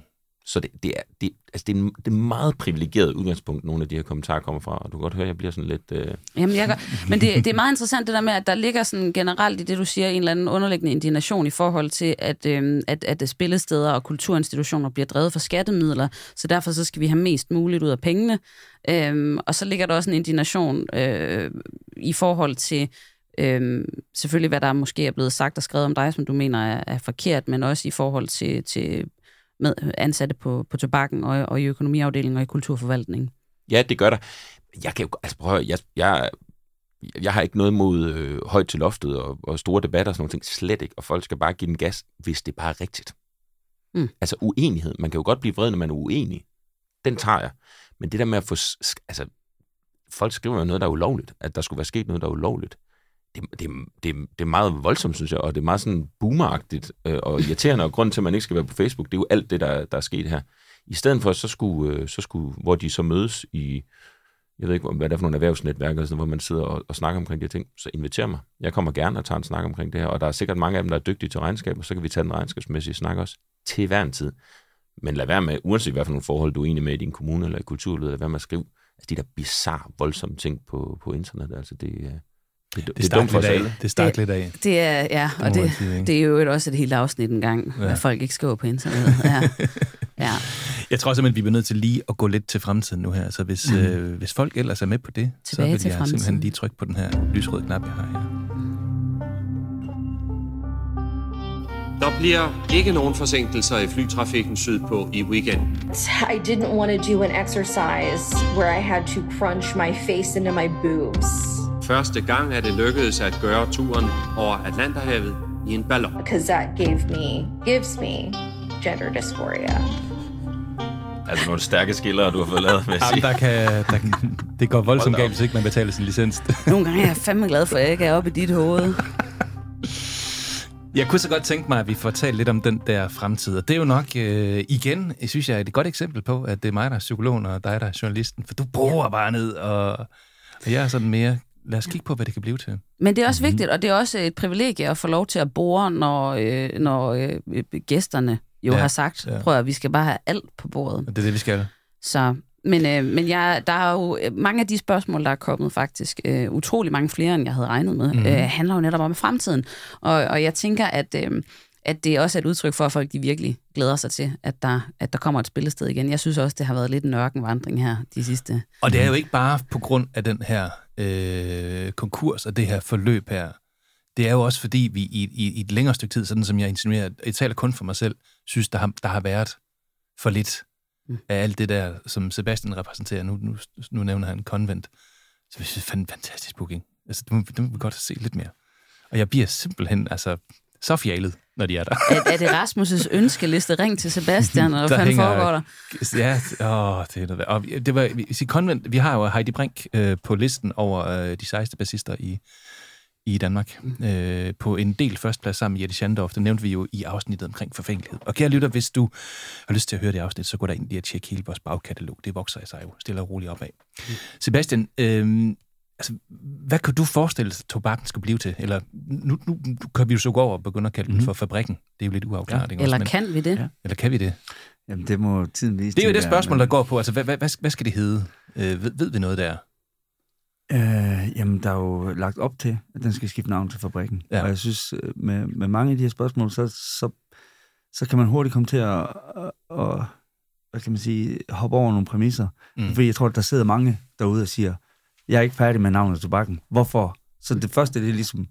Så det, det, er, det, altså det, er en, det er meget privilegeret udgangspunkt, nogle af de her kommentarer kommer fra, og du kan godt høre, at jeg bliver sådan lidt... Øh... Jamen, jeg gør, men det, det er meget interessant det der med, at der ligger sådan generelt i det, du siger, en eller anden underliggende indignation i forhold til, at, øh, at, at spillesteder og kulturinstitutioner bliver drevet for skattemidler, så derfor så skal vi have mest muligt ud af pengene. Øh, og så ligger der også en indignation øh, i forhold til Øhm, selvfølgelig, hvad der måske er blevet sagt og skrevet om dig, som du mener er, er forkert, men også i forhold til, til med ansatte på, på tobakken og, og i økonomiafdelingen og i kulturforvaltningen. Ja, det gør der. Jeg kan jo, altså prøv at, jeg, jeg, jeg har ikke noget mod øh, højt til loftet og, og store debatter og sådan noget ting, slet ikke. Og folk skal bare give den gas, hvis det bare er rigtigt. Mm. Altså uenighed. Man kan jo godt blive vred, når man er uenig. Den tager jeg. Men det der med at få... Altså, folk skriver jo noget, der er ulovligt. At der skulle være sket noget, der er ulovligt det, det, det, det er meget voldsomt, synes jeg, og det er meget sådan boomeragtigt øh, og irriterende, og grund til, at man ikke skal være på Facebook, det er jo alt det, der, der er sket her. I stedet for, så skulle, øh, så skulle, hvor de så mødes i, jeg ved ikke, hvad det er for nogle erhvervsnetværk, sådan, hvor man sidder og, og snakker omkring de her ting, så inviter mig. Jeg kommer gerne og tager en snak omkring det her, og der er sikkert mange af dem, der er dygtige til regnskab, og så kan vi tage den regnskabsmæssige snak også til hver en tid. Men lad være med, uanset hvad for nogle forhold du er enig med i din kommune eller i kulturlivet, lad være med at skrive altså de der bizarre, voldsomme ting på, på internettet. Altså det, øh, det, det, det er dumt for os alle. Det stak lidt af. Det er, ja, og det, det er jo også et helt afsnit en gang, ja. at folk ikke skriver på internettet. [LAUGHS] Ja. ja. Jeg tror simpelthen, vi bliver nødt til lige at gå lidt til fremtiden nu her. Så hvis, mm. øh, hvis folk ellers er med på det, Tilbage så vil jeg fremtiden. simpelthen lige trykke på den her lysrøde knap, jeg har her. Der bliver ikke nogen forsinkelser i flytrafikken sydpå i weekend. I didn't want to do an exercise where I had to crunch my face into my boobs. Første gang, at det lykkedes at gøre turen over Atlanterhavet i en ballon. Because that gave me, gives me gender dysphoria. Altså nogle stærke skiller, du har fået lavet, med at Jamen, der kan, der kan, det går voldsomt galt, hvis ikke man betaler sin licens. Nogle gange er jeg fandme glad for, at jeg ikke er oppe i dit hoved. Jeg kunne så godt tænke mig, at vi får talt lidt om den der fremtid. Og det er jo nok, øh, igen, jeg synes jeg, er et godt eksempel på, at det er mig, der er psykologen, og dig, der er journalisten. For du bruger bare ned, og, og jeg er sådan mere... Lad os kigge på, hvad det kan blive til. Men det er også mm-hmm. vigtigt, og det er også et privilegie at få lov til at bore, når, øh, når øh, gæsterne jo Ja, har sagt, ja. prøv at vi skal bare have alt på bordet. Det er det, vi skal. Så, men øh, men jeg, der er jo øh, mange af de spørgsmål, der er kommet faktisk, øh, utrolig mange flere, end jeg havde regnet med, mm-hmm. øh, handler jo netop om fremtiden. Og, og jeg tænker, at, øh, at det også er et udtryk for, at folk de virkelig glæder sig til, at der, at der kommer et spillested igen. Jeg synes også, det har været lidt en ørkenvandring her de sidste... Og det er jo ikke bare på grund af den her øh, konkurs og det her forløb her. Det er jo også fordi, vi i, i, i et længere stykke tid, sådan som jeg insinuerer, jeg taler kun for mig selv, synes, der har, der har været for lidt Mm. af alt det der, som Sebastian repræsenterer. Nu, nu, nu nævner han Convent. Så vi synes, det er fantastisk booking. Altså, det må, det må vi godt se lidt mere. Og jeg bliver simpelthen altså, så fjalet, når de er der. Er, er det Rasmus' ønskeliste? Ring til Sebastian, [LAUGHS] og hvad fanden foregår der? Ja, åh, det er noget. Og det var, vi, sige, Convent, vi har jo Heidi Brink øh, på listen over øh, de sejeste bassister i, i Danmark. Øh, på en del førstplads sammen med Jette Schandorf. Det nævnte vi jo i afsnittet omkring forfængelighed. Og kære lytter, hvis du har lyst til at høre det afsnit, så gå der ind lige og tjek hele vores bagkatalog. Det vokser sig jo stille og roligt opad. Sebastian, øh, altså, hvad kan du forestille dig, at tobakken skulle blive til? Eller nu, nu, nu kan vi jo så gå over og begynde at kalde den for fabrikken. Det er jo lidt uafklaret. ikke også? Eller Men- kan vi det? Ja. Eller kan vi det? Jamen, det må tiden vise. Det er jo det spørgsmål, men- der går på. Altså, hvad, hvad, hvad, skal det hedde? Øh, ved, ved vi noget der? Øh, jamen, der er jo lagt op til, at den skal skifte navn til fabrikken. Ja. Ja. Og jeg synes, øh, med, med mange af de her spørgsmål, så, så, så kan man hurtigt komme til at, at, at hvad kan man sige, hoppe over nogle præmisser. Mm. Mm. Fordi jeg tror, der sidder mange derude og siger, jeg er ikke færdig med navnet tobakken. Hvorfor? Så det første, det er ligesom,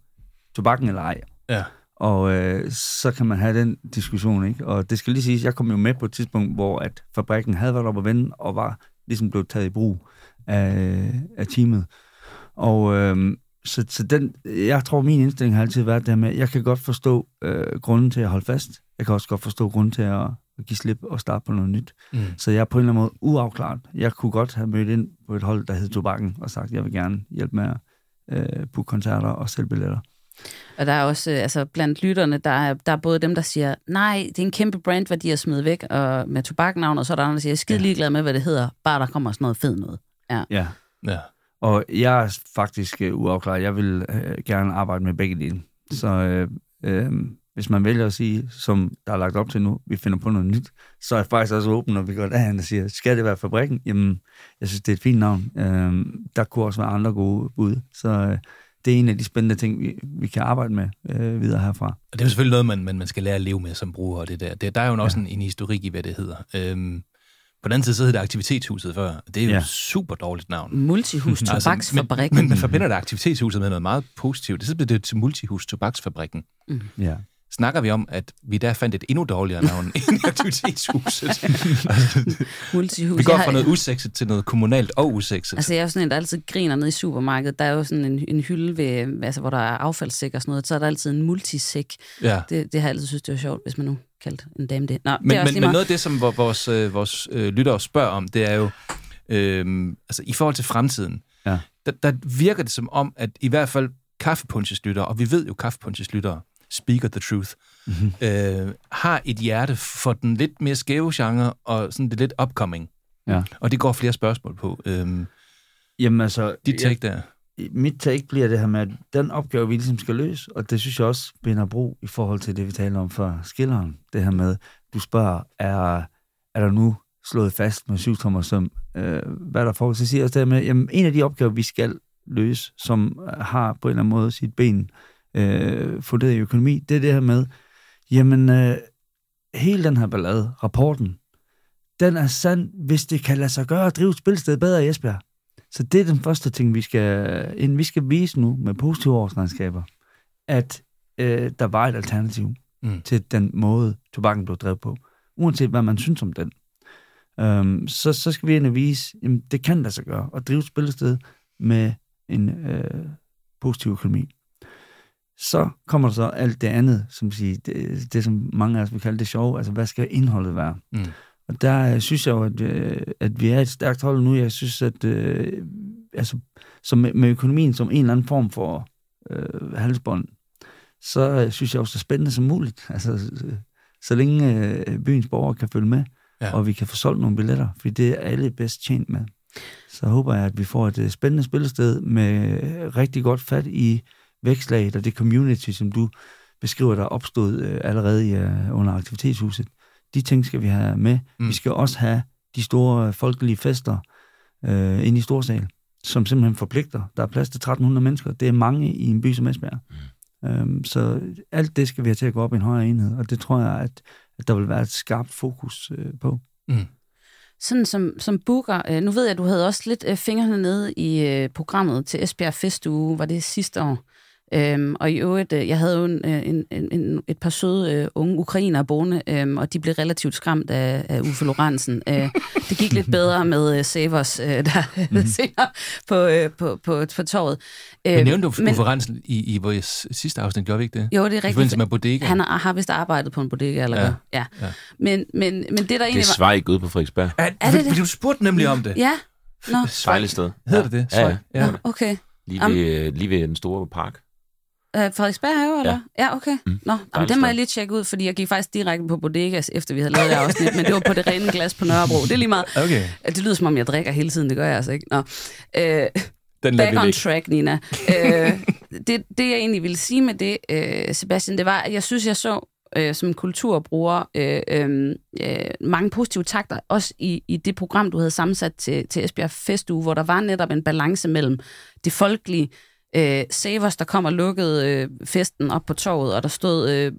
tobakken eller ej. Ja. Og øh, så kan man have den diskussion, ikke? Og det skal lige siges, jeg kom jo med på et tidspunkt, hvor at fabrikken havde været op at vende, og var ligesom blevet taget i brug af, af teamet. Og øh, så, så den, jeg tror, min indstilling har altid været det her med, jeg kan godt forstå øh, grunden til at holde fast. Jeg kan også godt forstå grunden til at, at give slip og starte på noget nyt. Mm. Så jeg er på en eller anden måde uafklaret. Jeg kunne godt have mødt ind på et hold, der hed Tobakken, og sagt, jeg vil gerne hjælpe med at øh, booke koncerter og sælge billetter. Og der er også, øh, altså blandt lytterne, der er, der er både dem, der siger, nej, det er en kæmpe brandværdi at smide væk og med tobaknavn, og så er der andre, der siger, jeg er skide ligeglad med, hvad det hedder, bare der kommer sådan noget fedt noget. Ja. Ja. Ja. Og jeg er faktisk øh, uafklaret. Jeg vil øh, gerne arbejde med begge dele. Så øh, øh, hvis man vælger at sige, som der er lagt op til nu, vi finder på noget nyt, så er jeg faktisk også åben, når vi går derhen og siger, skal det være fabrikken? Jamen, jeg synes, det er et fint navn. Øh, der kunne også være andre gode bud. Så øh, det er en af de spændende ting, vi, vi kan arbejde med øh, videre herfra. Og det er jo selvfølgelig noget, man, man, man skal lære at leve med som bruger, og det der. Det, der er jo også en, en historik i, hvad det hedder. Øhm, på den anden side, så hed det Aktivitetshuset før. Det er jo Ja. et super dårligt navn. Multihus Tobaksfabrikken. men, men man forbinder det Aktivitetshuset med noget meget positivt. Det så blev det til Multihus Tobaksfabrikken. Ja. Snakker vi om, at vi der fandt et endnu dårligere navn [LAUGHS] end Aktivitetshuset. [LAUGHS] Multihus. vi går fra noget usekset til noget kommunalt og usekset. Altså, jeg er jo sådan en, der altid griner ned i supermarkedet. Der er jo sådan en, en hylde, ved, altså, hvor der er affaldssæk og sådan noget. Så er der altid en multisæk. Ja. Det, det har jeg altid synes, det var sjovt, hvis man nu kaldte en dame det. Nå, Men, det er men, men noget af det, som vor- vores, øh, vores øh, lyttere spørger om, det er jo, øh, altså i forhold til fremtiden, Ja. der, der virker det som om, at i hvert fald kaffepunches lyttere, og vi ved jo kaffepunches lyttere, speaker the truth, Mhm. øh, har et hjerte for den lidt mere skæve genre, og sådan det lidt upcoming. Ja. Og det går flere spørgsmål på. Øh, Jamen altså... dit take der. mit take bliver det her med, at den opgave, vi ligesom skal løse, og det synes jeg også binder bro i forhold til det, vi taler om før skilleren. Det her med, du spørger, er, er der nu slået fast med syvtommer søm, øh, hvad der foregår? Så siger jeg også det her med, jamen en af de opgaver, vi skal løse, som har på en eller anden måde sit ben øh, funderet i økonomi, det er det her med, jamen øh, hele den her ballade, rapporten, den er sand, hvis det kan lade sig gøre at drive et spilsted bedre i Esbjerg. Så det er den første ting, vi skal, inden vi skal vise nu med positive årsregnskaber, at øh, der var et alternativ Mm. mm. til den måde, tobakken blev drevet på. Uanset hvad man synes om den. Øhm, så, så skal vi ind og vise, at det kan lade sig gøre at drive et spillested med en øh, positiv økonomi. Så kommer der så alt det andet, som siger, det, det som mange af os vil kalde det sjove, altså hvad skal indholdet være? Mm. Og der øh, synes jeg jo, at, øh, at vi er et stærkt hold nu. Jeg synes, at øh, altså, så med, med økonomien som en eller anden form for øh, halsbånd, så øh, synes jeg også, er spændende som muligt. [LAUGHS] Altså, øh, så længe øh, byens borgere kan følge med, Ja. og vi kan få solgt nogle billetter, for det er alle bedst tjent med. Så håber jeg, at vi får et spændende spillested med rigtig godt fat i vækstlaget og det community, som du beskriver, der er opstået øh, allerede i, øh, under aktivitetshuset. De ting skal vi have med. Mm. Vi skal også have de store øh, folkelige fester øh, inde i Storsal, som simpelthen forpligter. Der er plads til 1300 mennesker. Det er mange i en by som Esbjerg. Mm. Øhm, så alt det skal vi have til at gå op i en højere enhed, og det tror jeg, at, at der vil være et skarpt fokus øh, på. Mm. Sådan som, som booker, øh, nu ved jeg, at du havde også lidt øh, fingrene nede i øh, programmet til Esbjerg Festuge, var det sidste år. Øhm, og i øvrigt, øh, jeg havde jo en, øh, en, en, en, et par søde øh, unge ukrainere boende, øh, og de blev relativt skræmt af, af Uffe Lorentzen. Øh, [LAUGHS] det gik lidt bedre med øh, Savers øh, der [LAUGHS] mm. senere på, øh, på, på, på torvet. Øh, men nævnte du Uffe Lorentzen i, i vores sidste afsnit, gjorde vi ikke det? Jo, det er rigtigt. I forbindelse med bodega. Han har, har vist arbejdet på en bodega, eller Ja. hvad? Ja. Ja. Men, men, men det, der Det er egentlig var... Svejk ude på Frederiksberg. Er, Er det det? Du spurgte nemlig om det. Ja, nå, Dejligt sted. Hedder det det? Ja, ja. Ja. okay. Lige ved, lige ved den store park. Øh, Frederiksberg have, eller? Ja, ja okay. Mm. Nå, jamen, det må jeg lige tjekke ud, fordi jeg gik faktisk direkte på bodegas, efter vi havde lavet det afsnit, men det var på det rene glas på Nørrebro. Det er lige meget. Okay. Det lyder som om, jeg drikker hele tiden, det gør jeg altså ikke. Nå. Øh, Den back on track, Nina. øh, det, det, jeg egentlig ville sige med det, øh, Sebastian, det var, at jeg synes, jeg så øh, som kulturbruger øh, øh, øh, mange positive takter, også i, i det program, du havde sammensat til, til Esbjerg Festuge, hvor der var netop en balance mellem det folkelige, øh, Savers, der kom og lukkede øh, festen op på torvet, og der stod øh,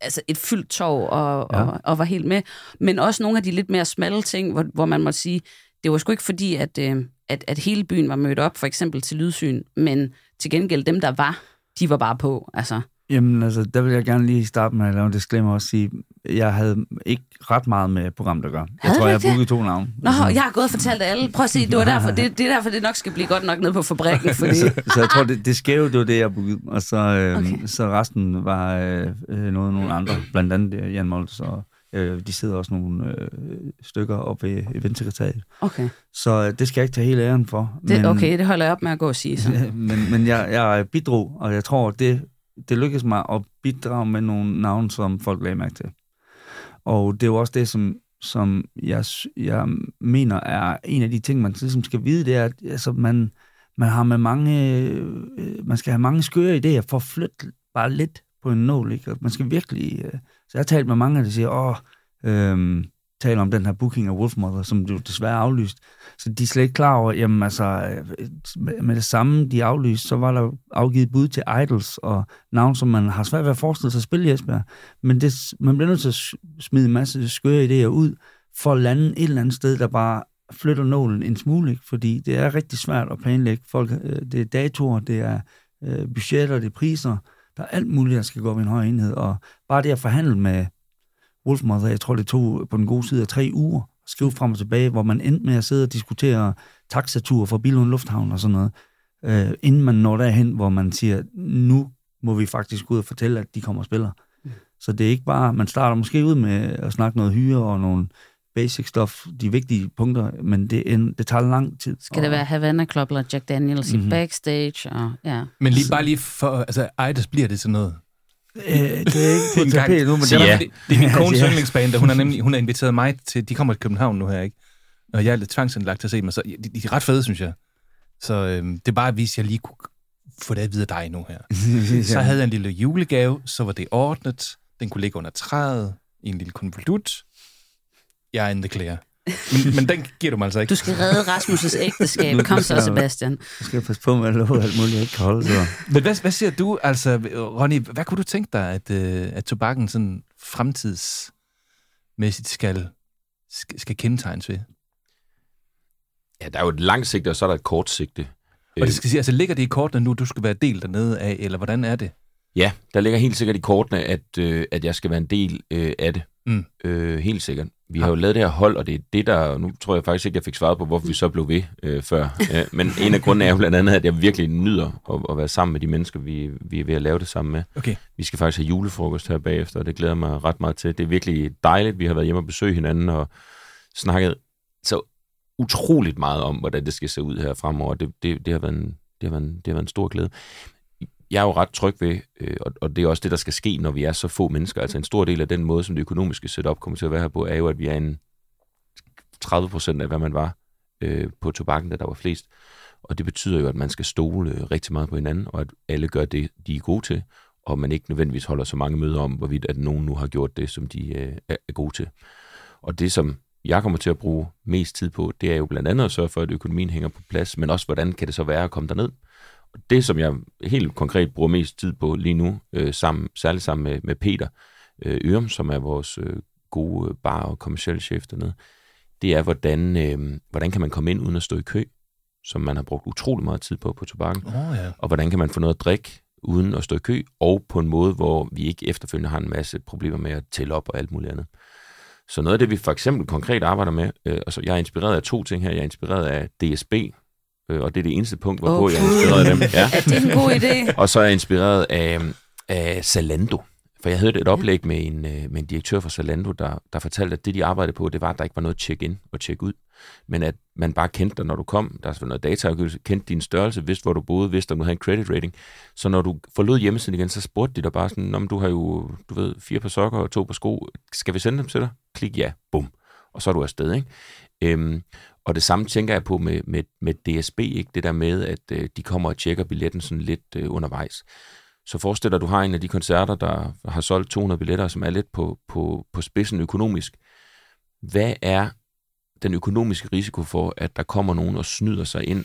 altså et fyldt torv og, ja. Og, og var helt med. Men også nogle af de lidt mere smalle ting, hvor, hvor man må sige, det var sgu ikke fordi, at, øh, at, at hele byen var mødt op, for eksempel til lydsyn, men til gengæld dem, der var, de var bare på. Altså, Jamen, altså, der vil jeg gerne lige starte med at lave en disclaimer og sige, jeg havde ikke ret meget med programmet at gøre. Jeg Havde tror, jeg har booket to navne. Nå, jeg har gået og fortalt alle. Prøv at se, det, var derfor, det, det er derfor, det nok skal blive godt nok nede på fabrikken, [LAUGHS] fordi... så, så jeg tror, det, det skæve, det var det, jeg bookede. Og så, øh, Okay. så resten var øh, øh, noget nogle andre. Blandt andet øh, Jan Moltz, og øh, de sidder også nogle øh, stykker oppe ved eventsekretariat. Okay, Så øh, det skal jeg ikke tage hele æren for. det, okay, det holder jeg op med at gå og sige så. [LAUGHS] men, men jeg, jeg bidrog, og jeg tror, det, det lykkedes mig at bidrage med nogle navne, som folk lagde mærke til. Og det er jo også det, som, som jeg, jeg mener er en af de ting, man ligesom skal vide, det er, at altså, man, man har med mange, øh, man skal have mange skøre idéer for at flytte bare lidt på en nål, ikke? Og man skal virkelig, øh, så jeg har talt med mange, der siger, åh, øh, taler om den her booking af Wolfmother, som jo desværre er aflyst. Så de er slet ikke klar over, jamen altså, med- det samme, de er aflyst, så var der afgivet bud til Idols og navn, som man har svært ved at forestille sig at spille i Esbjerg. Men det, man bliver nødt til at smide en masse skøre idéer ud, for at lande et eller andet sted, der bare flytter nålen en smule, ikke? fordi det er rigtig svært at planlægge. Folk, øh, det er datoer, det er øh, budgetter, det er priser, der er alt muligt, der skal gå op i en høj enhed, og bare det at forhandle med Wolfmother, jeg tror, det tog på den gode side af tre uger, at skrive frem og tilbage, hvor man endte med at sidde og diskutere taxatur fra Billund Lufthavn og sådan noget, øh, inden man når derhen, hvor man siger, nu må vi faktisk gå ud og fortælle, at de kommer og spiller. Mm. Så det er ikke bare, man starter måske ud med at snakke noget hyre og nogle basic stuff, de vigtige punkter, men det, en, det tager lang tid. Skal det være Havana Club eller Jack Daniels Mhm. i backstage? Og, ja. Men lige, bare lige for... Altså, Eidos bliver det sådan noget. Øh, det er ikke på tapet nu, men det, ja. det er min [LAUGHS] kones Ja. hun har nemlig hun har inviteret mig til... De kommer til København nu her, ikke? Og jeg er lidt tvangsindlagt til at se dem, så de, de er ret fede, synes jeg. Så øhm, det er bare, hvis jeg lige kunne få det at vide af dig nu her. [LAUGHS] Så havde jeg en lille julegave, så var det ordnet. Den kunne ligge under træet i en lille konvolut. Jeg er in the clear. Men, men den giver du mig altså ikke. Du skal redde Rasmus' ægteskab. Kom så, Sebastian. Nu skal passe på med at love alt muligt, jeg ikke kan holde så. Men hvad, hvad siger du, altså, Ronny, hvad kunne du tænke dig, at, øh, at tobakken sådan fremtidsmæssigt skal, skal, skal kendetegnes ved? Ja, der er jo et langt sigte, og så er der et kort sigte. Og det skal sige, altså ligger det i kortene nu, du skal være del dernede af, eller hvordan er det? Ja, der ligger helt sikkert i kortene, at, øh, at jeg skal være en del øh, af det. Mm. Øh, helt sikkert. Vi har jo lavet det her hold, og det er det, der... Nu tror jeg faktisk ikke, jeg fik svaret på, hvorfor vi så blev ved øh, før. Øh, men en af grundene er jo blandt andet, at jeg virkelig nyder at, at være sammen med de mennesker, vi, vi er ved at lave det sammen med. Okay. Vi skal faktisk have julefrokost her bagefter, og det glæder mig ret meget til. Det er virkelig dejligt. Vi har været hjemme og besøgt hinanden og snakket så utroligt meget om, hvordan det skal se ud her fremover. Det, det, det, har, været en, det, har, været en, det har været en stor glæde jeg er jo ret tryg ved, øh, og, og det er også det, der skal ske, når vi er så få mennesker. Altså en stor del af den måde, som det økonomiske setup kommer til at være her på, er jo, at vi er en 30 procent af, hvad man var øh, på tobakken, da der var flest. Og det betyder jo, at man skal stole øh, rigtig meget på hinanden, og at alle gør det, de er gode til, og man ikke nødvendigvis holder så mange møder om, hvorvidt at nogen nu har gjort det, som de øh, er gode til. Og det, som jeg kommer til at bruge mest tid på, det er jo blandt andet at sørge for, at økonomien hænger på plads, men også, hvordan kan det så være at komme derned? Det, som jeg helt konkret bruger mest tid på lige nu, øh, sammen, særligt sammen med, med Peter øh, Ørum, som er vores øh, gode bar- og kommersielle chef dernede, det er, hvordan, øh, hvordan kan man komme ind uden at stå i kø, som man har brugt utrolig meget tid på på tobakken, oh, ja. og hvordan kan man få noget at drikke uden at stå i kø, og på en måde, hvor vi ikke efterfølgende har en masse problemer med at tælle op og alt muligt andet. Så noget af det, vi for eksempel konkret arbejder med, øh, altså jeg er inspireret af to ting her. Jeg er inspireret af DSB, øh, og det er det eneste punkt, hvorpå oh, jeg er inspireret af dem. Ja. [LAUGHS] er det en god idé? og så er jeg inspireret af, af Zalando. For jeg hørte et oplæg med en, øh, med en direktør fra Zalando, der, der fortalte, at det, de arbejdede på, det var, at der ikke var noget check-in og check-ud. Men at man bare kendte dig, når du kom. Der er noget dataafgivelse, kendte din størrelse, vidste, hvor du boede, vidste, om du havde en credit rating. Så når du forlod hjemmesiden igen, så spurgte de dig bare sådan, om du har jo, du ved, fire par sokker og to par sko. Skal vi sende dem til dig? Klik ja. Bum. Og så er du afsted, ikke? Øhm, og det samme tænker jeg på med, med, med DSB, ikke? det der med, at øh, de kommer og tjekker billetten sådan lidt øh, undervejs. Så forestil dig, at du har en af de koncerter, der har solgt 200 billetter, som er lidt på, på, på spidsen økonomisk. Hvad er den økonomiske risiko for, at der kommer nogen og snyder sig ind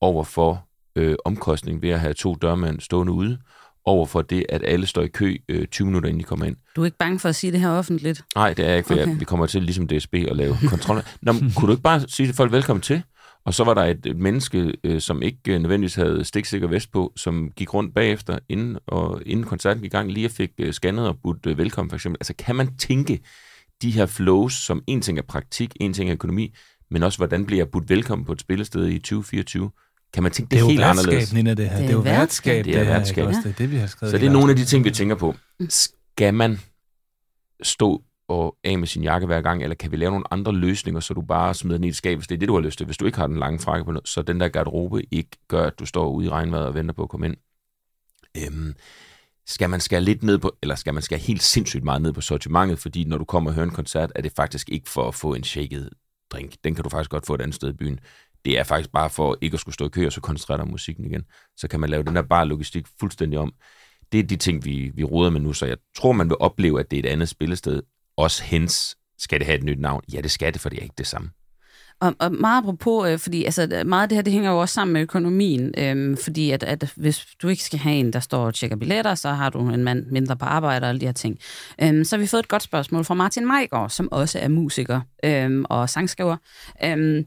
over for øh, omkostning ved at have to dørmænd stående ude, over for det, at alle står i kø øh, 20 minutter, inden de kommer ind. Du er ikke bange for at sige det her offentligt? Nej, det er jeg ikke, for okay. jeg, vi kommer til, ligesom DSB, at lave [LAUGHS] kontrol. Nå, kunne du ikke bare sige til folk velkommen til? Og så var der et, et menneske, øh, som ikke øh, nødvendigvis havde stiksikker vest på, som gik rundt bagefter, inden, og, inden koncerten gik i gang, lige fik øh, scannet og budt øh, velkommen, for eksempel. Altså, kan man tænke de her flows, som en ting er praktik, en ting er økonomi, men også, hvordan bliver jeg budt velkommen på et spillested i 2024? Kan man tænke det, det helt anderledes. Det er jo det her. Det er jo værtskab. Det er værtskab. Det er, det, er det, vi har skrevet. Så det er nogle af de ting, vi tænker på. Skal man stå og af med sin jakke hver gang, eller kan vi lave nogle andre løsninger, så du bare smider den i et skab, hvis det er det, du har lyst til. Hvis du ikke har den lange frakke på, så den der garderobe ikke gør, at du står ude i regnvejret og venter på at komme ind. Øhm, skal man skære lidt ned på, eller skal man skære helt sindssygt meget ned på sortimentet, fordi når du kommer og hører en koncert, er det faktisk ikke for at få en shaket drink. Den kan du faktisk godt få et andet sted i byen det er faktisk bare for ikke at skulle stå i kø og så koncentrere dig om musikken igen. Så kan man lave den der bare logistik fuldstændig om. Det er de ting, vi, vi roder med nu, så jeg tror, man vil opleve, at det er et andet spillested. Også hens skal det have et nyt navn. Ja, det skal det, for det er ikke det samme. Og, og meget apropos, øh, fordi altså, meget af det her, det hænger jo også sammen med økonomien, øh, fordi at, at hvis du ikke skal have en, der står og tjekker billetter, så har du en mand mindre på arbejde og alle de her ting. Øh, så har vi fået et godt spørgsmål fra Martin Meigård, som også er musiker øh, og sangskriver. Øh,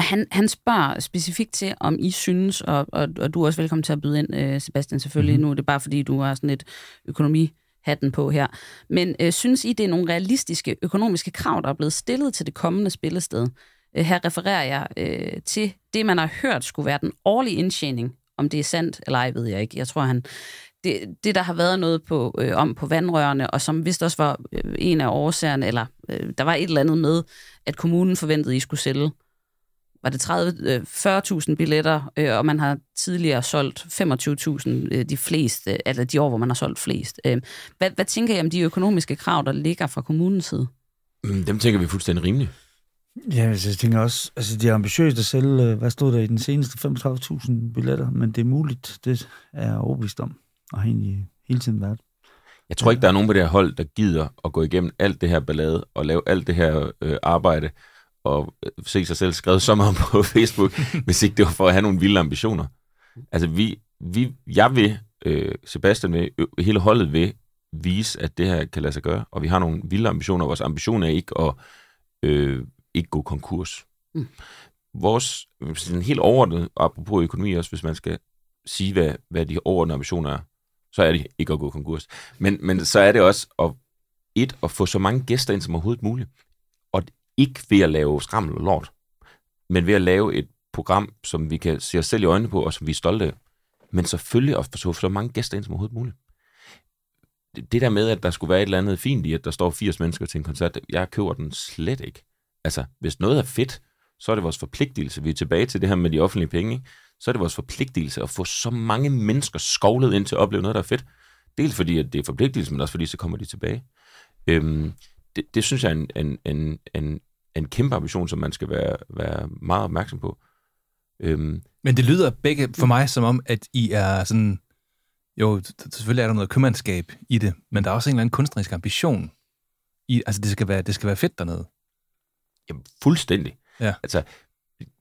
han, han spørger specifikt til, om I synes, og, og, og du er også velkommen til at byde ind, øh, Sebastian, selvfølgelig. Mm. Nu er det bare, fordi du har sådan et økonomihatten på her. Men øh, synes I, det er nogle realistiske økonomiske krav, der er blevet stillet til det kommende spillested? Øh, her refererer jeg øh, til det, man har hørt skulle være den årlige indtjening. Om det er sandt eller ej, ved jeg ikke. Jeg tror, han det, det, der har været noget på, øh, om på vandrørene, og som vist også var øh, en af årsagerne, eller øh, der var et eller andet med, at kommunen forventede, at I skulle sælge var det 30, 40.000 øh, billetter, øh, og man har tidligere solgt 25.000 øh, de fleste, eller de år, hvor man har solgt flest. Hvad, hvad tænker I om de økonomiske krav, der ligger fra kommunens side? Mm, dem tænker vi fuldstændig rimeligt. Ja, altså, jeg tænker også, altså de er ambitiøse at sælge, hvad stod der i den seneste, 35.000 billetter, men det er muligt, det er overbevist om, og har egentlig hele tiden været. Jeg tror ikke, der er nogen på det her hold, der gider at gå igennem alt det her ballade og lave alt det her øh, arbejde, og se sig selv skrevet så meget [LAUGHS] på Facebook, hvis ikke det var for at have nogle vilde ambitioner. Altså, vi, vi, jeg vil, øh, Sebastian vil, øh, hele holdet vil vise, at det her kan lade sig gøre, og vi har nogle vilde ambitioner. Vores ambition er ikke at øh, ikke gå konkurs. Mm. Vores sådan helt overordnet, apropos økonomi også, hvis man skal sige, hvad, hvad de overordnede ambitioner er. Så er det ikke at gå konkurs. Men, men så er det også at, et, at få så mange gæster ind som overhovedet muligt. Og ikke ved at lave skrammel og lort, men ved at lave et program, som vi kan se os selv i øjnene på, og som vi er stolte af. Men selvfølgelig at få så mange gæster ind som overhovedet muligt. Det, der med, at der skulle være et eller andet fint i, at der står 80 mennesker til en koncert, jeg køber den slet ikke. Altså, hvis noget er fedt, så er det vores forpligtelse. Vi er tilbage til det her med de offentlige penge. Ikke? Så er det vores forpligtelse at få så mange mennesker skovlet ind til at opleve noget, der er fedt. Dels fordi, at det er forpligtelse, men også fordi, så kommer de tilbage. Øhm, det, det synes jeg er en, en, en, en, en kæmpe ambition, som man skal være, være meget opmærksom på. Øhm, Men det lyder begge for mig som om, at I er sådan... Jo, selvfølgelig er der noget købmandskab i det, men der er også en eller anden kunstnerisk ambition. I, altså, det skal, være, det skal være fedt dernede. Jamen, fuldstændig. Ja. Altså,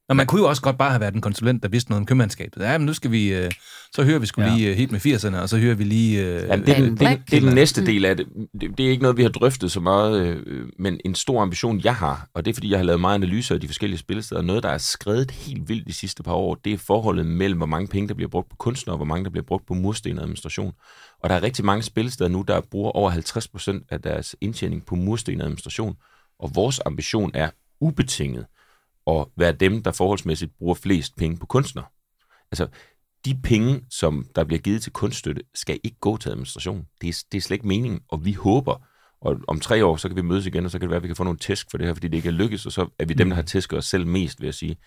og man kunne jo også godt bare have været en konsulent, der vidste noget om købmandskabet. Ja, men nu skal vi... Øh, så hører vi skulle ja. lige øh, helt med 80'erne, og så hører vi lige... Øh, Jamen, det, er den, det, det er den næste del af det. det. Det er ikke noget, vi har drøftet så meget, øh, men en stor ambition, jeg har, og det er, fordi jeg har lavet meget analyser af de forskellige spillesteder, noget, der er skrevet helt vildt de sidste par år, det er forholdet mellem, hvor mange penge, der bliver brugt på kunstnere, og hvor mange, der bliver brugt på mursten og administration. Og der er rigtig mange spillesteder nu, der bruger over 50 procent af deres indtjening på mursten og administration. Og vores ambition er ubetinget, at være dem, der forholdsmæssigt bruger flest penge på kunstnere. Altså, de penge, som der bliver givet til kunststøtte, skal ikke gå til administration. Det er, det er slet ikke meningen, og vi håber, og om tre år, så kan vi mødes igen, og så kan det være, at vi kan få nogle tæsk for det her, fordi det ikke er lykkes, og så er vi dem, der har tæsket os selv mest, vil jeg sige.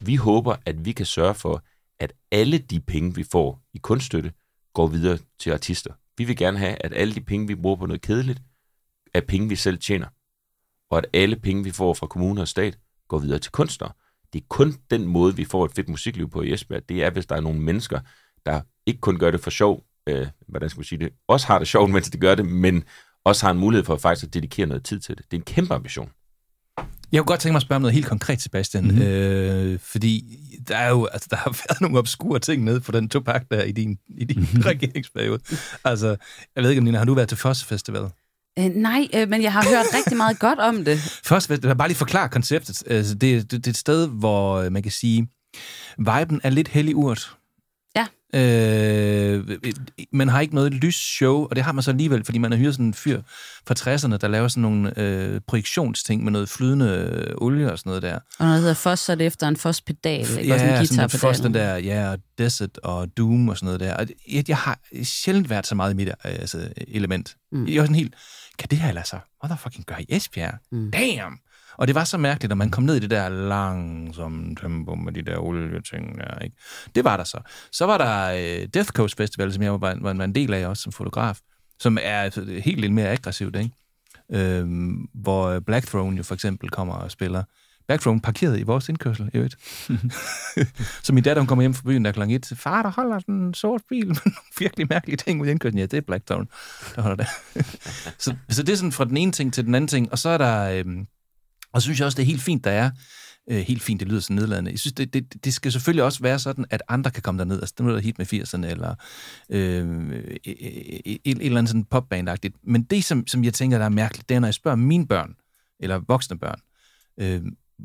Vi håber, at vi kan sørge for, at alle de penge, vi får i kunststøtte, går videre til artister. Vi vil gerne have, at alle de penge, vi bruger på noget kedeligt, er penge, vi selv tjener. Og at alle penge, vi får fra kommuner og stat, går videre til kunstnere. Det er kun den måde, vi får et fedt musikliv på i Esbjerg. Det er, hvis der er nogle mennesker, der ikke kun gør det for sjov, øh, hvordan skal man sige det, også har det sjovt, mens de gør det, men også har en mulighed for at faktisk at dedikere noget tid til det. Det er en kæmpe ambition. Jeg kunne godt tænke mig at spørge om noget helt konkret, Sebastian. Mm-hmm. Øh, fordi der er jo altså, der har [LAUGHS] været nogle obskure ting nede på den topak der i din, i din mm-hmm. [LAUGHS] regeringsperiode. Altså, jeg ved ikke, om Nina, har du været til Fosse Festival? Øh, nej, øh, men jeg har hørt rigtig meget godt om det. [LAUGHS] Først vil jeg bare lige forklare konceptet. Altså, det, det, det er et sted, hvor man kan sige, viben er lidt hellig urt. Ja. Øh, man har ikke noget lys show, og det har man så alligevel, fordi man har hyret sådan en fyr fra 60'erne, der laver sådan nogle øh, projektionsting med noget flydende øh, olie og sådan noget der. Og når det hedder Foss, så er det efter en Foss-pedal, ikke? Ja, Også en sådan en guitar Foss, den der, ja, og Desert og Doom og sådan noget der. Og jeg, jeg har sjældent været så meget i mit altså, element. Mm. Jeg var sådan helt, kan det her lade sig motherfucking gøre i Esbjerg? Mm. Damn! Og det var så mærkeligt, når man kom ned i det der langsomme tempo med de der olieting der, ikke? Det var der så. Så var der øh, Death Coast Festival, som jeg var, var, var en del af også som fotograf, som er helt lidt mere aggressivt, ikke? Øhm, hvor Black Throne jo for eksempel kommer og spiller backroom parkeret i vores indkørsel, i øvrigt. [LAUGHS] så min datter, hun kommer hjem fra byen der kl. 1, far, der holder sådan sort bil med nogle virkelig mærkelige ting ud i indkørslen. Ja, det er Blacktown, der holder der. [LAUGHS] så, så det er sådan fra den ene ting til den anden ting. Og så er der... Øhm, og så synes jeg også, det er helt fint, der er øh, helt fint, det lyder så nedladende. Jeg synes, det, det, det skal selvfølgelig også være sådan, at andre kan komme derned. Altså, det er hit med 80'erne, eller øhm, øh, et, et, et eller andet sådan popbandagtigt. Men det, som, som jeg tænker, der er mærkeligt, det er, når jeg spørger mine børn, eller voksne børn, øh,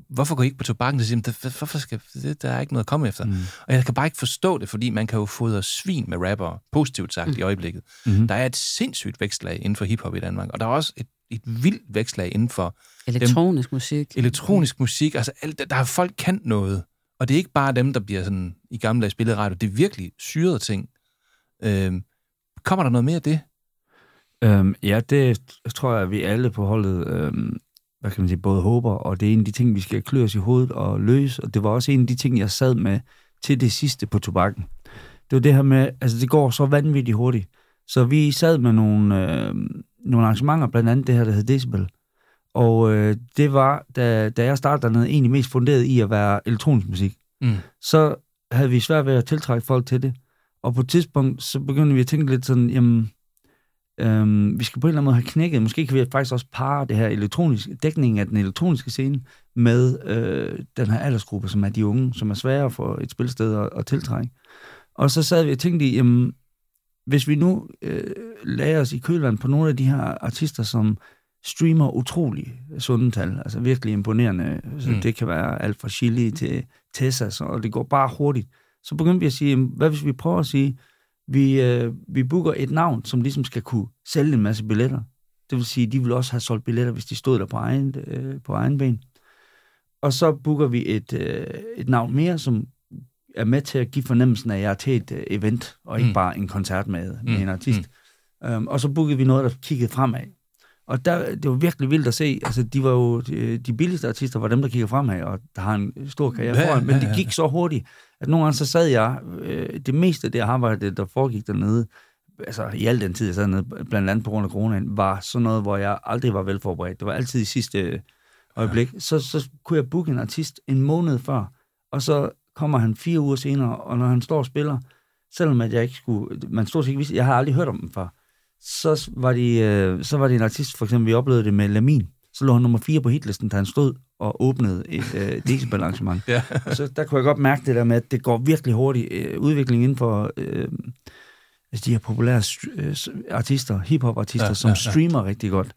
hvorfor går I ikke på tobakken? Så siger hvorfor skal, det, der er ikke noget at komme efter. Mm. Og jeg kan bare ikke forstå det, fordi man kan jo fodre svin med rapper, positivt sagt, mm. i øjeblikket. Mm. Der er et sindssygt vækstlag inden for hiphop i Danmark, og der er også et, et vildt vækstlag inden for... Elektronisk dem, musik. Elektronisk musik. Altså, alt, der er folk kan noget. Og det er ikke bare dem, der bliver sådan i gamle dage spillet radio. Det er virkelig syrede ting. Øhm, kommer der noget mere af det? Øhm, ja, det tror jeg, vi alle på holdet øhm, hvad kan man sige, både håber, og det er en af de ting, vi skal klø os i hovedet og løse, og det var også en af de ting, jeg sad med til det sidste på tobakken. Det var det her med, altså det går så vanvittigt hurtigt. Så vi sad med nogle, øh, nogle arrangementer, blandt andet det her, der hed Decibel. Og øh, det var, da, da jeg startede dernede, egentlig mest funderet i at være elektronisk musik. Mm. Så havde vi svært ved at tiltrække folk til det. Og på et tidspunkt, så begyndte vi at tænke lidt sådan, jamen, Øhm, vi skal på en eller anden måde have knækket. Måske kan vi faktisk også parre det her elektroniske, dækningen af den elektroniske scene med øh, den her aldersgruppe, som er de unge, som er svære for et spilsted at, at tiltrække. Og så sad vi og tænkte, jamen, hvis vi nu øh, lader os i kølvand på nogle af de her artister, som streamer utrolig sunde tal, altså virkelig imponerende. Så mm. Det kan være alt fra Chili til Tessa, så, og det går bare hurtigt. Så begyndte vi at sige, hvad hvis vi prøver at sige, Vi, øh, vi booker et navn, som ligesom skal kunne sælge en masse billetter. Det vil sige, de vil også have solgt billetter, hvis de stod der på egen, øh, på egen ben. Og så booker vi et, øh, et navn mere, som er med til at give fornemmelsen af, at jeg er til et øh, event, og ikke Mm. bare en koncert med, med Mm, en artist. Um, og så bookede vi noget, der kiggede fremad. Og der, det var virkelig vildt at se. Altså, de var jo de, de billigste artister, var dem, der kigger fremad, og der har en stor karriere Ja, foran. Men ja, det ja. gik så hurtigt, at nogle gange så sad jeg, øh, det meste af det arbejde, der foregik dernede, altså i al den tid, jeg sad nede, blandt andet på grund af coronaen, var sådan noget, hvor jeg aldrig var velforberedt. Det var altid i sidste øjeblik. Så, så kunne jeg booke en artist en måned før, og så kommer han fire uger senere, og når han står og spiller, selvom at jeg ikke skulle, man stort set ikke vidste, jeg har aldrig hørt om dem før, så var, de, øh, så var det en artist, for eksempel, vi oplevede det med Lamin, så lå han nummer 4 på hitlisten, da han stod og åbnede et øh, decibel-arrangement. [LAUGHS] Ja. Og så der kunne jeg godt mærke det der med, at det går virkelig hurtigt. Øh, udviklingen inden for øh, altså de her populære st- øh, artister, hiphop-artister, Ja, som ja, ja, ja. streamer rigtig godt.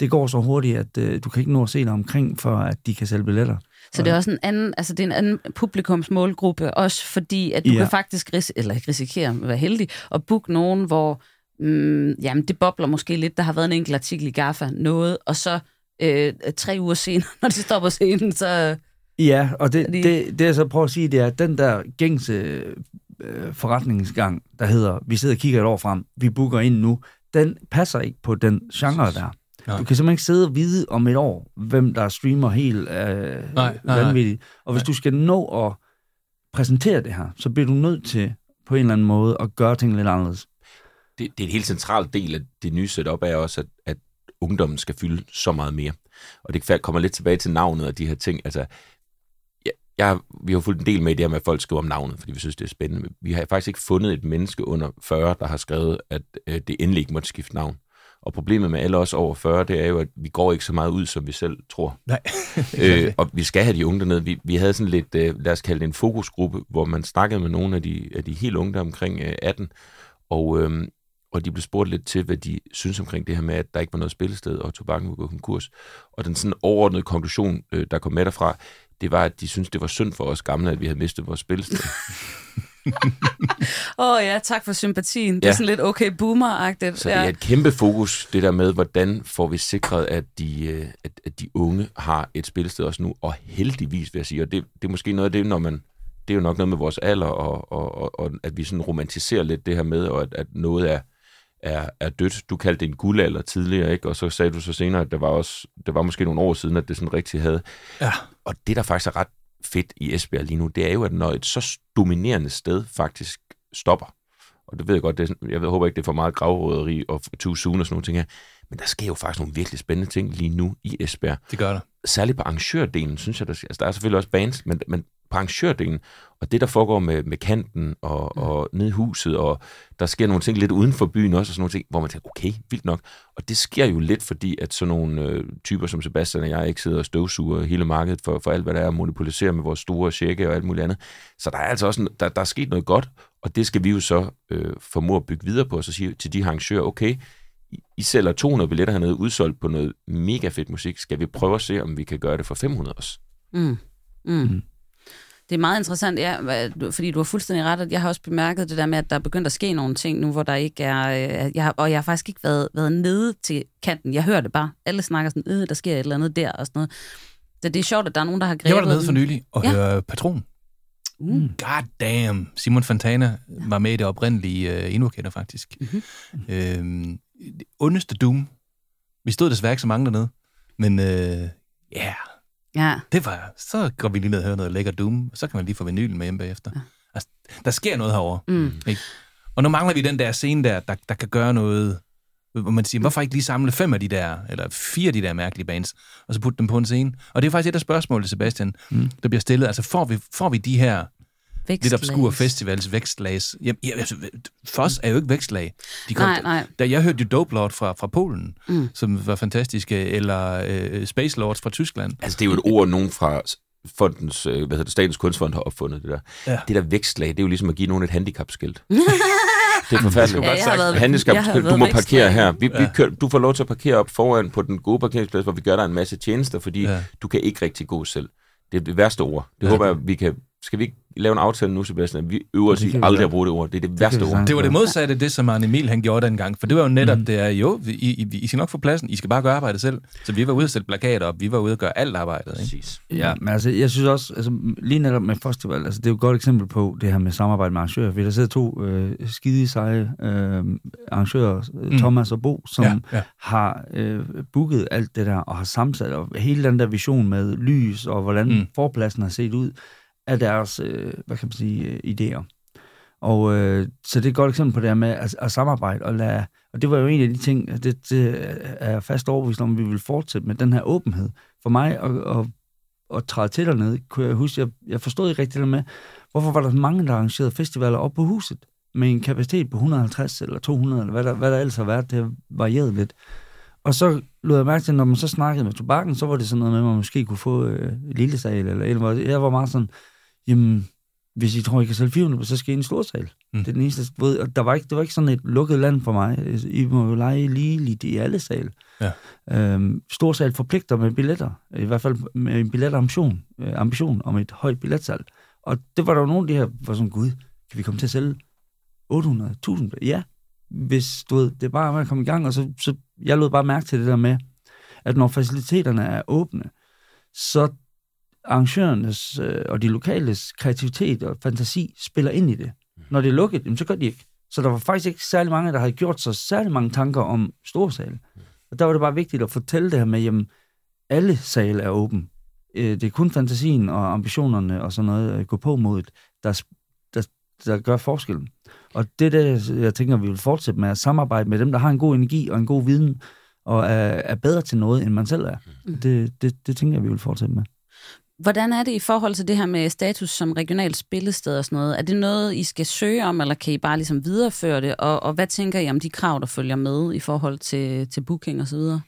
Det går så hurtigt, at øh, du kan ikke nå at se dig omkring, for at de kan sælge billetter. Så det er også en anden, altså det er en anden publikumsmålgruppe, også fordi, at du Ja. kan faktisk, ris- eller risikere at være heldig, at booke nogen, hvor mm, jamen, det bobler måske lidt. Der har været en enkelt artikel i GAFA, noget, og så øh, tre uger senere, [LAUGHS] når de står på scenen, så... Ja, og det, Fordi- det, det jeg så prøver at sige, det er, at den der gængse øh, forretningsgang, der hedder, vi sidder og kigger et år frem, vi booker ind nu, den passer ikke på den genre der. Nej. Du kan simpelthen ikke sidde og vide om et år, hvem der streamer helt øh, Nej, nej, nej. vanvittigt. Og hvis du skal nå at præsentere det her, så bliver du nødt til på en eller anden måde at gøre ting lidt anderledes. Det, det er en helt central del af det nye setup, er også, at, at ungdommen skal fylde så meget mere. Og det kommer lidt tilbage til navnet og de her ting. Altså, jeg, jeg, vi har fulgt en del med i det her med, at folk skriver om navnet, fordi vi synes, det er spændende. Vi har faktisk ikke fundet et menneske under 40, der har skrevet, at øh, det endelig ikke måtte skifte navn. Og problemet med alle os over 40, det er jo, at vi går ikke så meget ud, som vi selv tror. Nej. [LAUGHS] øh, og vi skal have de unge dernede. Vi, vi havde sådan lidt, øh, lad os kalde det en fokusgruppe, hvor man snakkede med nogle af de, af de helt unge, der er omkring øh, 18, og, øh, og de blev spurgt lidt til, hvad de synes omkring det her med, at der ikke var noget spillested, og tobakken ville gå konkurs. Og den sådan overordnede konklusion, øh, der kom med derfra, det var, at de synes det var synd for os gamle, at vi havde mistet vores spillested. [LAUGHS] Åh oh, ja, tak for sympatien. Det er Ja. sådan lidt okay boomer-agtigt. Så det er ja. et kæmpe fokus, det der med, hvordan får vi sikret, at de, øh, at, at de unge har et spillested også nu, og heldigvis vil jeg sige, og det, det er måske noget af det, når man, det er jo nok noget med vores alder, og, og, og, og at vi sådan romantiserer lidt det her med, og at, at noget er, er, er dødt. Du kaldte det en guldalder tidligere, ikke? Og så sagde du så senere, at det var, også, det var måske nogle år siden, at det sådan rigtig havde. Ja. Og det, der faktisk er ret fedt i Esbjerg lige nu, det er jo, at når et så dominerende sted faktisk stopper, og det ved jeg godt, det er, jeg ved, håber ikke, det er for meget gravråderi og too soon og sådan nogle ting her, men der sker jo faktisk nogle virkelig spændende ting lige nu i Esbjerg. Det gør der. Særligt på arrangørdelen, synes jeg, der, altså, der er selvfølgelig også bands, men, men på arrangørdelen, og det, der foregår med, med kanten og, og nede i huset, og der sker nogle ting lidt uden for byen også, og sådan nogle ting, hvor man tænker, okay, vildt nok. Og det sker jo lidt, fordi at sådan nogle øh, typer som Sebastian og jeg ikke sidder og støvsuger hele markedet for, for alt, hvad der er, og monopoliserer med vores store tjekke og alt muligt andet. Så der er altså også, en- der, der er sket noget godt, og det skal vi jo så øh, formå at bygge videre på, og så sige til de arrangører, okay, I- sælger 200 billetter hernede, udsolgt på noget mega fedt musik. Skal vi prøve at se, om vi kan gøre det for 500 også? Mm. Mm. Det er meget interessant, ja, fordi du har fuldstændig ret, at jeg har også bemærket det der med, at der er begyndt at ske nogle ting nu, hvor der ikke er... Øh, jeg har, og jeg har faktisk ikke været, været nede til kanten. Jeg hører det bare. Alle snakker sådan, øh, der sker et eller andet der og sådan noget. Så det er sjovt, at der er nogen, der har grebet Jeg var dernede for nylig og Ja. ja. høre Patron. Mm. God damn. Simon Fontana var med i det oprindelige uh, Invocator, faktisk. Mhm. Øhm, det ondeste Doom. Vi stod desværre ikke så mange dernede. Men øh, ja, yeah, Ja. det var... Så går vi lige ned og hører noget lækker Doom, og så kan man lige få vinylen med hjem bagefter. Ja. Altså, der sker noget herovre. Mm. Ikke? Og nu mangler vi den der scene der, der, der kan gøre noget, hvor man siger, hvorfor ikke lige samle fem af de der, eller fire af de der mærkelige bands, og så putte dem på en scene? Og det er faktisk et af spørgsmålene, Sebastian, mm. der bliver stillet. Altså, får vi, får vi de her lidt Vækstlags. obskure festivals vækstlags? Jamen, ja, altså, FOS er jo ikke vækstlag. De Nej, nej. Da jeg hørte jo Dope Lord fra, fra Polen, Mm. som var fantastiske, eller øh, Space Lords fra Tyskland. Altså, det er jo et ord, nogen fra fondens, øh, hvad hedder det, Statens Kunstfond har opfundet det der. Ja. Det der vækstlag, det er jo ligesom at give nogen et handicapskilt. [LAUGHS] Det er forfærdeligt. Ja, jeg har været- jeg har du må parkere her. Vi, vi Ja. kører, du får lov til at parkere op foran på den gode parkeringsplads, hvor vi gør dig en masse tjenester, fordi Ja. du kan ikke rigtig gå selv. Det er det værste ord. Det Ja. håber jeg, vi kan skal vi ikke lave en aftale nu, Sebastian, at vi øver os i vi aldrig at bruge det ord. Det er det, Det værste vi ord. Det var det modsatte, det som Arne Emil han gjorde dengang. For det var jo netop mm. det er, jo, I, I, I, I skal nok få pladsen, I skal bare gøre arbejdet selv. Så vi var ude at sætte plakater op, vi var ude at gøre alt arbejdet. Ikke? Præcis. Ja, men altså, jeg synes også, altså, lige netop med festival, altså, det er jo et godt eksempel på det her med samarbejde med arrangører, fordi der sidder to øh, skide seje øh, arrangører, mm. Mm. Thomas og Bo, som Ja, ja, har øh, booket alt det der, og har sammensat, og hele den der vision med lys, og hvordan mm. forpladsen har set ud, af deres, øh, hvad kan man sige, øh, idéer. Og øh, så det er et godt eksempel på det her med at, at samarbejde og lade, og det var jo en af de ting, det, det er jeg fast overbevist om, vi vil fortsætte med den her åbenhed. For mig og, og, og træde til dernede, kunne jeg huske, jeg, jeg forstod ikke rigtigt det med, hvorfor var der så mange, der arrangerede festivaler op på huset, med en kapacitet på 150 eller 200, eller hvad der, hvad der ellers har været, det varierede varieret lidt. Og så lod jeg mærke til, når man så snakkede med tobakken, så var det sådan noget med, at man måske kunne få øh, lille sal, eller eller. Jeg var meget sådan, jamen, hvis I tror, I kan sælge 400, så skal I i en stor sal. Mm. Det er den eneste, og der var ikke, det var ikke sådan et lukket land for mig. I må jo lege lige i alle sal. Ja. Øhm, stor sal forpligter med billetter, i hvert fald med en billetrambition øh, ambition om et højt billetsalg. Og det var der jo nogle af de her, var sådan, gud, kan vi komme til at sælge 800, 1000? Ja, hvis du ved, det er bare at komme i gang, og så, så jeg lod bare mærke til det der med, at når faciliteterne er åbne, så arrangørernes øh, og de lokales kreativitet og fantasi spiller ind i det. Når det er lukket, jamen, så gør de ikke. Så der var faktisk ikke særlig mange, der havde gjort sig særlig mange tanker om storsale. Og der var det bare vigtigt at fortælle det her med, jamen, alle sale er åben. Øh, Det er kun fantasien og ambitionerne og sådan noget, øh, gå på modet, der, der, der gør forskellen. Og det er det, jeg tænker, vi vil fortsætte med at samarbejde med dem, der har en god energi og en god viden, og er, er bedre til noget, end man selv er. Det, det, det tænker jeg, vi vil fortsætte med. Hvordan er det i forhold til det her med status som regionalt spillested og sådan noget? Er det noget, I skal søge om, eller kan I bare ligesom videreføre det? Og, og hvad tænker I om de krav, der følger med i forhold til, til booking og så videre?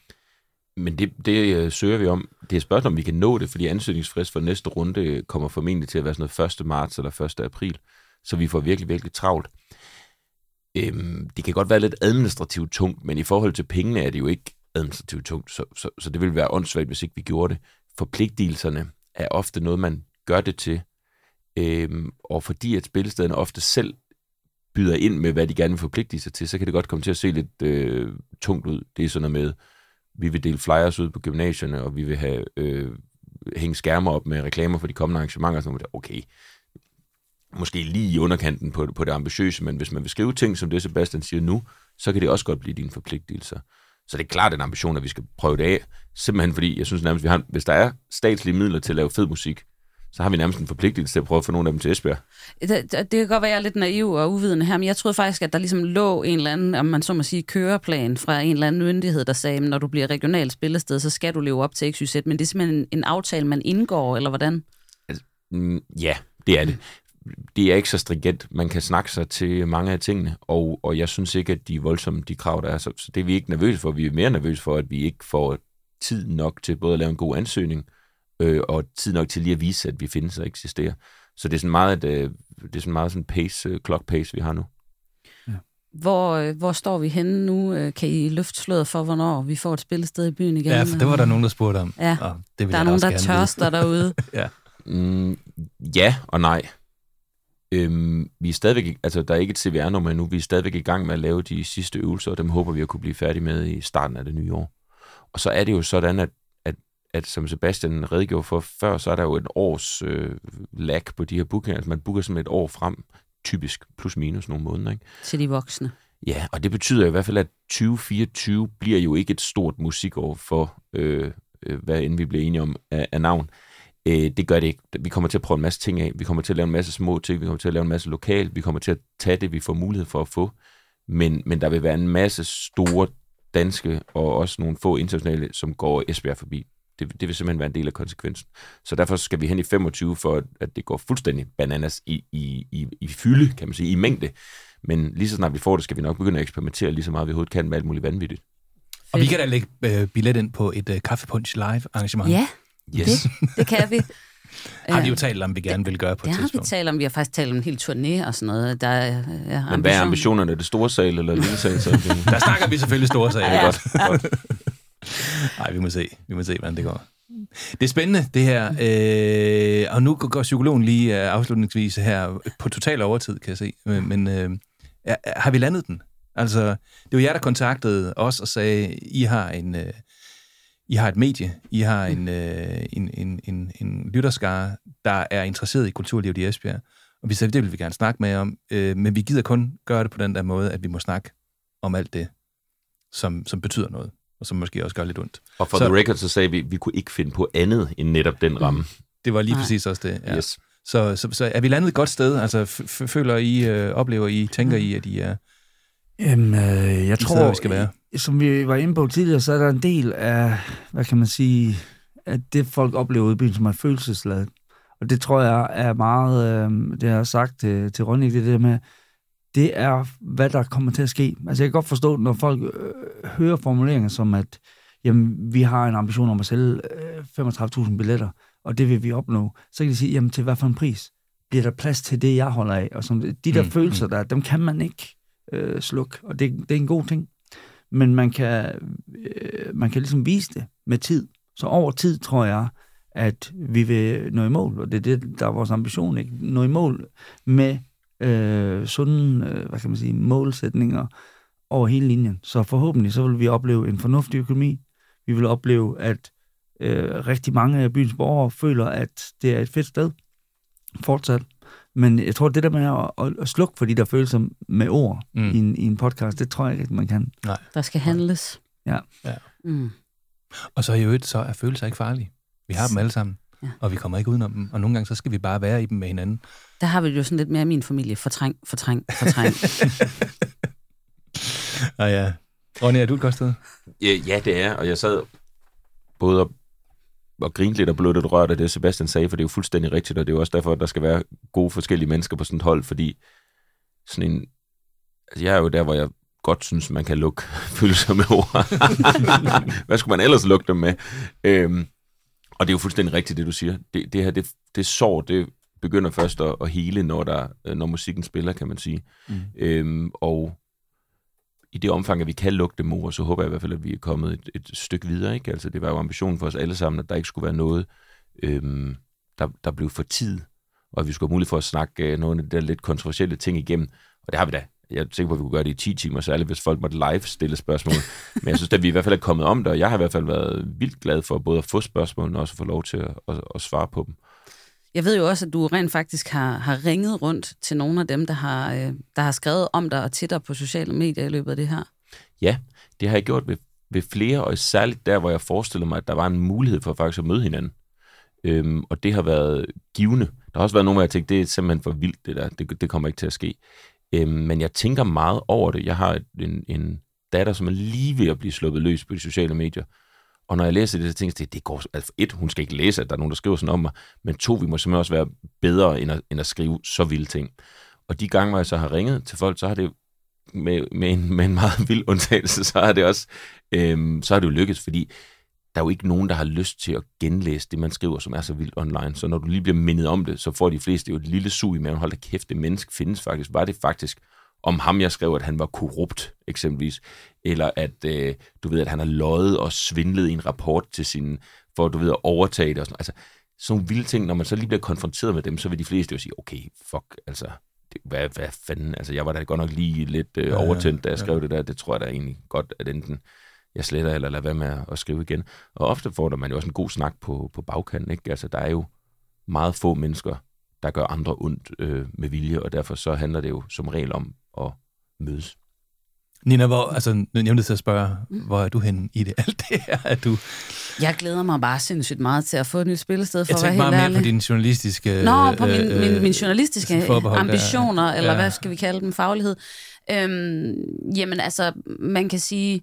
Men det, det øh, søger vi om. Det er et spørgsmål, om vi kan nå det, fordi ansøgningsfrist for næste runde kommer formentlig til at være sådan noget 1. marts eller 1. april. Så vi får virkelig, virkelig travlt. Øhm, det kan godt være lidt administrativt tungt, men i forhold til pengene er det jo ikke administrativt tungt, så, så, så det vil være åndssvagt, hvis ikke vi gjorde det. Forpligtelserne er ofte noget, man gør det til, øhm, og fordi at spillestederne ofte selv byder ind med, hvad de gerne vil forpligte sig til, så kan det godt komme til at se lidt øh, tungt ud. Det er sådan noget med, vi vil dele flyers ud på gymnasierne, og vi vil have øh, hænge skærmer op med reklamer for de kommende arrangementer, og sådan noget. Okay, måske lige i underkanten på, på det ambitiøse, men hvis man vil skrive ting, som det Sebastian siger nu, så kan det også godt blive dine forpligtelser. Så det er klart en ambition, at vi skal prøve det af, simpelthen fordi, jeg synes nærmest, vi har, hvis der er statslige midler til at lave fed musik, så har vi nærmest en forpligtelse til at prøve at få nogle af dem til Esbjerg. Det, det kan godt være, at jeg er lidt naiv og uvidende her, men jeg troede faktisk, at der ligesom lå en eller anden, om man så må sige, køreplan fra en eller anden myndighed, der sagde, at når du bliver regionalt spillested, så skal du leve op til XYZ, men det er simpelthen en, en aftale, man indgår, eller hvordan? Mm, ja, det er det. Det er ikke så stringent. Man kan snakke sig til mange af tingene, og, og jeg synes ikke, at de er voldsomme, de krav, der er. Så, så det er vi ikke nervøse for. Vi er mere nervøse for, at vi ikke får tid nok til både at lave en god ansøgning, øh, og tid nok til lige at vise, at vi findes og eksisterer. Så det er sådan meget, et, øh, det er sådan meget sådan pace, øh, clock pace, vi har nu. Hvor, øh, hvor står vi henne nu? Øh, Kan I løfte sløret for, hvornår vi får et spillested i byen igen? Ja, for det var der nogen, der spurgte om. Ja, og det vil der er jeg nogen, også der tørster derude. [LAUGHS] ja. Mm, ja og nej. Øhm, vi er stadigvæk, altså der er ikke et CVR-nummer endnu, vi er stadigvæk i gang med at lave de sidste øvelser, og dem håber vi at kunne blive færdige med i starten af det nye år. Og så er det jo sådan, at, at, at som Sebastian redegjorde for før, så er der jo et års øh, lag på de her bookinger, altså man booker simpelthen et år frem, typisk plus minus nogle måneder, ikke? Til de voksne. Ja, og det betyder i hvert fald, at 2024 bliver jo ikke et stort musikår for, øh, øh, hvad end vi bliver enige om af, af navn. Øh, det gør det ikke. Vi kommer til at prøve en masse ting af. Vi kommer til at lave en masse små ting. Vi kommer til at lave en masse lokalt. Vi kommer til at tage det, vi får mulighed for at få. Men, men der vil være en masse store danske og også nogle få internationale, som går Esbjerg forbi. Det, det vil simpelthen være en del af konsekvensen. Så derfor skal vi hen i 25, for at det går fuldstændig bananas i, i, i, i fylde, kan man sige, i mængde. Men lige så snart vi får det, skal vi nok begynde at eksperimentere lige så meget, vi overhovedet kan med alt muligt vanvittigt. Og vi kan da lægge øh, billet ind på et øh, kaffepunch live arrangement. Ja, Yes. det, det kan vi. [LAUGHS] Har vi Øh, jo talt om, vi gerne vil gøre på Det et har vi tidspunkt. talt om. Vi har faktisk talt om en hel turné og sådan noget. Der er, er Men hvad er ambitionerne? Er det store sal eller lille sal? Så [LAUGHS] Der snakker vi selvfølgelig store sager. Ja, Ja, godt. Nej, vi må se. Vi må se, hvordan det går. Det er spændende, det her. Øh, og nu går psykologen lige uh, afslutningsvis her på total overtid, kan jeg se. Men, men øh, har vi landet den? Altså, det var jer, der kontaktede os og sagde, I har en... Øh, I har et medie, I har en, øh, en, en, en, en lytterskare, der er interesseret i kulturlivet i Esbjerg. Og vi sagde, det vil vi gerne snakke med om, øh, men vi gider kun gøre det på den der måde, at vi må snakke om alt det, som, som betyder noget, og som måske også gør lidt ondt. Og for så, the record, så sagde vi, at vi kunne ikke finde på andet end netop den ramme. Det var lige Nej. præcis også det, ja. Yes. Så, så, så er vi landet et godt sted? Altså, føler I, øh, oplever I, tænker I, at I er Jamen, øh, jeg tror, steder, vi skal være? Som vi var inde på tidligere, så er der en del af, hvad kan man sige, at det folk oplever i byen, som er følelsesladet. Og det tror jeg er meget, øh, det har jeg sagt til, til Ronny, det der med, det er, hvad der kommer til at ske. Altså jeg kan godt forstå, når folk øh, hører formuleringer som, at jamen, vi har en ambition om at sælge øh, 35.000 billetter, og det vil vi opnå, så kan de sige, jamen til hvad for en pris? Bliver der plads til det, jeg holder af? Og sådan, de der mm, følelser mm. der, dem kan man ikke øh, slukke, og det, det er en god ting. Men man kan, øh, man kan ligesom vise det med tid. Så over tid tror jeg, at vi vil nå i mål, og det er det, der er vores ambition, ikke? Nå i mål med øh, sunde, øh, hvad kan man sige, målsætninger over hele linjen. Så forhåbentlig så vil vi opleve en fornuftig økonomi. Vi vil opleve, at øh, rigtig mange af byens borgere føler, at det er et fedt sted fortsat. Men jeg tror, det der med at, at, at slukke for de der følelser med ord mm. i, en, i en podcast, det tror jeg ikke, at man kan. Nej. Der skal handles. Ja. ja. Mm. Og så i øvrigt, så er følelser ikke farlige. Vi har dem alle sammen, ja. og vi kommer ikke udenom dem. Og nogle gange, så skal vi bare være i dem med hinanden. Der har vi jo sådan lidt mere min familie. Fortræng, fortræng, fortræng. [LAUGHS] ah, ja. Ronny, er du et godt sted? Ja, ja, det er. Og jeg sad både og, og grinte lidt og blev lidt rørt af det, Sebastian sagde, for det er jo fuldstændig rigtigt, og det er jo også derfor, at der skal være gode forskellige mennesker på sådan et hold, fordi sådan en... Altså, jeg er jo der, hvor jeg godt synes, man kan lukke [LAUGHS] følelser med ord. [LAUGHS] Hvad skulle man ellers lukke dem med? Øhm, og det er jo fuldstændig rigtigt, det du siger. Det, det her, det, det sår, det begynder først at, at hele, når, der, når musikken spiller, kan man sige. Mm. Øhm, og i det omfang, at vi kan lukke dem over, så håber jeg i hvert fald, at vi er kommet et, et stykke videre. Ikke? Altså, det var jo ambitionen for os alle sammen, at der ikke skulle være noget, øhm, der, der blev for tid, og at vi skulle have mulighed for at snakke øh, nogle af de der lidt kontroversielle ting igennem. Og det har vi da jeg er sikker på, at vi kunne gøre det i 10 timer, særligt hvis folk måtte live stille spørgsmål. [LAUGHS] Men jeg synes at vi i hvert fald er kommet om det, og jeg har i hvert fald været vildt glad for både at få spørgsmål, og også at få lov til at, at, at svare på dem. Jeg ved jo også, at du rent faktisk har, har ringet rundt til nogle af dem, der har, øh, der har skrevet om dig og til dig på sociale medier i løbet af det her. Ja, det har jeg gjort ved, ved flere, og særligt der, hvor jeg forestillede mig, at der var en mulighed for faktisk at møde hinanden. Øhm, og det har været givende. Der har også været nogle, hvor jeg tænkte, det er simpelthen for vildt, det der. Det, det kommer ikke til at ske. Øhm, men jeg tænker meget over det. Jeg har en, en datter, som er lige ved at blive sluppet løs på de sociale medier. Og når jeg læser det, så tænker jeg, det, det går... Altså et, hun skal ikke læse, at der er nogen, der skriver sådan om mig. Men to, vi må simpelthen også være bedre, end at, end at skrive så vilde ting. Og de gange, hvor jeg så har ringet til folk, så har det med, med, en, med en meget [LAUGHS] vild undtagelse, så har det også øhm, så har det jo lykkes, fordi der er jo ikke nogen, der har lyst til at genlæse det, man skriver, som er så vildt online. Så når du lige bliver mindet om det, så får de fleste jo et lille sug i maven. Hold da kæft, det menneske findes faktisk. Var det faktisk om ham, jeg skrev, at han var korrupt, eksempelvis? Eller at, øh, du ved, at han har løjet og svindlet i en rapport til sin, for du ved, at overtage det og sådan Altså, sådan nogle vilde ting, når man så lige bliver konfronteret med dem, så vil de fleste jo sige, okay, fuck, altså, det, hvad, hvad fanden, altså, jeg var da godt nok lige lidt øh, overtændt, da jeg skrev ja. det der, det tror jeg da egentlig godt, at enten jeg sletter eller lader være med at skrive igen. Og ofte får man jo også en god snak på, på bagkanten. Ikke? Altså, der er jo meget få mennesker, der gør andre ondt øh, med vilje, og derfor så handler det jo som regel om at mødes. Nina, hvor, altså, jeg nødt til at spørge, mm. hvor er du henne i det? Alt det her, er du... Jeg glæder mig bare sindssygt meget til at få et nyt spillested, for jeg at være helt ærlig. Jeg mere på dine journalistiske... Nå, på min, øh, min, min journalistiske ambitioner, der. eller ja. hvad skal vi kalde dem, faglighed. Øhm, jamen altså, man kan sige,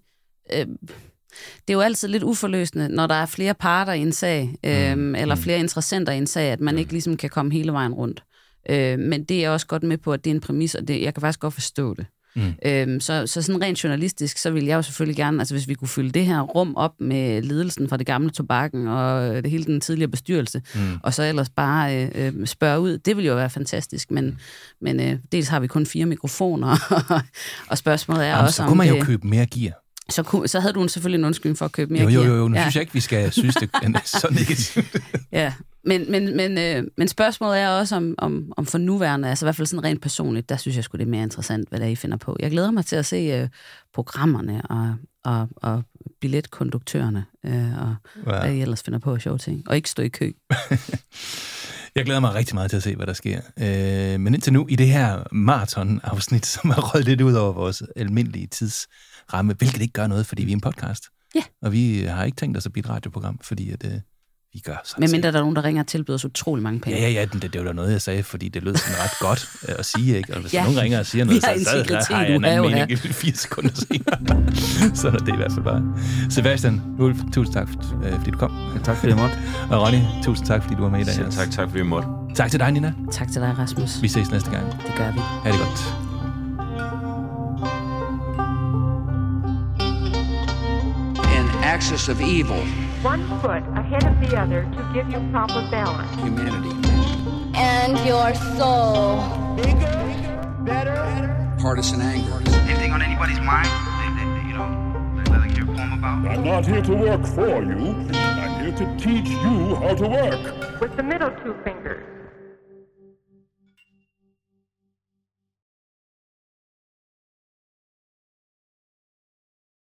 øh, det er jo altid lidt uforløsende, når der er flere parter i en sag, øh, mm. eller mm. flere interessenter i en sag, at man mm. ikke ligesom kan komme hele vejen rundt. Øh, men det er også godt med på, at det er en præmis, og det, jeg kan faktisk godt forstå det. Mm. Øhm, så, så sådan rent journalistisk, så vil jeg jo selvfølgelig gerne, altså hvis vi kunne fylde det her rum op med ledelsen fra det gamle tobakken og det hele den tidligere bestyrelse, mm. og så ellers bare øh, øh, spørge ud, det ville jo være fantastisk, men, mm. men øh, dels har vi kun fire mikrofoner, [LAUGHS] og spørgsmålet er Jamen, også så kunne man jo det, købe mere gear. Så, kunne, så havde du selvfølgelig en undskyldning for at købe mere Jo, jo, jo, jo. Nu ja. synes jeg ikke, vi skal [LAUGHS] synes, det er [LAUGHS] så negativt. Ja, men, men, men, øh, men spørgsmålet er også om, om, om for nuværende, altså i hvert fald sådan rent personligt, der synes jeg sgu det er mere interessant, hvad der I finder på. Jeg glæder mig til at se øh, programmerne og, og, og billetkonduktørerne øh, og Ja. hvad I ellers finder på af sjove ting. Og ikke stå i kø. [LAUGHS] Jeg glæder mig rigtig meget til at se, hvad der sker. Øh, men indtil nu, i det her maraton-afsnit, som har røget lidt ud over vores almindelige tidsramme, hvilket ikke gør noget, fordi vi er en podcast. Ja. Og vi har ikke tænkt os at blive et radioprogram, fordi at, øh, vi gør sådan Men mindre der er nogen, der ringer og tilbyder os utrolig mange penge. Ja, ja, ja, det, det var da noget, jeg sagde, fordi det lød sådan ret godt øh, at sige, ikke? Og hvis Ja. nogen ringer og siger noget, så, så, så integritet, har jeg en er anden mening [LAUGHS] i fire sekunder senere. så er det i hvert fald bare. Sebastian, Ulf, tusind tak, øh, fordi du kom. Ja, tak fordi jeg måtte. Og Ronny, tusind tak, fordi du var med i dag. Selv tak, tak fordi jeg måtte. Tak til dig, Nina. Tak til dig, Rasmus. Vi ses næste gang. Det gør vi. Ha' det godt. Axis of evil, One foot ahead of the other to give you proper balance. humanity. And your soul. Better. Partisan anger. Anything on anybody's mind? They, they, you know, they like your poem about? I'm not here to work for you. I'm here to teach you how to work. With the middle two fingers.